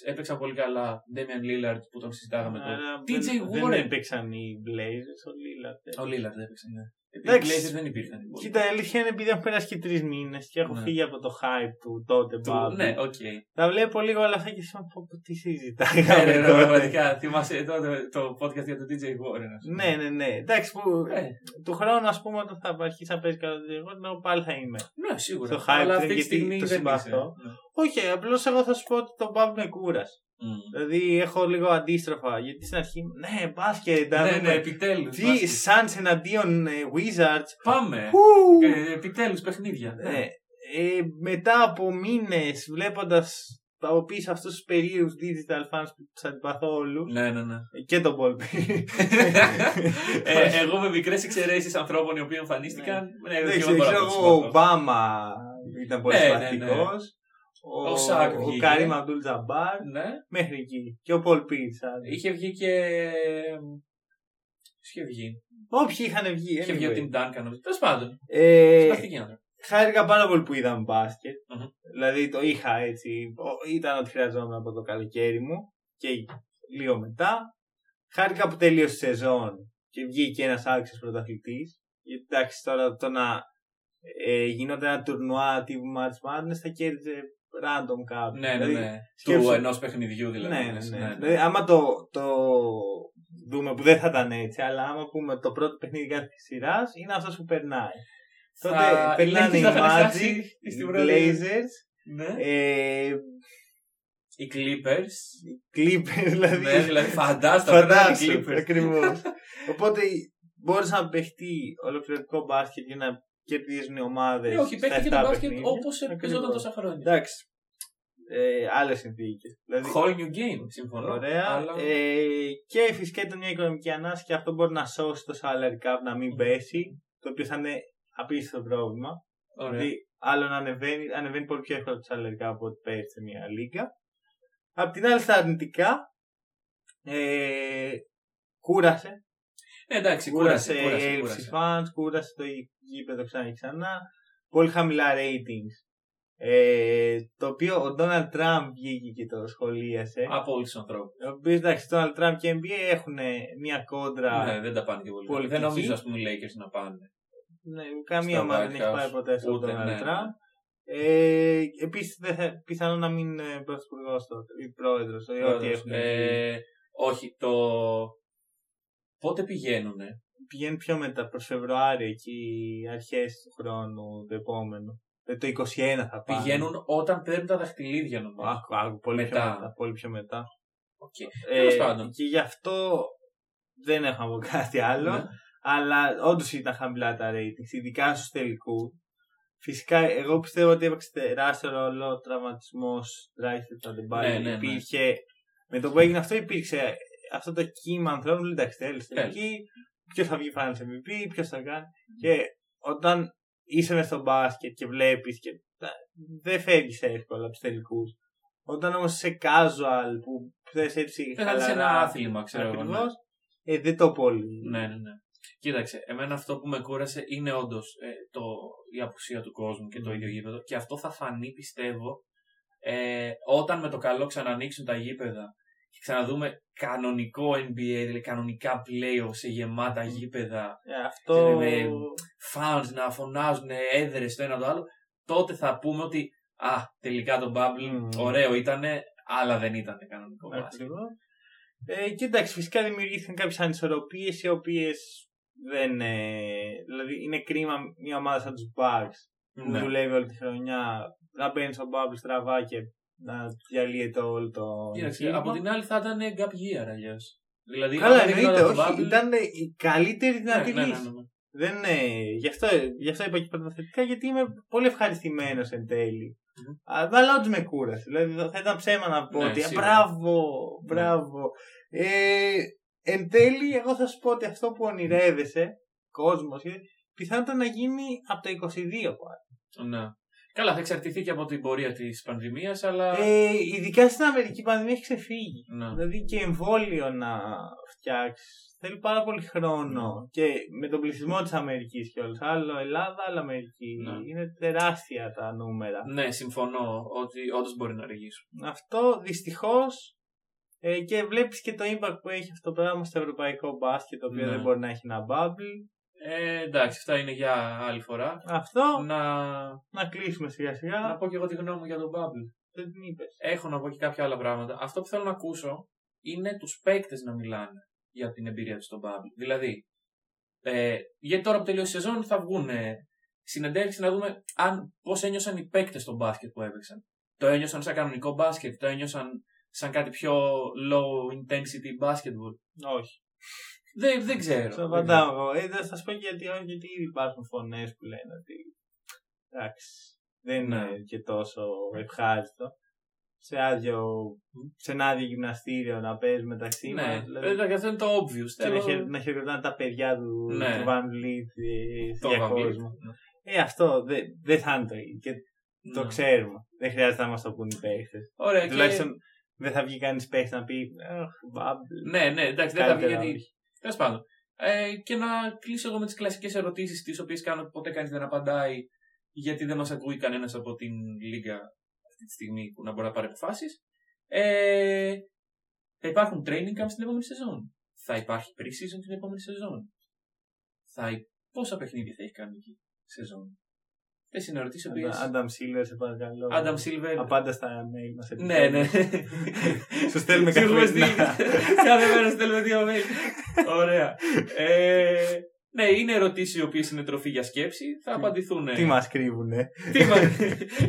[SPEAKER 2] έπαιξαν πολύ καλά. Damian Lillard που τον συζητάγαμε τώρα.
[SPEAKER 1] Άρα
[SPEAKER 2] TJ
[SPEAKER 1] δεν- Δεν
[SPEAKER 2] Warren.
[SPEAKER 1] έπαιξαν οι Blazers, ο Lillard.
[SPEAKER 2] Ο Lillard έπαιξε, ναι. Οι
[SPEAKER 1] Εντάξει.
[SPEAKER 2] Blazers δεν υπήρχαν.
[SPEAKER 1] Κοίτα, η αλήθεια είναι επειδή έχουν περάσει και τρεις μήνες και έχω
[SPEAKER 2] Ναι.
[SPEAKER 1] φύγει από το hype του τότε
[SPEAKER 2] Του-
[SPEAKER 1] Bubble.
[SPEAKER 2] Ναι, οκ.
[SPEAKER 1] Τα βλέπω λίγο όλα αυτά και σημαίνει πω πω, τι
[SPEAKER 2] Ναι,
[SPEAKER 1] συζητάγαμε
[SPEAKER 2] ναι, ναι,
[SPEAKER 1] τότε.
[SPEAKER 2] πραγματικά. Θυμάσαι τότε το podcast για τον DJ Warren. ας πούμε.
[SPEAKER 1] Ναι, ναι, ναι. Εντάξει, που
[SPEAKER 2] Ε,
[SPEAKER 1] του χρόνου, ας πούμε, όταν θα αρχίσει να παίζει καλά το εγώ, να πάλι θα είμαι.
[SPEAKER 2] Ναι, σίγουρα.
[SPEAKER 1] Στο hype
[SPEAKER 2] Αλλά
[SPEAKER 1] train,
[SPEAKER 2] αυτή τη
[SPEAKER 1] γιατί
[SPEAKER 2] στιγμή
[SPEAKER 1] το
[SPEAKER 2] δεν
[SPEAKER 1] συμπαθώ.
[SPEAKER 2] Είσαι. Ναι.
[SPEAKER 1] Όχι, απλώς εγώ θα σου πω ότι το Bubble με κούρασε.
[SPEAKER 2] Μμ.
[SPEAKER 1] Δηλαδή έχω λίγο αντίστροφα. Γιατί στην αρχή, ναι, μπάσκετ. να
[SPEAKER 2] Ναι,
[SPEAKER 1] δούμε.
[SPEAKER 2] ναι, επιτέλους.
[SPEAKER 1] Τι, Suns εναντίον ε, Wizards.
[SPEAKER 2] Πάμε.
[SPEAKER 1] Ου!
[SPEAKER 2] Ε, επιτέλους παιχνίδια.
[SPEAKER 1] Ναι. Ε, μετά από μήνες βλέποντας από πίσω αυτούς τους περίεργους digital fans που του αντιπαθώ όλου.
[SPEAKER 2] Ναι, ναι, ναι.
[SPEAKER 1] Και τον Paul
[SPEAKER 2] ε, εγώ με μικρές εξαιρέσεις ανθρώπων οι οποίοι εμφανίστηκαν. Ναι,
[SPEAKER 1] Δεν
[SPEAKER 2] και
[SPEAKER 1] ξέρω,
[SPEAKER 2] μπορώ να
[SPEAKER 1] ξέρω
[SPEAKER 2] το
[SPEAKER 1] εγώ, ο
[SPEAKER 2] συμπαθώ.
[SPEAKER 1] Ομπάμα ήταν πολύ
[SPEAKER 2] Ναι, ναι,
[SPEAKER 1] συμπαθητικό.
[SPEAKER 2] Ο Σακ
[SPEAKER 1] ο
[SPEAKER 2] βγήκε.
[SPEAKER 1] Καρύμ Αμπτούλ Τζαμπάρ.
[SPEAKER 2] Ναι.
[SPEAKER 1] Μέχρι εκεί. Και ο Πολ Πίτς.
[SPEAKER 2] Είχε βγει και. Ποιος είχε βγει;
[SPEAKER 1] Όποιοι είχαν βγει.
[SPEAKER 2] Είχε βγει ο
[SPEAKER 1] anyway.
[SPEAKER 2] Tim Duncan. νομίζω. Τέλος πάντων.
[SPEAKER 1] Ε,
[SPEAKER 2] Συμπαθητικοί άνθρωποι.
[SPEAKER 1] χάρηκα πάρα πολύ που είδαμε μπάσκετ.
[SPEAKER 2] Μμμ.
[SPEAKER 1] Δηλαδή το είχα έτσι. ο- Ήταν ό,τι χρειαζόμουν από το καλοκαίρι μου. Και λίγο μετά. Χάρηκα που τελείωσε η σεζόν και βγήκε ένας άξιος πρωταθλητής. Γιατί εντάξει τώρα το να ε, γινόταν ένα τουρνουά τύπου March Madness θα κέρδιζε random κάποιον.
[SPEAKER 2] Ναι, ναι,
[SPEAKER 1] Δηλαδή,
[SPEAKER 2] ναι.
[SPEAKER 1] σκέψου-
[SPEAKER 2] Του ενός παιχνιδιού δηλαδή.
[SPEAKER 1] Ναι, ναι,
[SPEAKER 2] λες,
[SPEAKER 1] ναι. Δηλαδή, άμα το, το δούμε που δεν θα ήταν έτσι, αλλά άμα πούμε το πρώτο παιχνίδι κάθε σειράς είναι αυτός που περνάει. Τότε
[SPEAKER 2] Θα-
[SPEAKER 1] περνάνε οι
[SPEAKER 2] θα είχαν
[SPEAKER 1] Magic,
[SPEAKER 2] χάσει
[SPEAKER 1] οι
[SPEAKER 2] στην πρώτη-
[SPEAKER 1] Blazers,
[SPEAKER 2] Ναι.
[SPEAKER 1] ε,
[SPEAKER 2] Οι Clippers.
[SPEAKER 1] οι Clippers, δηλαδή.
[SPEAKER 2] ναι, δηλαδή φαντάστα. περνάνε οι
[SPEAKER 1] Φαντάσου,
[SPEAKER 2] Clippers.
[SPEAKER 1] ακριβώς. Οπότε μπορούσε να παιχτεί ολοκληρωτικό μπάσκετ για να κερδίζουν οι ομάδε.
[SPEAKER 2] Ναι, όχι, παίχτηκε το μπάσκετ όπως παίζονταν τόσα χρόνια.
[SPEAKER 1] Εντάξει. Ε, Άλλες συνθήκες. Δηλαδή,
[SPEAKER 2] Whole new game, συμφωνώ.
[SPEAKER 1] Ωραία.
[SPEAKER 2] Αλλά...
[SPEAKER 1] Ε, και φυσικά ήταν μια οικονομική ανάσκη και αυτό μπορεί να σώσει το salary cap να μην πέσει. Το οποίο θα είναι απίστευτο πρόβλημα.
[SPEAKER 2] Ωραία.
[SPEAKER 1] Δηλαδή, άλλο να ανεβαίνει, ανεβαίνει πολύ πιο εύκολα το salary cap από ότι πέσει σε μια λίγα. Απ' την άλλη, στα αρνητικά, ε, κούρασε.
[SPEAKER 2] Ναι, εντάξει,
[SPEAKER 1] Κούρασε,
[SPEAKER 2] κούρασε.
[SPEAKER 1] η
[SPEAKER 2] κούρασε,
[SPEAKER 1] έλλειψη
[SPEAKER 2] κούρασε.
[SPEAKER 1] fans, κούρασε το γήπεδο ξανά και ξανά. Πολύ χαμηλά ratings. Ε, το οποίο ο Donald Trump βγήκε και το σχολίασε.
[SPEAKER 2] Από όλους τους ανθρώπους.
[SPEAKER 1] Ο οποίος εντάξει, το Donald Trump και NBA έχουν μια κόντρα.
[SPEAKER 2] Ναι, δεν τα πάνε και πολύ.
[SPEAKER 1] Πολιτική.
[SPEAKER 2] Δεν νομίζω, ας πούμε, οι Lakers να πάνε.
[SPEAKER 1] Ναι, καμία
[SPEAKER 2] Στο
[SPEAKER 1] ομάδα
[SPEAKER 2] White
[SPEAKER 1] δεν έχει
[SPEAKER 2] House.
[SPEAKER 1] πάει ποτέ στον
[SPEAKER 2] Ούτε,
[SPEAKER 1] Donald
[SPEAKER 2] ναι,
[SPEAKER 1] Trump. Ε, Επίσης, πιθανόν να μην είναι πρωθυπουργός τότε ή πρόεδρος ή ό,τι έχουν.
[SPEAKER 2] Ε, όχι, το. Πότε πηγαίνουνε;
[SPEAKER 1] Πηγαίνουν πιο μετά, προς Φεβρουάριο, εκεί αρχές του χρόνου, το επόμενο. Ε, το 21 θα πάνε.
[SPEAKER 2] Πηγαίνουν όταν παίρνουν τα δαχτυλίδια νομίζω.
[SPEAKER 1] Άκου, άκου, πολύ,
[SPEAKER 2] Μετά.
[SPEAKER 1] Πιο μετά, πολύ πιο μετά.
[SPEAKER 2] Okay.
[SPEAKER 1] Ε,
[SPEAKER 2] Τέλος πάντων.
[SPEAKER 1] Και γι' αυτό δεν έχω να πω κάτι άλλο.
[SPEAKER 2] Ναι.
[SPEAKER 1] Αλλά όντως ήταν χαμηλά τα ratings, ειδικά στους τελικούς. Φυσικά, εγώ πιστεύω ότι έπαιξε τεράστιο ρόλο ο τραυματισμός τουλάχιστον το Αντεμπάι.
[SPEAKER 2] Ναι, ναι, ναι.
[SPEAKER 1] Υπήρχε. Με το που έγινε αυτό, υπήρξε αυτό το κύμα ανθρώπων. που λέει, Εντάξει, τέλει
[SPEAKER 2] Τέλος.
[SPEAKER 1] τελική. Ποιος θα βγει final MVP, ποιος θα κάνει. Και όταν είσαι μες στο μπάσκετ και βλέπεις και τα- δεν φεύγεις εύκολα από τους τελικούς. Όταν όμως είσαι casual που θες έτσι.
[SPEAKER 2] Δεν θα δεις ένα
[SPEAKER 1] χαλαρά,
[SPEAKER 2] άθλημα, ξέρω εγώ. ναι.
[SPEAKER 1] Ακριβώς. Ε, δεν το πολύ.
[SPEAKER 2] Ναι, ναι, ναι. Κοίταξε, εμένα αυτό που με κούρασε είναι όντως το, η απουσία του κόσμου και το
[SPEAKER 1] Μμμ.
[SPEAKER 2] ίδιο γήπεδο. Και αυτό θα φανεί, πιστεύω, ε, όταν με το καλό ξανανοίξουν τα γήπεδα και ξαναδούμε κανονικό NBA, δηλαδή κανονικά playoff σε γεμάτα γήπεδα,
[SPEAKER 1] Ε, αυτό.
[SPEAKER 2] με fans να φωνάζουν έδρες το ένα το άλλο, τότε θα πούμε ότι α, τελικά το bubble
[SPEAKER 1] Μμμ.
[SPEAKER 2] ωραίο ήτανε, αλλά δεν ήταν κανονικό μπάσκετ.
[SPEAKER 1] Ακριβώς. Ε, και εντάξει, φυσικά δημιουργήθηκαν κάποιες ανισορροπίες οι οποίες δεν. Ε, δηλαδή είναι κρίμα μια ομάδα σαν τους Bucks που
[SPEAKER 2] Ναι.
[SPEAKER 1] δουλεύει όλη τη χρονιά να μπαίνεις στο bubble στραβά και να διαλύεται όλο το.
[SPEAKER 2] Κοίταξε,
[SPEAKER 1] εγχείρημα.
[SPEAKER 2] από την άλλη θα ήταν gap year αλλιώς. Δηλαδή,
[SPEAKER 1] Καλά,
[SPEAKER 2] αν δεν
[SPEAKER 1] εννοείται,
[SPEAKER 2] γινόταν το
[SPEAKER 1] όχι.
[SPEAKER 2] bubble-
[SPEAKER 1] Ήταν η καλύτερη
[SPEAKER 2] Ναι,
[SPEAKER 1] δυνατή
[SPEAKER 2] ναι, ναι,
[SPEAKER 1] λύση.
[SPEAKER 2] ναι, ναι.
[SPEAKER 1] Δεν, ε, γι, αυτό, γι' αυτό είπα και πρωτοθετικά, γιατί είμαι πολύ ευχαριστημένος εν τέλει.
[SPEAKER 2] Μμμ.
[SPEAKER 1] Α, Αλλά όντω με κούρασε. Δηλαδή θα ήταν ψέμα να πω
[SPEAKER 2] Ναι,
[SPEAKER 1] ότι «Α,
[SPEAKER 2] σίγουρα.
[SPEAKER 1] μπράβο, μπράβο. Ε, εν τέλει, εγώ θα σου πω ότι αυτό που ονειρεύεσαι, κόσμος, πιθανότατα να γίνει από το 22 πάλι.
[SPEAKER 2] Ναι. Καλά, θα εξαρτηθεί και από την πορεία της πανδημίας, αλλά.
[SPEAKER 1] Ε, ειδικά στην Αμερική η πανδημία έχει ξεφύγει.
[SPEAKER 2] ναι.
[SPEAKER 1] Δηλαδή και εμβόλιο να φτιάξεις. Θέλει πάρα πολύ χρόνο. Και με τον πληθυσμό της Αμερικής κιόλας. Άλλο Ελλάδα, άλλο Αμερική.
[SPEAKER 2] Ναι.
[SPEAKER 1] Είναι τεράστια τα νούμερα.
[SPEAKER 2] ναι, συμφωνώ ότι όντως μπορεί να αργήσουν.
[SPEAKER 1] Αυτό δυστυχώς. Ε, και βλέπεις και το impact που έχει αυτό το πράγμα στο ευρωπαϊκό μπάσκετ, το οποίο
[SPEAKER 2] Ναι.
[SPEAKER 1] δεν μπορεί να έχει ένα bubble.
[SPEAKER 2] Ε, εντάξει, αυτά είναι για άλλη φορά.
[SPEAKER 1] Αυτό
[SPEAKER 2] Να,
[SPEAKER 1] να κλείσουμε σιγά
[SPEAKER 2] να
[SPEAKER 1] σιγά.
[SPEAKER 2] πω και εγώ τη γνώμη μου για τον Bubble.
[SPEAKER 1] Δεν την είπες.
[SPEAKER 2] Έχω να πω και κάποια άλλα πράγματα. Αυτό που θέλω να ακούσω είναι τους παίκτες να μιλάνε για την εμπειρία τους στον Bubble. Δηλαδή, ε, γιατί τώρα που τελείωσε η σεζόν θα βγουν ε, συνεντεύξεις να δούμε αν, πώς ένιωσαν οι παίκτες στον μπάσκετ που έπαιξαν. Το ένιωσαν σαν κανονικό μπάσκετ, το ένιωσαν σαν κάτι πιο low intensity basketball.
[SPEAKER 1] Όχι.
[SPEAKER 2] Δεν, δεν ξέρω.
[SPEAKER 1] Στο
[SPEAKER 2] Δεν ξέρω.
[SPEAKER 1] απαντάω εγώ. Ε, θα σα πω και γιατί, όχι, γιατί ήδη υπάρχουν φωνές που λένε ότι. Εντάξει. Δεν είναι
[SPEAKER 2] Ναι.
[SPEAKER 1] και τόσο ευχάριστο. Σε, άδειο, σε ένα άδειο γυμναστήριο να παίζεις μεταξύ
[SPEAKER 2] Ναι,
[SPEAKER 1] μας, δηλαδή,
[SPEAKER 2] δηλαδή, αυτό είναι το obvious.
[SPEAKER 1] και να,
[SPEAKER 2] Θέλω-
[SPEAKER 1] χαιρε- να χαιρετάνε τα παιδιά του,
[SPEAKER 2] Ναι.
[SPEAKER 1] του Van Vliet ε,
[SPEAKER 2] το
[SPEAKER 1] για
[SPEAKER 2] Van Vliet.
[SPEAKER 1] κόσμο. Ε, αυτό δεν δεν θα είναι το ίδιο. Και το
[SPEAKER 2] Ναι.
[SPEAKER 1] ξέρουμε. Δεν χρειάζεται να μας το πούν οι παίχτες.
[SPEAKER 2] Ωραία, και...
[SPEAKER 1] Τουλάχιστον δεν θα βγει κανείς παίχτης να πει Αχ, Bubble.
[SPEAKER 2] Ναι, ναι, εντάξει, δεν θα βγει
[SPEAKER 1] Καλύτερα
[SPEAKER 2] γιατί.
[SPEAKER 1] Όχι.
[SPEAKER 2] Τέλος πάντων. Ε, και να κλείσω εγώ με τις κλασικές ερωτήσεις, τις οποίες κάνω ποτέ κανείς δεν απαντάει, γιατί δεν μας ακούει κανένας από την Λίγκα αυτή τη στιγμή που να μπορεί να πάρει αποφάσεις. Ε, θα υπάρχουν training camps την επόμενη σεζόν. Θα υπάρχει pre-season την επόμενη σεζόν. Θα... υ- Πόσα παιχνίδια θα έχει κάνει εκεί σεζόν; Αυτέ είναι ερωτήσει οποίε.
[SPEAKER 1] Άνταμ Σίλβερ, σε παρακαλώ.
[SPEAKER 2] Άνταμ Σίλβερ.
[SPEAKER 1] Απάντα στα mail μας.
[SPEAKER 2] Ναι, ναι.
[SPEAKER 1] Σου στέλνουμε
[SPEAKER 2] Σου έχουμε
[SPEAKER 1] καθημερινά.
[SPEAKER 2] στείλει. Κάθε μέρα στέλνουμε δύο mail. Ωραία. Ε, ναι, είναι ερωτήσεις οι οποίες είναι τροφή για σκέψη. Θα απαντηθούν.
[SPEAKER 1] Τι μας κρύβουνε;
[SPEAKER 2] Τι μας-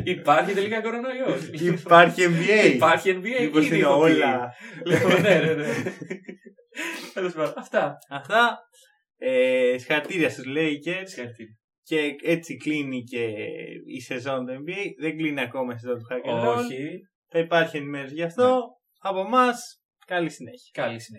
[SPEAKER 2] Υπάρχει τελικά κορονοϊό;
[SPEAKER 1] Υπάρχει NBA.
[SPEAKER 2] Υπάρχει NBA.
[SPEAKER 1] Μήπω
[SPEAKER 2] ήδη
[SPEAKER 1] είναι
[SPEAKER 2] ηθοποιοί.
[SPEAKER 1] όλα.
[SPEAKER 2] Λοιπόν, ναι, ναι, ναι. Τέλος πάντων, Αυτά.
[SPEAKER 1] Αυτά. Ε, συγχαρητήρια στου Lakers.
[SPEAKER 2] Συγχαρητήρια.
[SPEAKER 1] Και έτσι κλείνει και η σεζόν του NBA. Δεν κλείνει ακόμα η σεζόν του Hack and Roll.
[SPEAKER 2] Όχι.
[SPEAKER 1] Θα υπάρχει ενημέρωση γι' αυτό. Από εμάς, καλή συνέχεια.
[SPEAKER 2] Καλή συνέχεια.